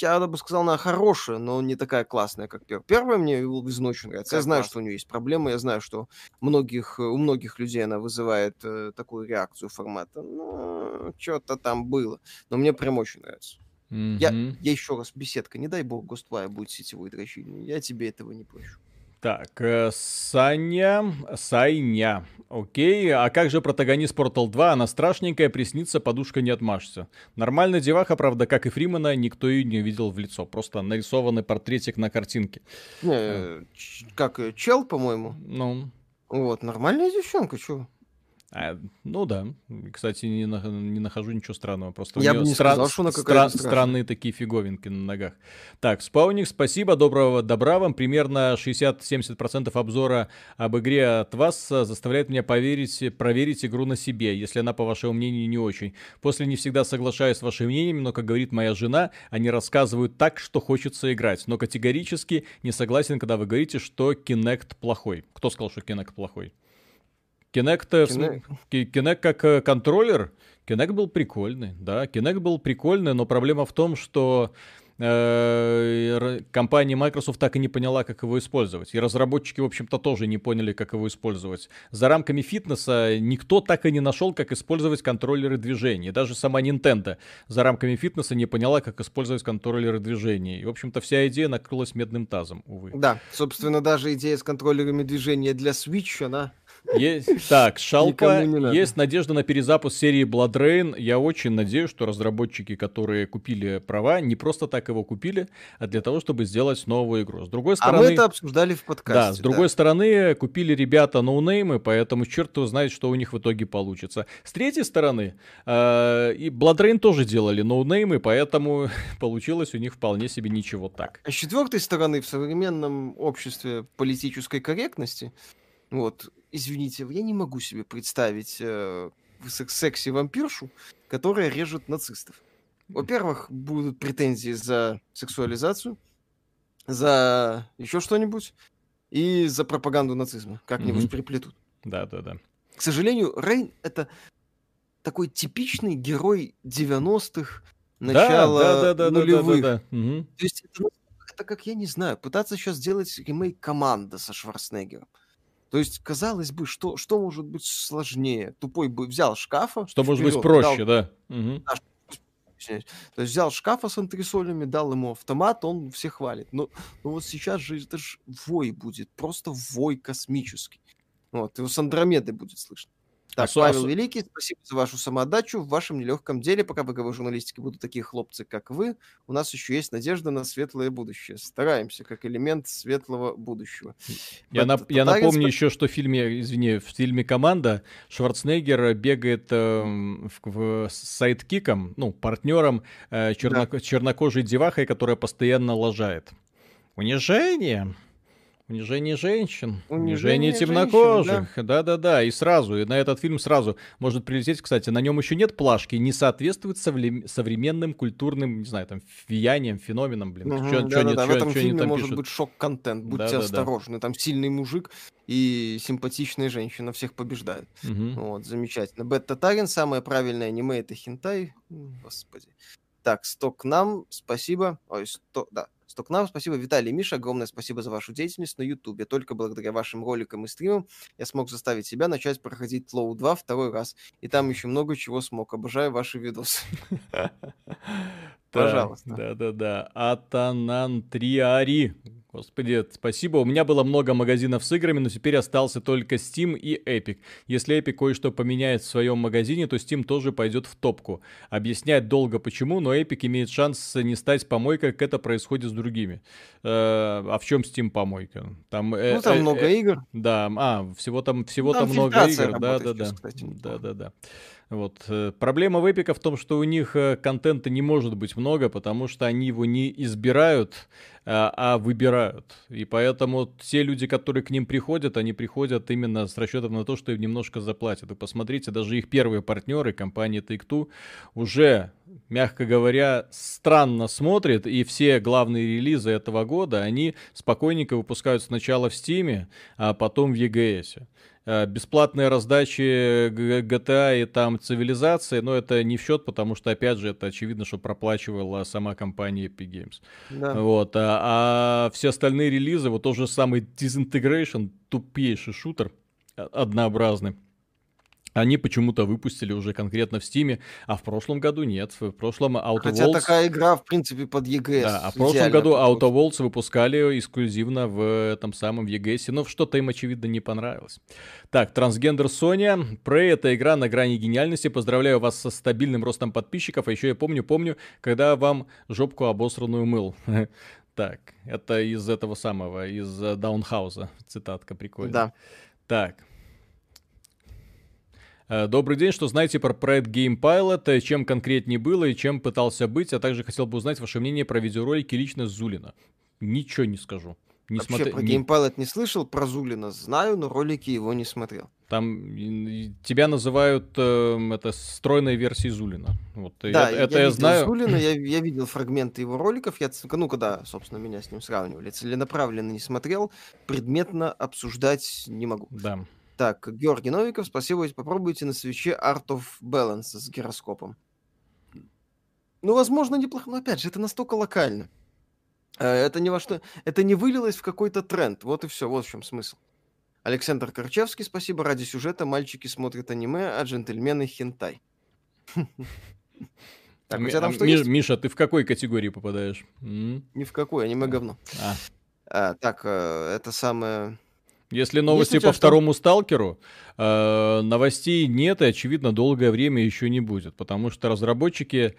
я бы сказал, она хорошая, но не такая классная, как первая. Первая мне Will очень нравится. Как я знаю, класс. что у нее есть проблемы, я знаю, что многих, у многих людей она вызывает э, такую реакцию формата. Ну, что-то там было. Но мне прям очень нравится. Mm-hmm. Я, я еще раз, беседка, не дай бог, Ghostwire будет сетевой дрочильней. Я тебе этого не прощу. Так, э, Саня, Сайня. Окей, а как же протагонист Portal 2? Она страшненькая, приснится, подушка не отмажется. Нормальная деваха, правда, как и Фримана, никто ее не видел в лицо. Просто нарисованный портретик на картинке. Не, э, как чел, по-моему. Ну. Вот, нормальная девчонка, чё? А, ну да. Кстати, не, на, не нахожу ничего странного. Просто Я бы не стра- сказал, что она стра- странные такие фиговинки на ногах. Так, Спауник, спасибо, доброго добра вам. Примерно 60-70% обзора об игре от вас заставляет меня поверить, проверить игру на себе, если она, по вашему мнению, не очень. После не всегда соглашаюсь с вашим мнением, но, как говорит моя жена, они рассказывают так, что хочется играть. Но категорически не согласен, когда вы говорите, что Kinect плохой. Кто сказал, что Kinect плохой? Kinect, Kinect. Kinect как э, контроллер, Kinect был прикольный, да, Kinect был прикольный, но проблема в том, что э, компания Microsoft так и не поняла, как его использовать. И разработчики, в общем-то, тоже не поняли, как его использовать. За рамками фитнеса никто так и не нашел, как использовать контроллеры движения. Даже сама Nintendo за рамками фитнеса не поняла, как использовать контроллеры движения. И, в общем-то, вся идея накрылась медным тазом, увы. Да, собственно, даже идея с контроллерами движения для Switch, она есть, так, Шалпа, есть надежда на перезапуск серии Blood Rain. Я очень надеюсь, что разработчики, которые купили права, не просто так его купили, а для того, чтобы сделать новую игру. С другой стороны... А мы это обсуждали в подкасте. Да, с другой да. стороны, купили ребята ноунеймы, поэтому черт его знает, что у них в итоге получится. С третьей стороны, э, и Blood Rain тоже делали ноунеймы, поэтому получилось у них вполне себе ничего так. А с четвертой стороны, в современном обществе политической корректности, вот, извините, я не могу себе представить э, секси-вампиршу, которая режет нацистов. Во-первых, будут претензии за сексуализацию, за еще что-нибудь и за пропаганду нацизма. Как-нибудь mm-hmm. приплетут. Да, да, да. К сожалению, Рейн это такой типичный герой 90-х, начала да, да, да, нулевых. Да, да, да, да. Угу. То есть это, это как, я не знаю, пытаться сейчас сделать ремейк команды со Шварценеггером. То есть, казалось бы, что, что может быть сложнее? Тупой бы взял шкафа. Что может быть проще, дал... да. Угу. То есть взял шкафа с антресолями, дал ему автомат, он всех хвалит. Но, но вот сейчас же это же вой будет, просто вой космический. Вот, его с Андромеды будет слышно. Так, а Павел Великий, спасибо за вашу самоотдачу. В вашем нелегком деле, пока в игровой журналистике будут такие хлопцы, как вы, у нас еще есть надежда на светлое будущее. Стараемся, как элемент светлого будущего. Я, нап- я напомню еще, что в фильме, извини, в фильме «Команда» Шварценеггер бегает э, в, в, с сайдкиком, ну, партнером, э, черно- да. чернокожей девахой, которая постоянно лажает. Унижение. Унижение женщин, унижение, унижение темнокожих. Да-да-да, и сразу, и на этот фильм сразу может прилететь, кстати, на нем еще нет плашки, не соответствует современным культурным, не знаю, там, влиянием, феноменам, блин. Угу, чё, да, да, да. в этом фильме может пишут? быть шок-контент, будьте да, осторожны. Да, да. Там сильный мужик и симпатичная женщина всех побеждают. Угу. Вот, замечательно. Бет Татарин, самое правильное аниме это хентай. Господи. Так, сток нам, спасибо. Ой, сто, да, что к нам. Спасибо, Виталий и Миша. Огромное спасибо за вашу деятельность на Ютубе. Только благодаря вашим роликам и стримам я смог заставить себя начать проходить Лоу 2 второй раз. И там еще много чего смог. Обожаю ваши видосы. Пожалуйста. Да-да-да. Атанан Триари. Господи, спасибо. У меня было много магазинов с играми, но теперь остался только Steam и Epic. Если Epic кое-что поменяет в своем магазине, то Steam тоже пойдет в топку. Объяснять долго почему, но Epic имеет шанс не стать помойкой, как это происходит с другими. Э, а в чем Steam помойка? Там, э, ну, там э, много игр. Да, а, всего там, всего там много игр. Да, да, да. Да, да, да. Вот. Э, проблема вебика в том, что у них э, контента не может быть много, потому что они его не избирают, а, а выбирают. И поэтому те люди, которые к ним приходят, они приходят именно с расчетом на то, что им немножко заплатят. И посмотрите, даже их первые партнеры, компания Take-Two, уже, мягко говоря, странно смотрят, и все главные релизы этого года, они спокойненько выпускают сначала в Steam, а потом в EGS. Э, бесплатные раздачи GTA и там цивилизации, но это не в счет, потому что, опять же, это очевидно, что проплачивала сама компания Epic Games. Да. Вот, а, а все остальные релизы, вот тот же самый Disintegration, тупейший шутер, однообразный, они почему-то выпустили уже конкретно в Стиме, а в прошлом году нет. В прошлом Outer Хотя Worlds... такая игра, в принципе, под EGS. Да, а в прошлом году Outer Worlds выпускали эксклюзивно в этом самом EGS, но что-то им, очевидно, не понравилось. Так, Трансгендер Соня. Prey — это игра на грани гениальности. Поздравляю вас со стабильным ростом подписчиков. А еще я помню, помню, когда вам жопку обосранную мыл. Так, это из этого самого, из Даунхауза. Цитатка прикольная. Да. Так, Э, добрый день, что знаете про проект Game Pilot, э, чем конкретнее было и чем пытался быть, а также хотел бы узнать ваше мнение про видеоролики лично Зулина. Ничего не скажу. Не Вообще смотр... про не... Pilot не слышал, про Зулина знаю, но ролики его не смотрел. Там тебя называют э, это стройной версией Зулина. Вот, да, я, это я, я знаю. Зулина, я, я видел фрагменты его роликов. Я, ну, когда, собственно, меня с ним сравнивали, целенаправленно не смотрел, предметно обсуждать не могу. Да. Так, Георгий Новиков, спасибо. Попробуйте на свече Art of Balance с гироскопом. Ну, возможно, неплохо, но опять же, это настолько локально. Э, это не во что... Это не вылилось в какой-то тренд. Вот и все, вот в чем смысл. Александр Корчевский, спасибо. Ради сюжета мальчики смотрят аниме, а джентльмены хентай. Так, у тебя там что есть? Миша, ты в какой категории попадаешь? Ни в какой, аниме говно. А. А, так, э, это самое... Если новости по второму что... сталкеру, э, новостей нет и, очевидно, долгое время еще не будет, потому что разработчики...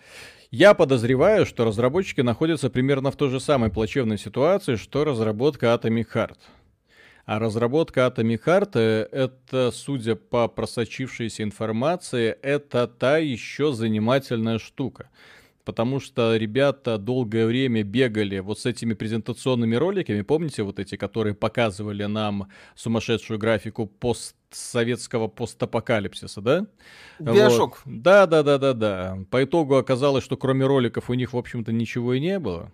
Я подозреваю, что разработчики находятся примерно в той же самой плачевной ситуации, что разработка Atomic Heart. А разработка Atomic Heart, э, это, судя по просочившейся информации, это та еще занимательная штука потому что ребята долгое время бегали вот с этими презентационными роликами, помните вот эти, которые показывали нам сумасшедшую графику постсоветского постапокалипсиса, да? Биошок. Вот. Да, да, да, да, да. По итогу оказалось, что кроме роликов у них, в общем-то, ничего и не было.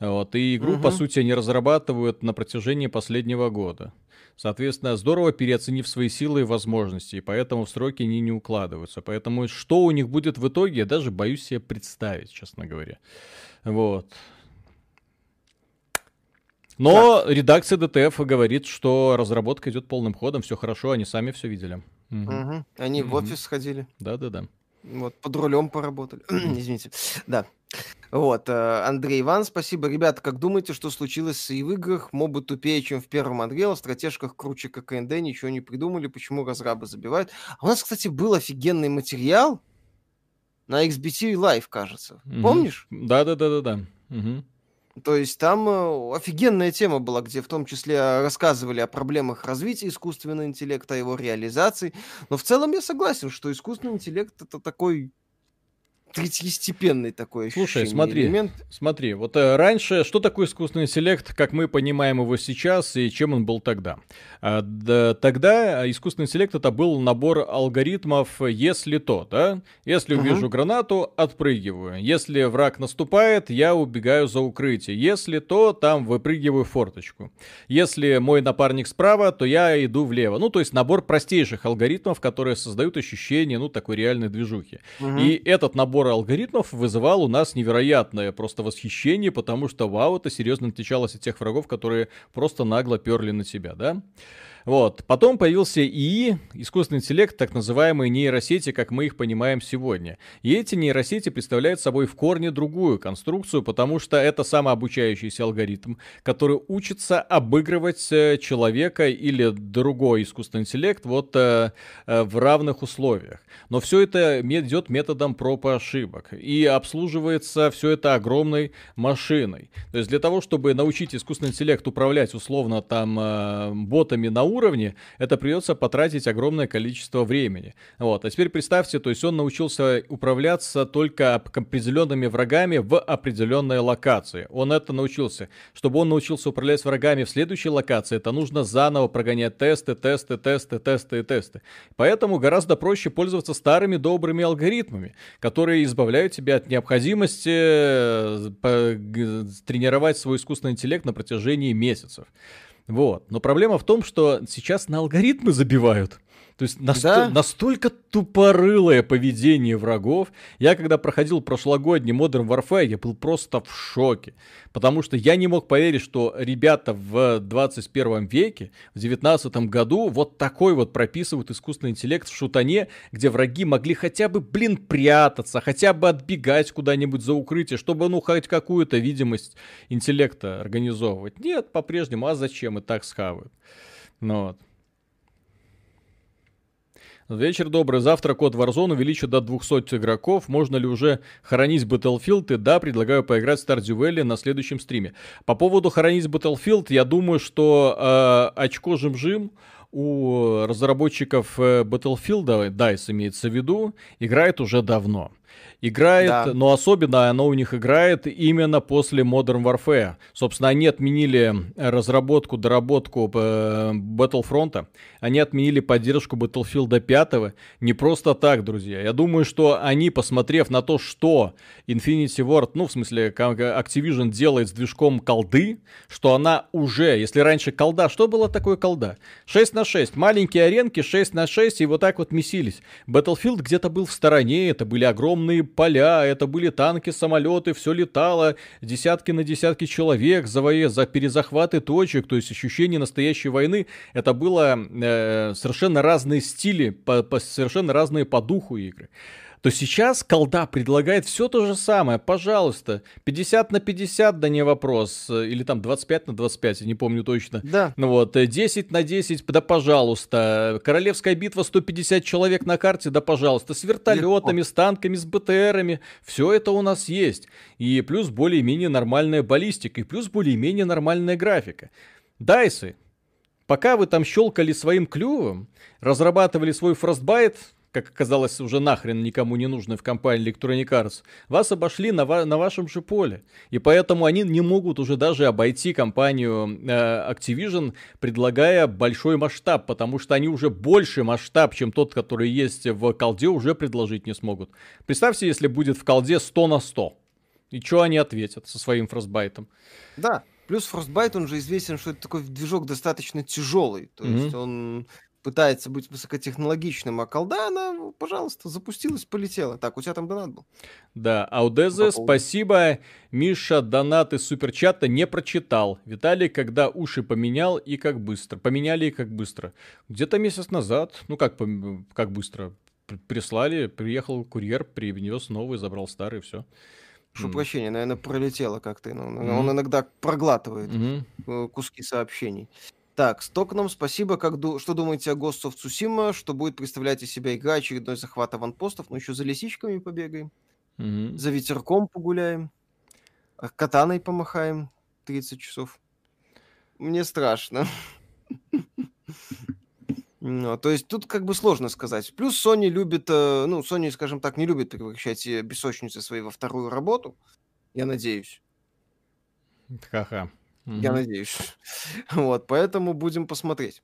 Вот, и игру, угу. по сути, они разрабатывают на протяжении последнего года. Соответственно, здорово переоценив свои силы и возможности, и поэтому в сроки они не укладываются. Поэтому что у них будет в итоге, я даже боюсь себе представить, честно говоря. Вот. Но так. редакция ДТФ говорит, что разработка идет полным ходом, все хорошо, они сами все видели. Угу. Угу. Они угу. в офис сходили. Да-да-да. Вот, под рулем поработали. Извините. Да. Вот, э, Андрей Иван, спасибо. Ребята, как думаете, что случилось и в играх? Мобы тупее, чем в первом Unreal, в стратежках круче ККНД, ничего не придумали, почему разрабы забивают? А у нас, кстати, был офигенный материал на XBT Live, кажется. Помнишь? Да-да-да-да-да. То есть там э, офигенная тема была, где в том числе рассказывали о проблемах развития искусственного интеллекта, о его реализации. Но в целом я согласен, что искусственный интеллект это такой третьестепенный такой Слушай, смотри, элемент. смотри, вот э, раньше, что такое искусственный интеллект, как мы понимаем его сейчас и чем он был тогда? А, да, тогда искусственный интеллект это был набор алгоритмов «если то», да? Если увижу uh-huh. гранату, отпрыгиваю. Если враг наступает, я убегаю за укрытие. Если то, там выпрыгиваю в форточку. Если мой напарник справа, то я иду влево. Ну, то есть набор простейших алгоритмов, которые создают ощущение, ну, такой реальной движухи. Uh-huh. И этот набор набор алгоритмов вызывал у нас невероятное просто восхищение, потому что вау, это серьезно отличалось от тех врагов, которые просто нагло перли на тебя, да? Вот. Потом появился ИИ, искусственный интеллект, так называемые нейросети, как мы их понимаем сегодня. И эти нейросети представляют собой в корне другую конструкцию, потому что это самообучающийся алгоритм, который учится обыгрывать э, человека или другой искусственный интеллект вот э, э, в равных условиях. Но все это идет методом проб и ошибок. И обслуживается все это огромной машиной. То есть для того, чтобы научить искусственный интеллект управлять условно там э, ботами на уровне, это придется потратить огромное количество времени. Вот. А теперь представьте, то есть он научился управляться только определенными врагами в определенной локации. Он это научился. Чтобы он научился управлять врагами в следующей локации, это нужно заново прогонять тесты, тесты, тесты, тесты и тесты. Поэтому гораздо проще пользоваться старыми добрыми алгоритмами, которые избавляют тебя от необходимости э, тренировать свой искусственный интеллект на протяжении месяцев. Вот. Но проблема в том, что сейчас на алгоритмы забивают. То есть наст... да? настолько тупорылое поведение врагов. Я когда проходил прошлогодний Modern Warfare, я был просто в шоке. Потому что я не мог поверить, что ребята в 21 веке, в 19 году, вот такой вот прописывают искусственный интеллект в шутане, где враги могли хотя бы, блин, прятаться, хотя бы отбегать куда-нибудь за укрытие, чтобы, ну, хоть какую-то видимость интеллекта организовывать. Нет, по-прежнему, а зачем? И так схавают. Ну вот. Вечер добрый. Завтра код Warzone увеличат до 200 игроков. Можно ли уже хоронить Battlefield? И да, предлагаю поиграть в Stardew Valley на следующем стриме. По поводу хоронить Battlefield, я думаю, что э, очко жим-жим у разработчиков э, Battlefield, DICE имеется в виду, играет уже давно играет, да. но особенно оно у них играет именно после Modern Warfare. Собственно, они отменили разработку, доработку э, Battlefront, они отменили поддержку Battlefield 5. Не просто так, друзья. Я думаю, что они, посмотрев на то, что Infinity Ward, ну, в смысле, Activision делает с движком колды, что она уже, если раньше колда, что было такое колда? 6 на 6, маленькие аренки, 6 на 6, и вот так вот месились. Battlefield где-то был в стороне, это были огромные поля, это были танки, самолеты, все летало, десятки на десятки человек за, за перезахваты точек, то есть ощущение настоящей войны. Это было э, совершенно разные стили, по, по, совершенно разные по духу игры то сейчас колда предлагает все то же самое. Пожалуйста, 50 на 50, да не вопрос. Или там 25 на 25, я не помню точно. Да. Ну вот, 10 на 10, да пожалуйста. Королевская битва, 150 человек на карте, да пожалуйста. С вертолетами, Легко. с танками, с БТРами. Все это у нас есть. И плюс более-менее нормальная баллистика, и плюс более-менее нормальная графика. Дайсы, пока вы там щелкали своим клювом, разрабатывали свой Frostbite, как оказалось, уже нахрен никому не нужны в компании Electronic Arts, вас обошли на, ва- на вашем же поле. И поэтому они не могут уже даже обойти компанию э, Activision, предлагая большой масштаб, потому что они уже больше масштаб, чем тот, который есть в колде, уже предложить не смогут. Представьте, если будет в колде 100 на 100. И что они ответят со своим фростбайтом? Да, Плюс Frostbite, он же известен, что это такой движок достаточно тяжелый. То mm-hmm. есть он пытается быть высокотехнологичным, а колда, она, ну, пожалуйста, запустилась, полетела. Так, у тебя там донат был. Да, Аудезе, спасибо. Миша, донат из суперчата не прочитал. Виталий, когда уши поменял и как быстро. Поменяли и как быстро. Где-то месяц назад, ну как, как быстро, прислали, приехал курьер, привез новый, забрал старый, все. Прошу mm. прощения, наверное, пролетело как-то. Он, mm. он иногда проглатывает mm-hmm. куски сообщений. Так, с токеном спасибо. Как ду- что думаете о Ghost of Tsushima? Что будет представлять из себя игра очередной захват аванпостов? Ну, еще за лисичками побегаем. Mm-hmm. За ветерком погуляем. А катаной помахаем 30 часов. Мне страшно. Ну, то есть тут как бы сложно сказать. Плюс Sony любит, э, ну, Sony, скажем так, не любит превращать бесочницы свои во вторую работу. Я надеюсь. Ха-ха. Я надеюсь. Вот, поэтому будем посмотреть.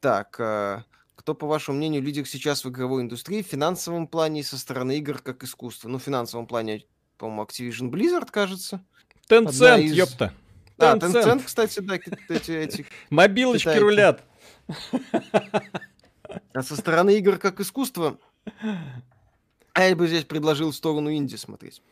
Так, э, кто, по вашему мнению, лидер сейчас в игровой индустрии в финансовом плане и со стороны игр как искусства? Ну, в финансовом плане, по-моему, Activision Blizzard, кажется. Tencent, из... ёпта. Да, Tencent, Tencent кстати, да, эти... эти Мобилочки китайки. рулят. А со стороны игр как искусство, а я бы здесь предложил в сторону инди смотреть.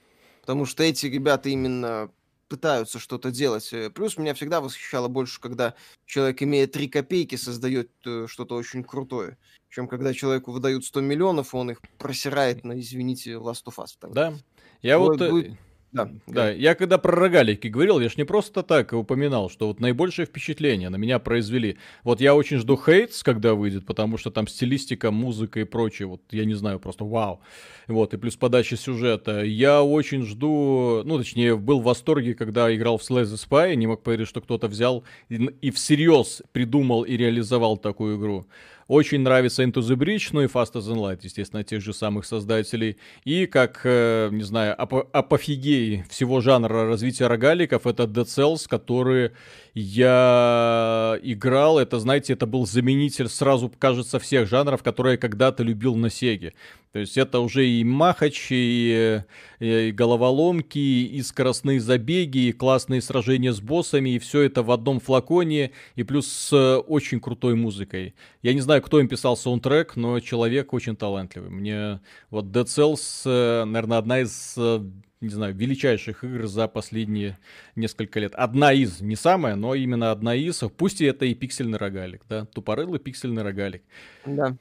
Потому что эти ребята именно пытаются что-то делать. Э, плюс меня всегда восхищало больше, когда человек, имея 3 копейки, создает э, что-то очень крутое, чем когда человеку выдают 100 миллионов, он их просирает на, извините, Last of Us. Да. Я будет, вот... Будет да, да, я когда про рогалики говорил, я ж не просто так упоминал, что вот наибольшее впечатление на меня произвели. Вот я очень жду Хейтс, когда выйдет, потому что там стилистика, музыка и прочее, вот я не знаю, просто вау. Вот, и плюс подача сюжета. Я очень жду, ну, точнее, был в восторге, когда играл в Slay the Spy, не мог поверить, что кто-то взял и, и всерьез придумал и реализовал такую игру. Очень нравится Into the Bridge, ну и Fast as Light, естественно, тех же самых создателей. И как, э, не знаю, ап- апофигей всего жанра развития рогаликов, это Dead Cells, который я играл. Это, знаете, это был заменитель сразу, кажется, всех жанров, которые я когда-то любил на Сеге. То есть это уже и махач, и, и головоломки, и скоростные забеги, и классные сражения с боссами, и все это в одном флаконе, и плюс с очень крутой музыкой. Я не знаю, кто им писал саундтрек, но человек очень талантливый. Мне вот Dead Cells, э, наверное, одна из э, не знаю, величайших игр за последние несколько лет. Одна из, не самая, но именно одна из. Пусть и это и пиксельный рогалик, да, тупорылый пиксельный рогалик. Да.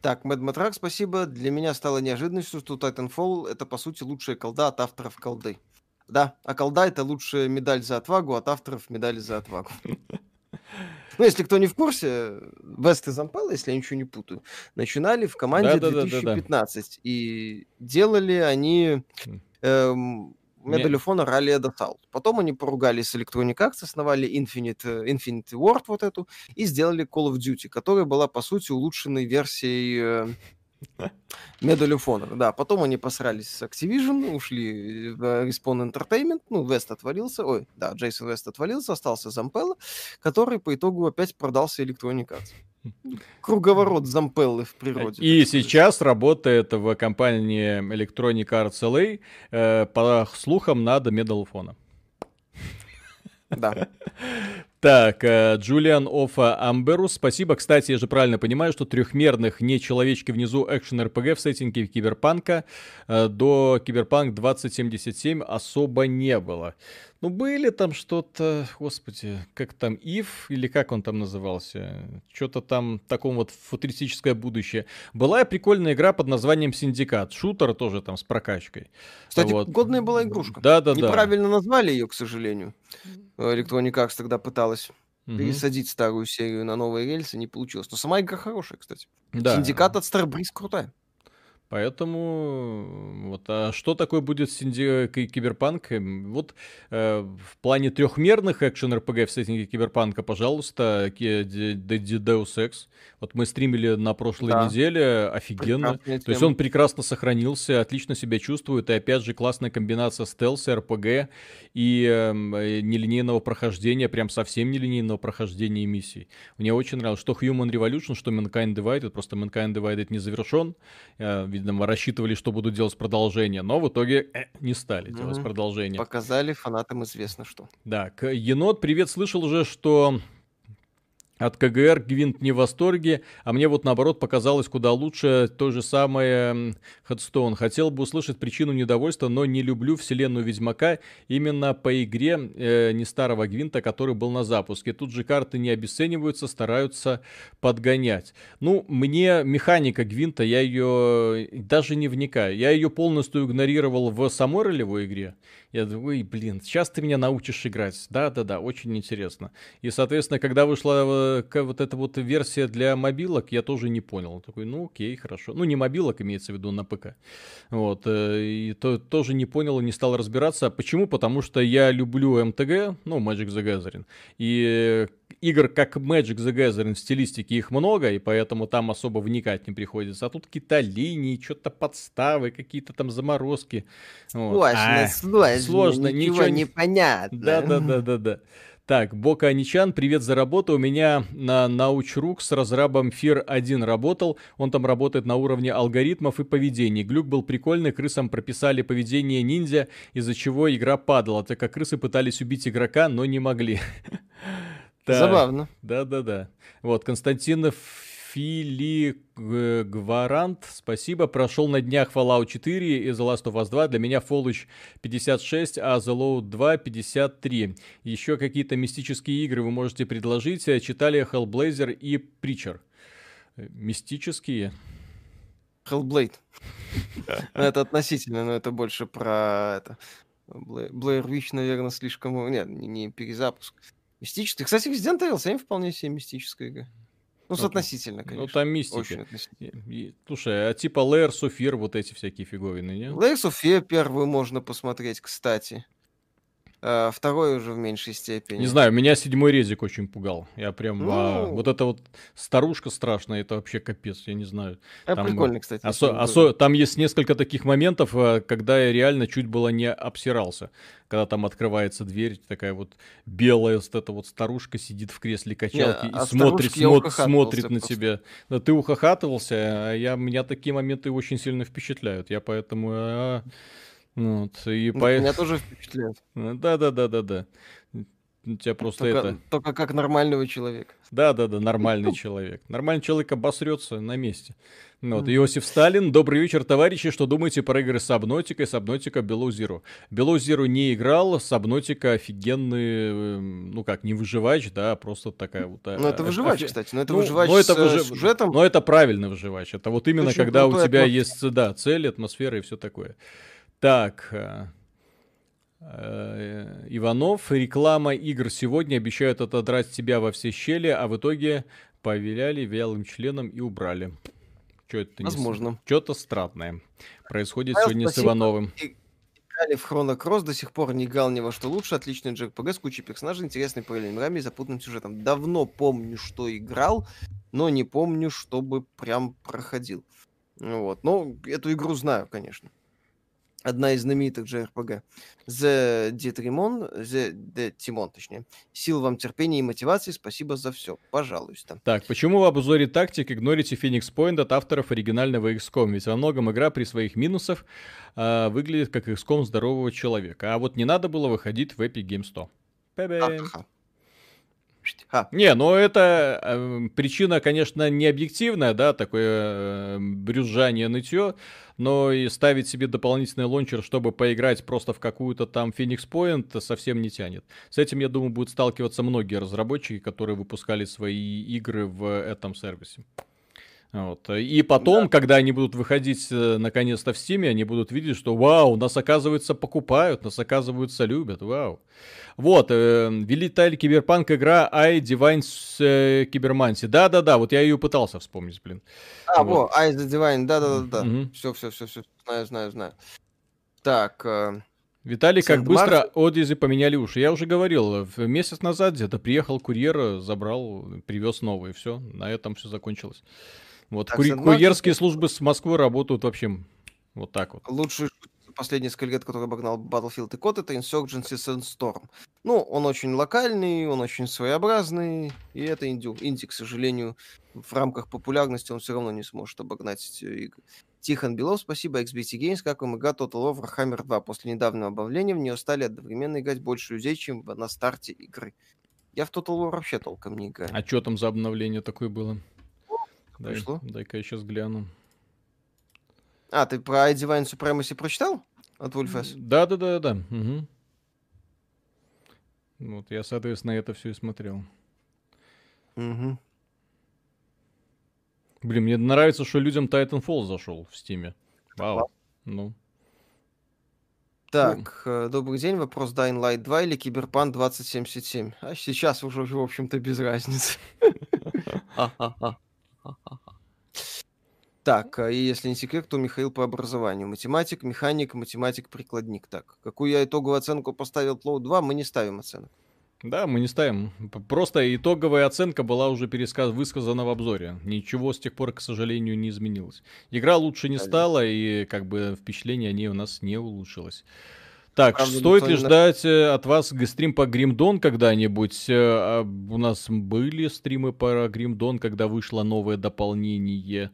Так, Мэд Матрак, спасибо. Для меня стало неожиданностью, что Titanfall — это, по сути, лучшая колда от авторов колды. Да, а колда — это лучшая медаль за отвагу, от авторов медаль за отвагу. Ну, если кто не в курсе, Вест и Зампелла, если я ничего не путаю, начинали в команде да, 2015. Да, да. И делали они эм, Medal of Honor Rally Assault. Потом они поругались с Electronic Arts, основали Infinite, э, Infinite Ward вот эту и сделали Call of Duty, которая была, по сути, улучшенной версией э, Medal of Honor. Да, потом они посрались с Activision, ушли в Respawn Entertainment, ну, Вест отвалился, ой, да, Джейсон Вест отвалился, остался Зампелла, который по итогу опять продался Electronic Arts. Круговорот Зампеллы в природе. И сейчас работает в компании Electronic Arts LA, э, по слухам, над Medal of Honor. Да. Так, э, Джулиан Офа Амберус, спасибо. Кстати, я же правильно понимаю, что трехмерных не человечки внизу экшен РПГ в сеттинге Киберпанка э, до Киберпанк 2077 особо не было. Ну, были там что-то, господи, как там, Ив, или как он там назывался? Что-то там, таком вот футуристическое будущее. Была прикольная игра под названием Syndicate. Шутер тоже там с прокачкой. Кстати, вот. годная была игрушка. Да-да-да. Неправильно назвали ее, к сожалению. Electronic Arts тогда пыталась угу. пересадить старую серию на новые рельсы, не получилось. Но сама игра хорошая, кстати. Да. Syndicate от Starbreeze крутая. Поэтому вот, а что такое будет Синди... Киберпанк? Вот э, в плане трехмерных экшен РПГ в сеттинге Киберпанка, пожалуйста, Deus Ex. Вот мы стримили на прошлой да. неделе, офигенно. То есть он прекрасно сохранился, отлично себя чувствует, и опять же классная комбинация стелса, РПГ и э, нелинейного прохождения, прям совсем нелинейного прохождения миссий. Мне очень нравилось, что Human Revolution, что Mankind Divided, просто Mankind Divided не завершен, э, видимо, рассчитывали, что будут делать продолжение, но в итоге э, не стали делать mm-hmm. продолжение. Показали фанатам известно что. Да, енот, привет, слышал уже, что от КГР Гвинт не в восторге, а мне вот наоборот показалось куда лучше то же самое Ходстоун. Хотел бы услышать причину недовольства, но не люблю вселенную Ведьмака именно по игре э, не старого Гвинта, который был на запуске. Тут же карты не обесцениваются, стараются подгонять. Ну, мне механика Гвинта, я ее даже не вникаю. Я ее полностью игнорировал в самой ролевой игре. Я думаю, блин, сейчас ты меня научишь играть. Да-да-да, очень интересно. И, соответственно, когда вышла э, вот эта вот версия для мобилок, я тоже не понял. Такой, ну окей, хорошо. Ну, не мобилок, имеется в виду на ПК. Вот. Э, и то, тоже не понял и не стал разбираться. Почему? Потому что я люблю МТГ, ну, Magic the Gathering. И игр, как Magic the Gathering, стилистики их много, и поэтому там особо вникать не приходится. А тут какие-то линии, что-то подставы, какие-то там заморозки. Вот. Сложно, а, сложно, сложно, ничего, ничего не понятно. Да-да-да-да-да. Так, Бока Аничан, привет за работу. У меня на Научрук с разрабом Fear 1 работал. Он там работает на уровне алгоритмов и поведений. Глюк был прикольный, крысам прописали поведение ниндзя, из-за чего игра падала, так как крысы пытались убить игрока, но не могли. Так, Забавно. Да-да-да. Вот, Константинов Филигварант, спасибо. Прошел на днях Fallout 4 и The Last of Us 2. Для меня Fallout 56, а The Load 2 53. Еще какие-то мистические игры вы можете предложить. Читали Hellblazer и Preacher. Мистические? Hellblade. Ну, это относительно, но это больше про это. Blair Witch, наверное, слишком... Нет, не перезапуск. Мистический. Кстати, Resident Evil 7 вполне себе мистическая игра. Ну, ну соотносительно, конечно. Ну, там мистика. Слушай, а типа Layers of Fear, вот эти всякие фиговины, не? Layers of Fear первую можно посмотреть, кстати. А, второй уже в меньшей степени. Не знаю, меня седьмой резик очень пугал. Я прям... А, ну... А, вот эта вот старушка страшная, это вообще капец, я не знаю. Это там, прикольно, кстати. Осо- осо- там есть несколько таких моментов, а, когда я реально чуть было не обсирался. Когда там открывается дверь, такая вот белая вот эта вот старушка сидит в кресле качалки не, и а смотрит, смотрит, смотрит на просто. тебя. Да ты ухахатывался, а я, меня такие моменты очень сильно впечатляют. Я поэтому... А, вот, и по... Меня тоже впечатляет. Да-да-да-да-да. У тебя просто только, это... Только как нормального человека. Да-да-да, нормальный человек. Нормальный человек обосрется на месте. Ну вот, Иосиф Сталин, добрый вечер, товарищи. Что думаете про игры Сабнотика и Сабнотика Below Zero? Below Zero не играл, Сабнотика офигенный, эм, ну как, не выживач, да, просто такая вот... А, ну это а, выживач, кстати, но это ну, выживач но это выжив... сюжетом. Но это правильный выживач. Это вот именно Очень когда у тебя есть, да, цель, атмосфера и все такое. Так, э, э, Иванов, реклама игр сегодня обещают отодрать тебя во все щели, а в итоге повеляли вялым членом и убрали. Что это Возможно. Не... Что-то странное происходит а сегодня с Ивановым. Играли в Chrono Cross, до сих пор не играл ни во что лучше. Отличный JRPG с кучей персонажей, интересный параллельными мирами и запутанным сюжетом. Давно помню, что играл, но не помню, чтобы прям проходил. Вот. Но эту игру знаю, конечно одна из знаменитых JRPG. The Детримон, The, The Тимон, точнее. Сил вам терпения и мотивации, спасибо за все. Пожалуйста. Так, почему в обзоре тактик игнорите Phoenix Point от авторов оригинального XCOM? Ведь во многом игра при своих минусах э, выглядит как XCOM здорового человека. А вот не надо было выходить в Epic Games 100. А. Не, но это э, причина, конечно, не объективная, да, такое э, брюзжание, нытье, но и ставить себе дополнительный лончер, чтобы поиграть просто в какую-то там Phoenix Point, совсем не тянет. С этим, я думаю, будут сталкиваться многие разработчики, которые выпускали свои игры в этом сервисе. Вот. И потом, да. когда они будут выходить э, наконец-то в Steam, они будут видеть, что вау, нас оказывается покупают, нас оказывается любят, вау. Вот, э, Вилиталь Киберпанк игра E.Y.E. Divine э, Cybermancy. Да-да-да, вот я ее пытался вспомнить, блин. А, вот. во, I the Divine, да-да-да. Угу. Все, все, все, все, знаю, знаю, знаю. Так, э... Виталий, как быстро Одизи поменяли уши. Я уже говорил, месяц назад где-то приехал курьер, забрал, привез новые, все, на этом все закончилось. Вот так, кури- курьерские службы с Москвы работают вообще вот так вот. Лучший последние несколько лет, который обогнал Battlefield и код, это Insurgency Sandstorm. Ну, он очень локальный, он очень своеобразный, и это инди, инди, к сожалению, в рамках популярности он все равно не сможет обогнать эти игры. Тихон Белов, спасибо, XBT Games, как вам игра Total War Warhammer 2? После недавнего обновления в нее стали одновременно играть больше людей, чем на старте игры. Я в Total War вообще толком не играю. А что там за обновление такое было? Дай, пришло. Дай-ка я сейчас гляну. А, ты про iDivine Supremacy прочитал? От Wolfes? Да-да-да-да. Угу. Вот я, соответственно, это все и смотрел. Угу. Блин, мне нравится, что людям Titanfall зашел в Стиме. Вау. Ну. Так, ну. добрый день. Вопрос Dying Light 2 или Киберпан 2077? А сейчас уже, в общем-то, без разницы. Так, а и если не секрет, то Михаил по образованию. Математик, механик, математик-прикладник. Так, какую я итоговую оценку поставил Тлоу 2, мы не ставим оценок. Да, мы не ставим. Просто итоговая оценка была уже пересказ... высказана в обзоре. Ничего с тех пор, к сожалению, не изменилось. Игра лучше не стала, и как бы впечатление о ней у нас не улучшилось. Так, Правда, стоит ли ждать э, от вас стрим по Grim Dawn когда-нибудь? Э, а, у нас были стримы по Grim Dawn, когда вышло новое дополнение.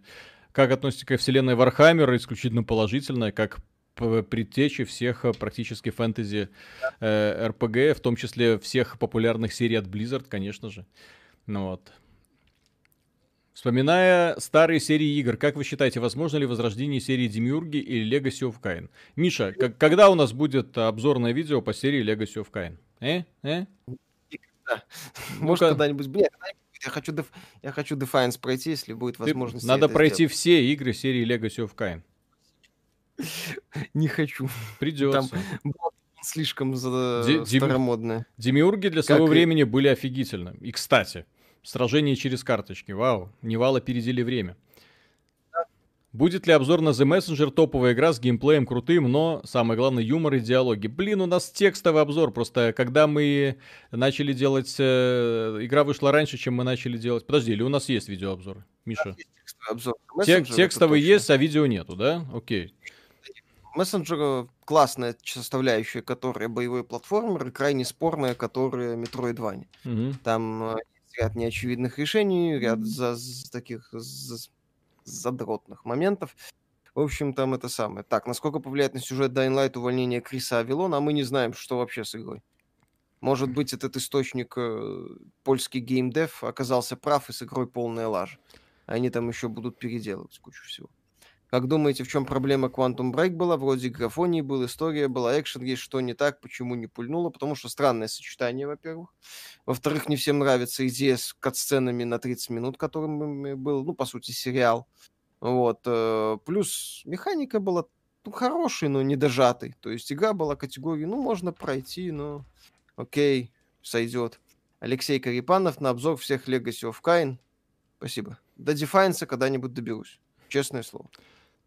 Как относитесь к вселенной Вархаммера? Исключительно положительно, как предтечи всех э, практически фэнтези э, РПГ, в том числе всех популярных серий от Blizzard, конечно же. Ну вот. Вспоминая старые серии игр, как вы считаете, возможно ли возрождение серии Демиурги или Legacy of Kain? Миша, к- когда у нас будет обзорное видео по серии Legacy of Kain? Э? Э? Может, когда-нибудь... Блин, я хочу, деф... я хочу Defiance пройти, если будет возможность. Ты... Надо пройти сделать. все игры серии Legacy of Kain. Не хочу. Придется. Там слишком за... Ди- старомодное. Демиурги для своего времени были офигительны. И, кстати, Сражение через карточки. Вау, Nival опередили время. Будет ли обзор на The Messenger топовая игра с геймплеем крутым, но самое главное юмор и диалоги? Блин, у нас текстовый обзор. Просто когда мы начали делать... Э, игра вышла раньше, чем мы начали делать... Подожди, или у нас есть видеообзор, Миша? Есть текстовый обзор. Тек- текстовый есть, а видео нету, да? Окей. Мессенджер классная составляющая, которая боевой платформер, и крайне спорная, которая Metroidvania. Угу. Там э, ряд неочевидных решений, ряд за, за таких за, задротных моментов. В общем, там это самое. Так, насколько повлияет на сюжет Dying Light увольнение Криса Авилона, а мы не знаем, что вообще с игрой. Может быть, этот источник, э, польский геймдев, оказался прав, и с игрой полная лажа. Они там еще будут переделывать кучу всего. Как думаете, в чем проблема Quantum Break была? Вроде графонии был, история была, экшен есть, что не так, почему не пульнуло? Потому что странное сочетание, во-первых. Во-вторых, не всем нравится идея с кат-сценами на 30 минут, которым был, ну, по сути, сериал. Вот. Э, плюс механика была ну, хорошей, но не дожатой. То есть игра была категории, ну, можно пройти, но окей, сойдет. Алексей Карипанов на обзор всех Legacy of Kain. Спасибо. До Defiance когда-нибудь доберусь. Честное слово.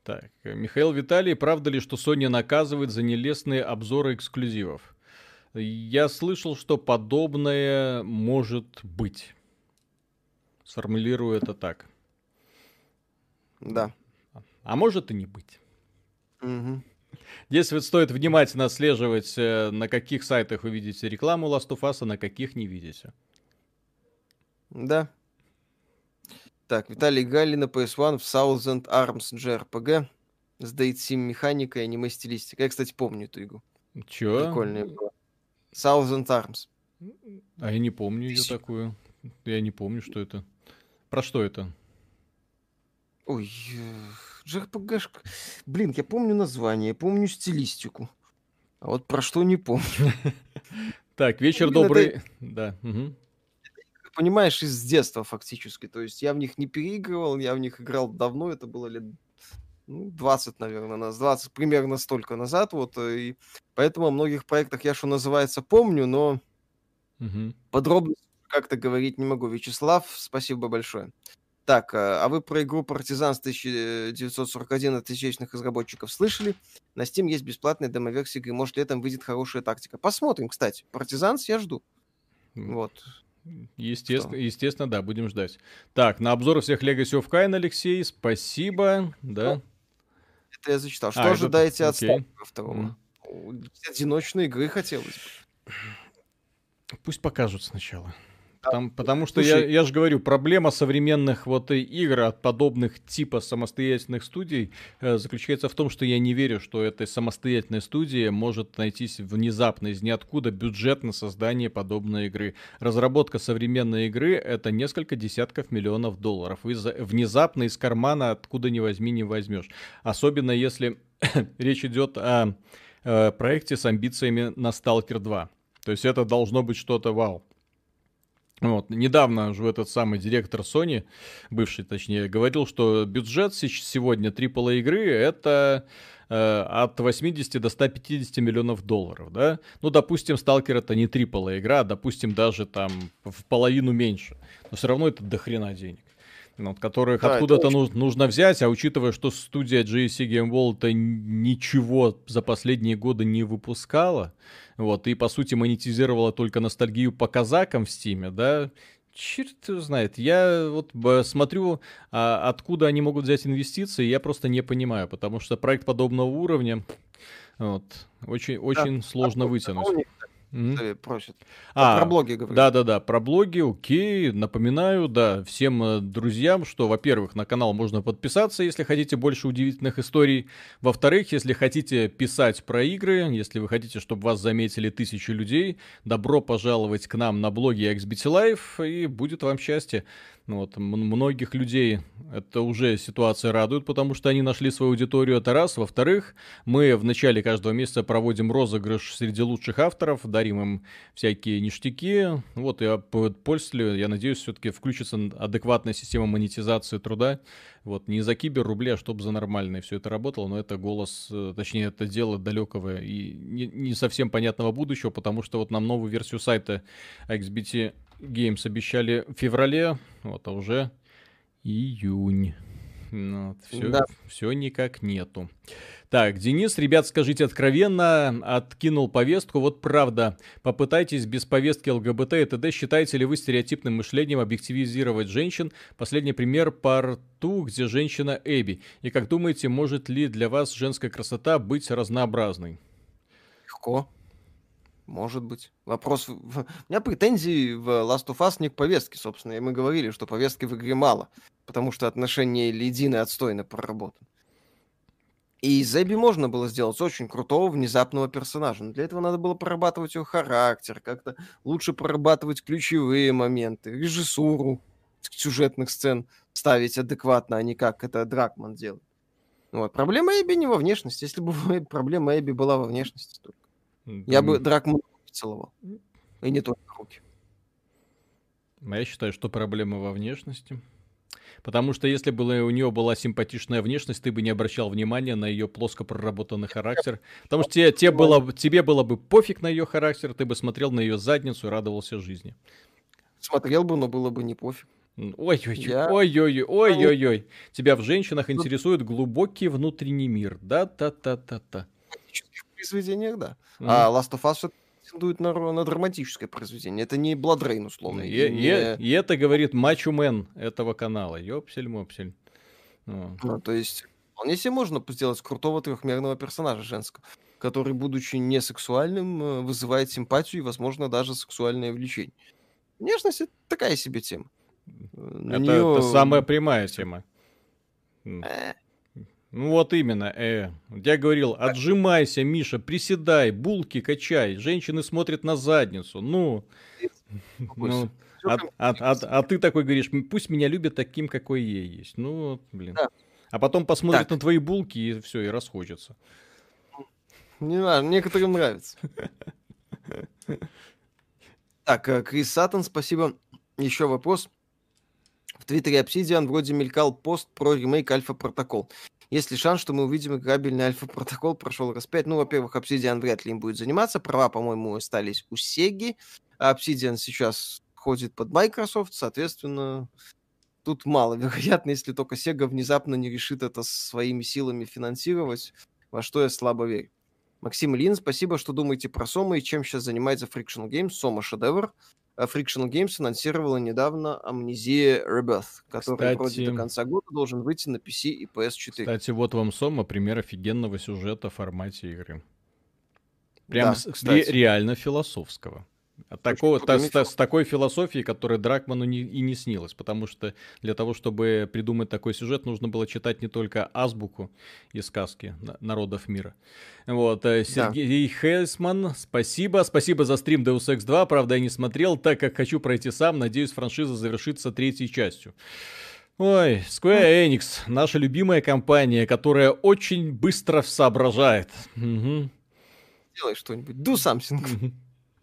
Так, Михаил Виталий, правда ли, что Sony наказывает за нелестные обзоры эксклюзивов? Я слышал, что подобное может быть. Сформулирую это так. Да. А может и не быть. Угу. Здесь вот стоит внимательно отслеживать, э, на каких сайтах вы видите рекламу Last of Us, а на каких не видите. Да. Так, Виталий Галли на PS1 в Thousand Arms JRPG с Date механикой, аниме стилистикой. Я, кстати, помню эту игру. Чё? Прикольная была. Thousand Arms. А я не помню ее такую. Я не помню, что это. Про что это? Ой, JRPG... Блин, я помню название, помню стилистику. А вот про что не помню. Так, вечер добрый. Да. Понимаешь, из детства фактически. То есть я в них не переигрывал, я в них играл давно, это было лет ну, 20, наверное, нас 20, примерно столько назад, вот, э, и поэтому о многих проектах я, что называется, помню, но угу. подробно как-то говорить не могу. Вячеслав, спасибо большое. Так, а, а вы про игру Партизан с 1941 от тысячных разработчиков слышали? На Steam есть бесплатная демо-версия игры. Может, летом выйдет хорошая тактика. Посмотрим, кстати. Партизанс я жду. Вот. Естественно, Что? естественно, да, будем ждать. Так, на обзор всех Legacy of Kain, Алексей, спасибо. Да. Это я зачитал. Что а, ожидаете это... от Сталкера второго? Mm. Одиночной игры хотелось бы. Пусть покажут сначала. Там, потому что Слушай, я, я же говорю, проблема современных вот игр от подобных типа самостоятельных студий э, заключается в том, что я не верю, что этой самостоятельной студии может найтись внезапно из ниоткуда бюджет на создание подобной игры. Разработка современной игры это несколько десятков миллионов долларов. Из, внезапно из кармана откуда ни возьми не возьмешь. Особенно если речь идет о э, проекте с амбициями на Stalker 2. То есть это должно быть что-то вау. Вот. Недавно же этот самый директор Sony, бывший точнее, говорил, что бюджет сегодня AAA игры это э, от 80 до 150 миллионов долларов, да? Ну, допустим, Сталкер это не AAA игра, а, допустим, даже там в половину меньше. Но все равно это дохрена денег вот, которых да, откуда-то очень... нужно взять, а учитывая, что студия GSC Game World ничего за последние годы не выпускала, вот, и, по сути, монетизировала только ностальгию по казакам в Стиме, да, черт знает. Я вот смотрю, а, откуда они могут взять инвестиции, я просто не понимаю, потому что проект подобного уровня, вот, очень, очень да, сложно вытянуть. Mm-hmm. просят. А, про блоги говорю. Да-да-да, про блоги, окей. Напоминаю, да, всем э, друзьям, что, во-первых, на канал можно подписаться, если хотите больше удивительных историй. Во-вторых, если хотите писать про игры, если вы хотите, чтобы вас заметили тысячи людей, добро пожаловать к нам на блоге XBT Live, и будет вам счастье. Вот, многих людей это уже ситуация радует, потому что они нашли свою аудиторию, это раз. Во-вторых, мы в начале каждого месяца проводим розыгрыш среди лучших авторов, дарим им всякие ништяки. Вот, я пользователю, я надеюсь, все-таки включится адекватная система монетизации труда. Вот, не за кибер рубли, а чтобы за нормальное все это работало, но это голос, э, точнее, это дело далекого и не, не совсем понятного будущего, потому что вот нам новую версию сайта XBT Games обещали в феврале, вот, а уже июнь. Вот, все, да. все никак нету. Так, Денис, ребят, скажите откровенно, откинул повестку. Вот правда, попытайтесь без повестки ЛГБТ и т.д. Считаете ли вы стереотипным мышлением объективизировать женщин? Последний пример порту, где женщина Эбби. И как думаете, может ли для вас женская красота быть разнообразной? Легко. Может быть. Вопрос... У меня претензии в Last of Us не к повестке, собственно. И мы говорили, что повестки в игре мало, потому что отношения Ледины отстойно проработаны. И из можно было сделать очень крутого, внезапного персонажа. Но для этого надо было прорабатывать его характер, как-то лучше прорабатывать ключевые моменты, режиссуру сюжетных сцен ставить адекватно, а не как это Дракман делает. Вот. Проблема Эбби не во внешности. Если бы проблема Эбби была во внешности только. Я бы Дракмана поцеловал. И не только руки. А я считаю, что проблема во внешности. Потому что если бы у нее была симпатичная внешность, ты бы не обращал внимания на ее плоско проработанный характер. Потому что тебе, тебе, было, тебе было бы пофиг на ее характер, ты бы смотрел на ее задницу и радовался жизни. Смотрел бы, но было бы не пофиг. Ой-ой-ой, Я... ой-ой-ой. Тебя в женщинах ну интересует глубокий внутренний мир. Да-та-та-та-та произведениях, да. Mm. А Last of Us претендует на, на драматическое произведение. Это не Blood Rain, условно. И, и, не... и это говорит Мачо Мэн этого канала. Ёпсель-мопсель. Ну. ну, то есть, вполне себе можно сделать крутого трехмерного персонажа женского, который, будучи не сексуальным, э, вызывает симпатию и, возможно, даже сексуальное влечение. Внешность — это такая себе тема. это, нее... это самая прямая тема. Э, Ну вот именно, э. Я говорил, отжимайся, Миша, приседай, булки качай. Женщины смотрят на задницу. Ну, ну а, а, а, а ты такой говоришь, пусть меня любят таким, какой я есть. Ну, блин. Да. А потом посмотрят так. на твои булки и все, и расходятся. Не знаю, некоторым нравится. Так, э, Крис Саттон, спасибо. Еще вопрос. В Твиттере Obsidian вроде мелькал пост про ремейк Альфа Протокол. Есть ли шанс, что мы увидим играбельный альфа-протокол? Прошел раз 5. Ну, во-первых, Obsidian вряд ли им будет заниматься. Права, по-моему, остались у Сеги. Obsidian сейчас ходит под Microsoft, соответственно, тут мало вероятно, если только Sega внезапно не решит это своими силами финансировать, во что я слабо верю. Максим Ильин, спасибо, что думаете про Сома и чем сейчас занимается Frictional Games. Сома шедевр. А Frictional Games анонсировала недавно Amnesia Rebirth, который Кстати... вроде до конца года должен выйти на PC и PS4. Кстати, вот вам Сома, пример офигенного сюжета в формате игры. Прям да, с, реально философского. От такого, та, с, с такой философией, которая Дракману не, и не снилась, потому что для того, чтобы придумать такой сюжет, нужно было читать не только азбуку и сказки народов мира. Вот, э, Сергей да. Хельсман, спасибо, спасибо за стрим Deus Ex 2, правда я не смотрел, так как хочу пройти сам, надеюсь франшиза завершится третьей частью. Ой, Square Enix, наша любимая компания, которая очень быстро соображает. Угу. Делай что-нибудь, do something.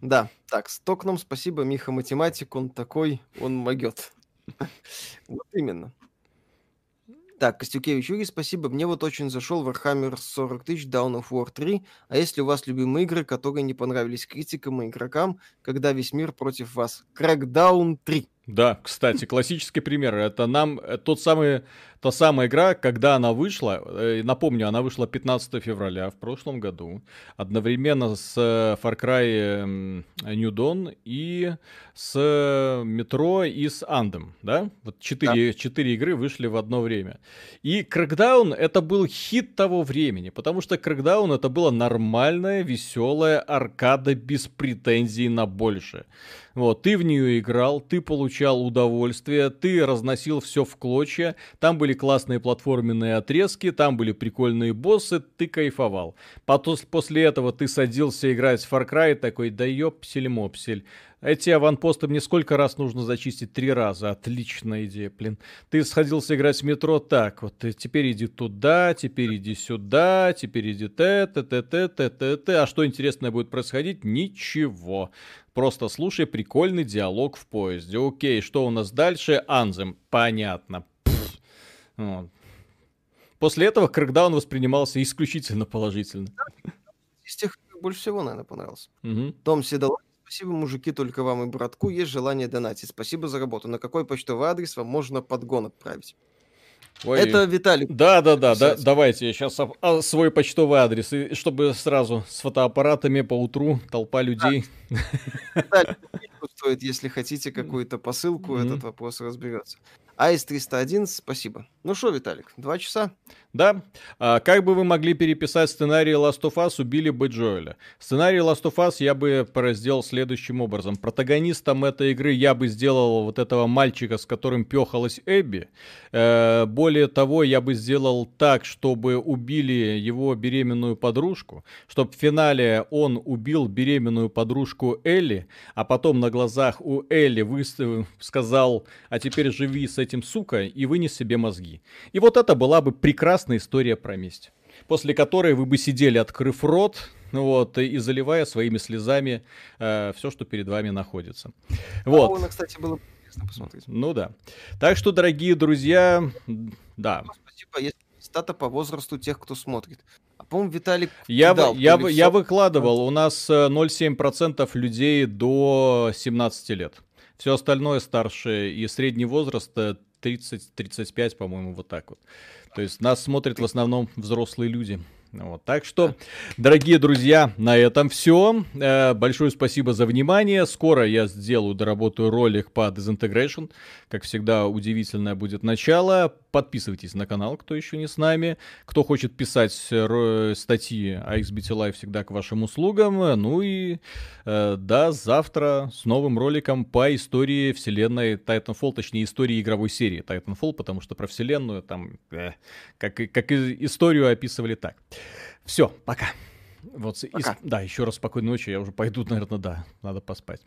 Да, так, с Токном спасибо, Миха математик, он такой, он могет. Вот именно. Так, Костюкевич Юрий, спасибо. Мне вот очень зашел Warhammer 40 тысяч Down of War 3. А если у вас любимые игры, которые не понравились критикам и игрокам, когда весь мир против вас? Crackdown 3. Да, кстати, классический пример. Это нам э, тот самый, та самая игра, когда она вышла, э, напомню, она вышла 15 февраля в прошлом году, одновременно с э, Far Cry New Dawn и с Метро и с Андом, да? Вот четыре, да. четыре игры вышли в одно время. И Crackdown это был хит того времени, потому что Crackdown это была нормальная, веселая аркада без претензий на больше. Вот, ты в нее играл, ты получал удовольствие, ты разносил все в клочья, там были классные платформенные отрезки, там были прикольные боссы, ты кайфовал. Потом, после этого ты садился играть в Far Cry, такой, да ёпсель-мопсель. Эти аванпосты мне сколько раз нужно зачистить? Три раза. Отличная идея, блин. Ты сходился играть в метро так вот. Теперь иди туда, теперь иди сюда, теперь иди т т т т т т т А что интересное будет происходить? Ничего. Просто слушай прикольный диалог в поезде. Окей, что у нас дальше? Анзем. Понятно. Вот. После этого Крэкдаун воспринимался исключительно положительно. Из тех больше всего, наверное, понравился. Угу. Том Седалов Спасибо, мужики, только вам и братку есть желание донатить. Спасибо за работу. На какой почтовый адрес вам можно подгон отправить? Ой. Это Виталий. Да, да, да, да. Давайте я сейчас а, свой почтовый адрес, и чтобы сразу с фотоаппаратами по утру толпа людей. Да. Стоит, если хотите какую-то посылку, mm-hmm. этот вопрос разберется. АИС-301, спасибо. Ну что, Виталик, два часа? Да. А, как бы вы могли переписать сценарий Last of Us, убили бы Джоэля? Сценарий Last of Us я бы поразделал следующим образом. Протагонистом этой игры я бы сделал вот этого мальчика, с которым пехалась Эбби. Э, более того, я бы сделал так, чтобы убили его беременную подружку, чтобы в финале он убил беременную подружку Элли, а потом на глазах у Элли выставил, сказал, а теперь живи с этим, сука, и вынес себе мозги. И вот это была бы прекрасная история про месть. После которой вы бы сидели, открыв рот, вот, и заливая своими слезами э, все, что перед вами находится. Вот. А, кстати, было интересно посмотреть. Ну да. Так что, дорогие друзья, да. Спасибо, есть стата по возрасту тех, кто смотрит. А по-моему, Виталик я, кидал, я, я выкладывал, у нас 0,7% э, людей до 17 лет. Все остальное старше и средний возраст 30-35, э, по-моему, вот так вот. То есть нас смотрят в основном взрослые люди. Вот, так что, дорогие друзья, на этом все. Э, большое спасибо за внимание. Скоро я сделаю, доработаю ролик по Disintegration. Как всегда, удивительное будет начало. Подписывайтесь на канал, кто еще не с нами. Кто хочет писать статьи о XBT Live, всегда к вашим услугам. Ну и э, до завтра с новым роликом по истории вселенной Titanfall, точнее истории игровой серии Titanfall, потому что про вселенную там э, как, как историю описывали так. Все, пока. Вот, пока. И, да, еще раз спокойной ночи, я уже пойду, наверное, да, надо поспать.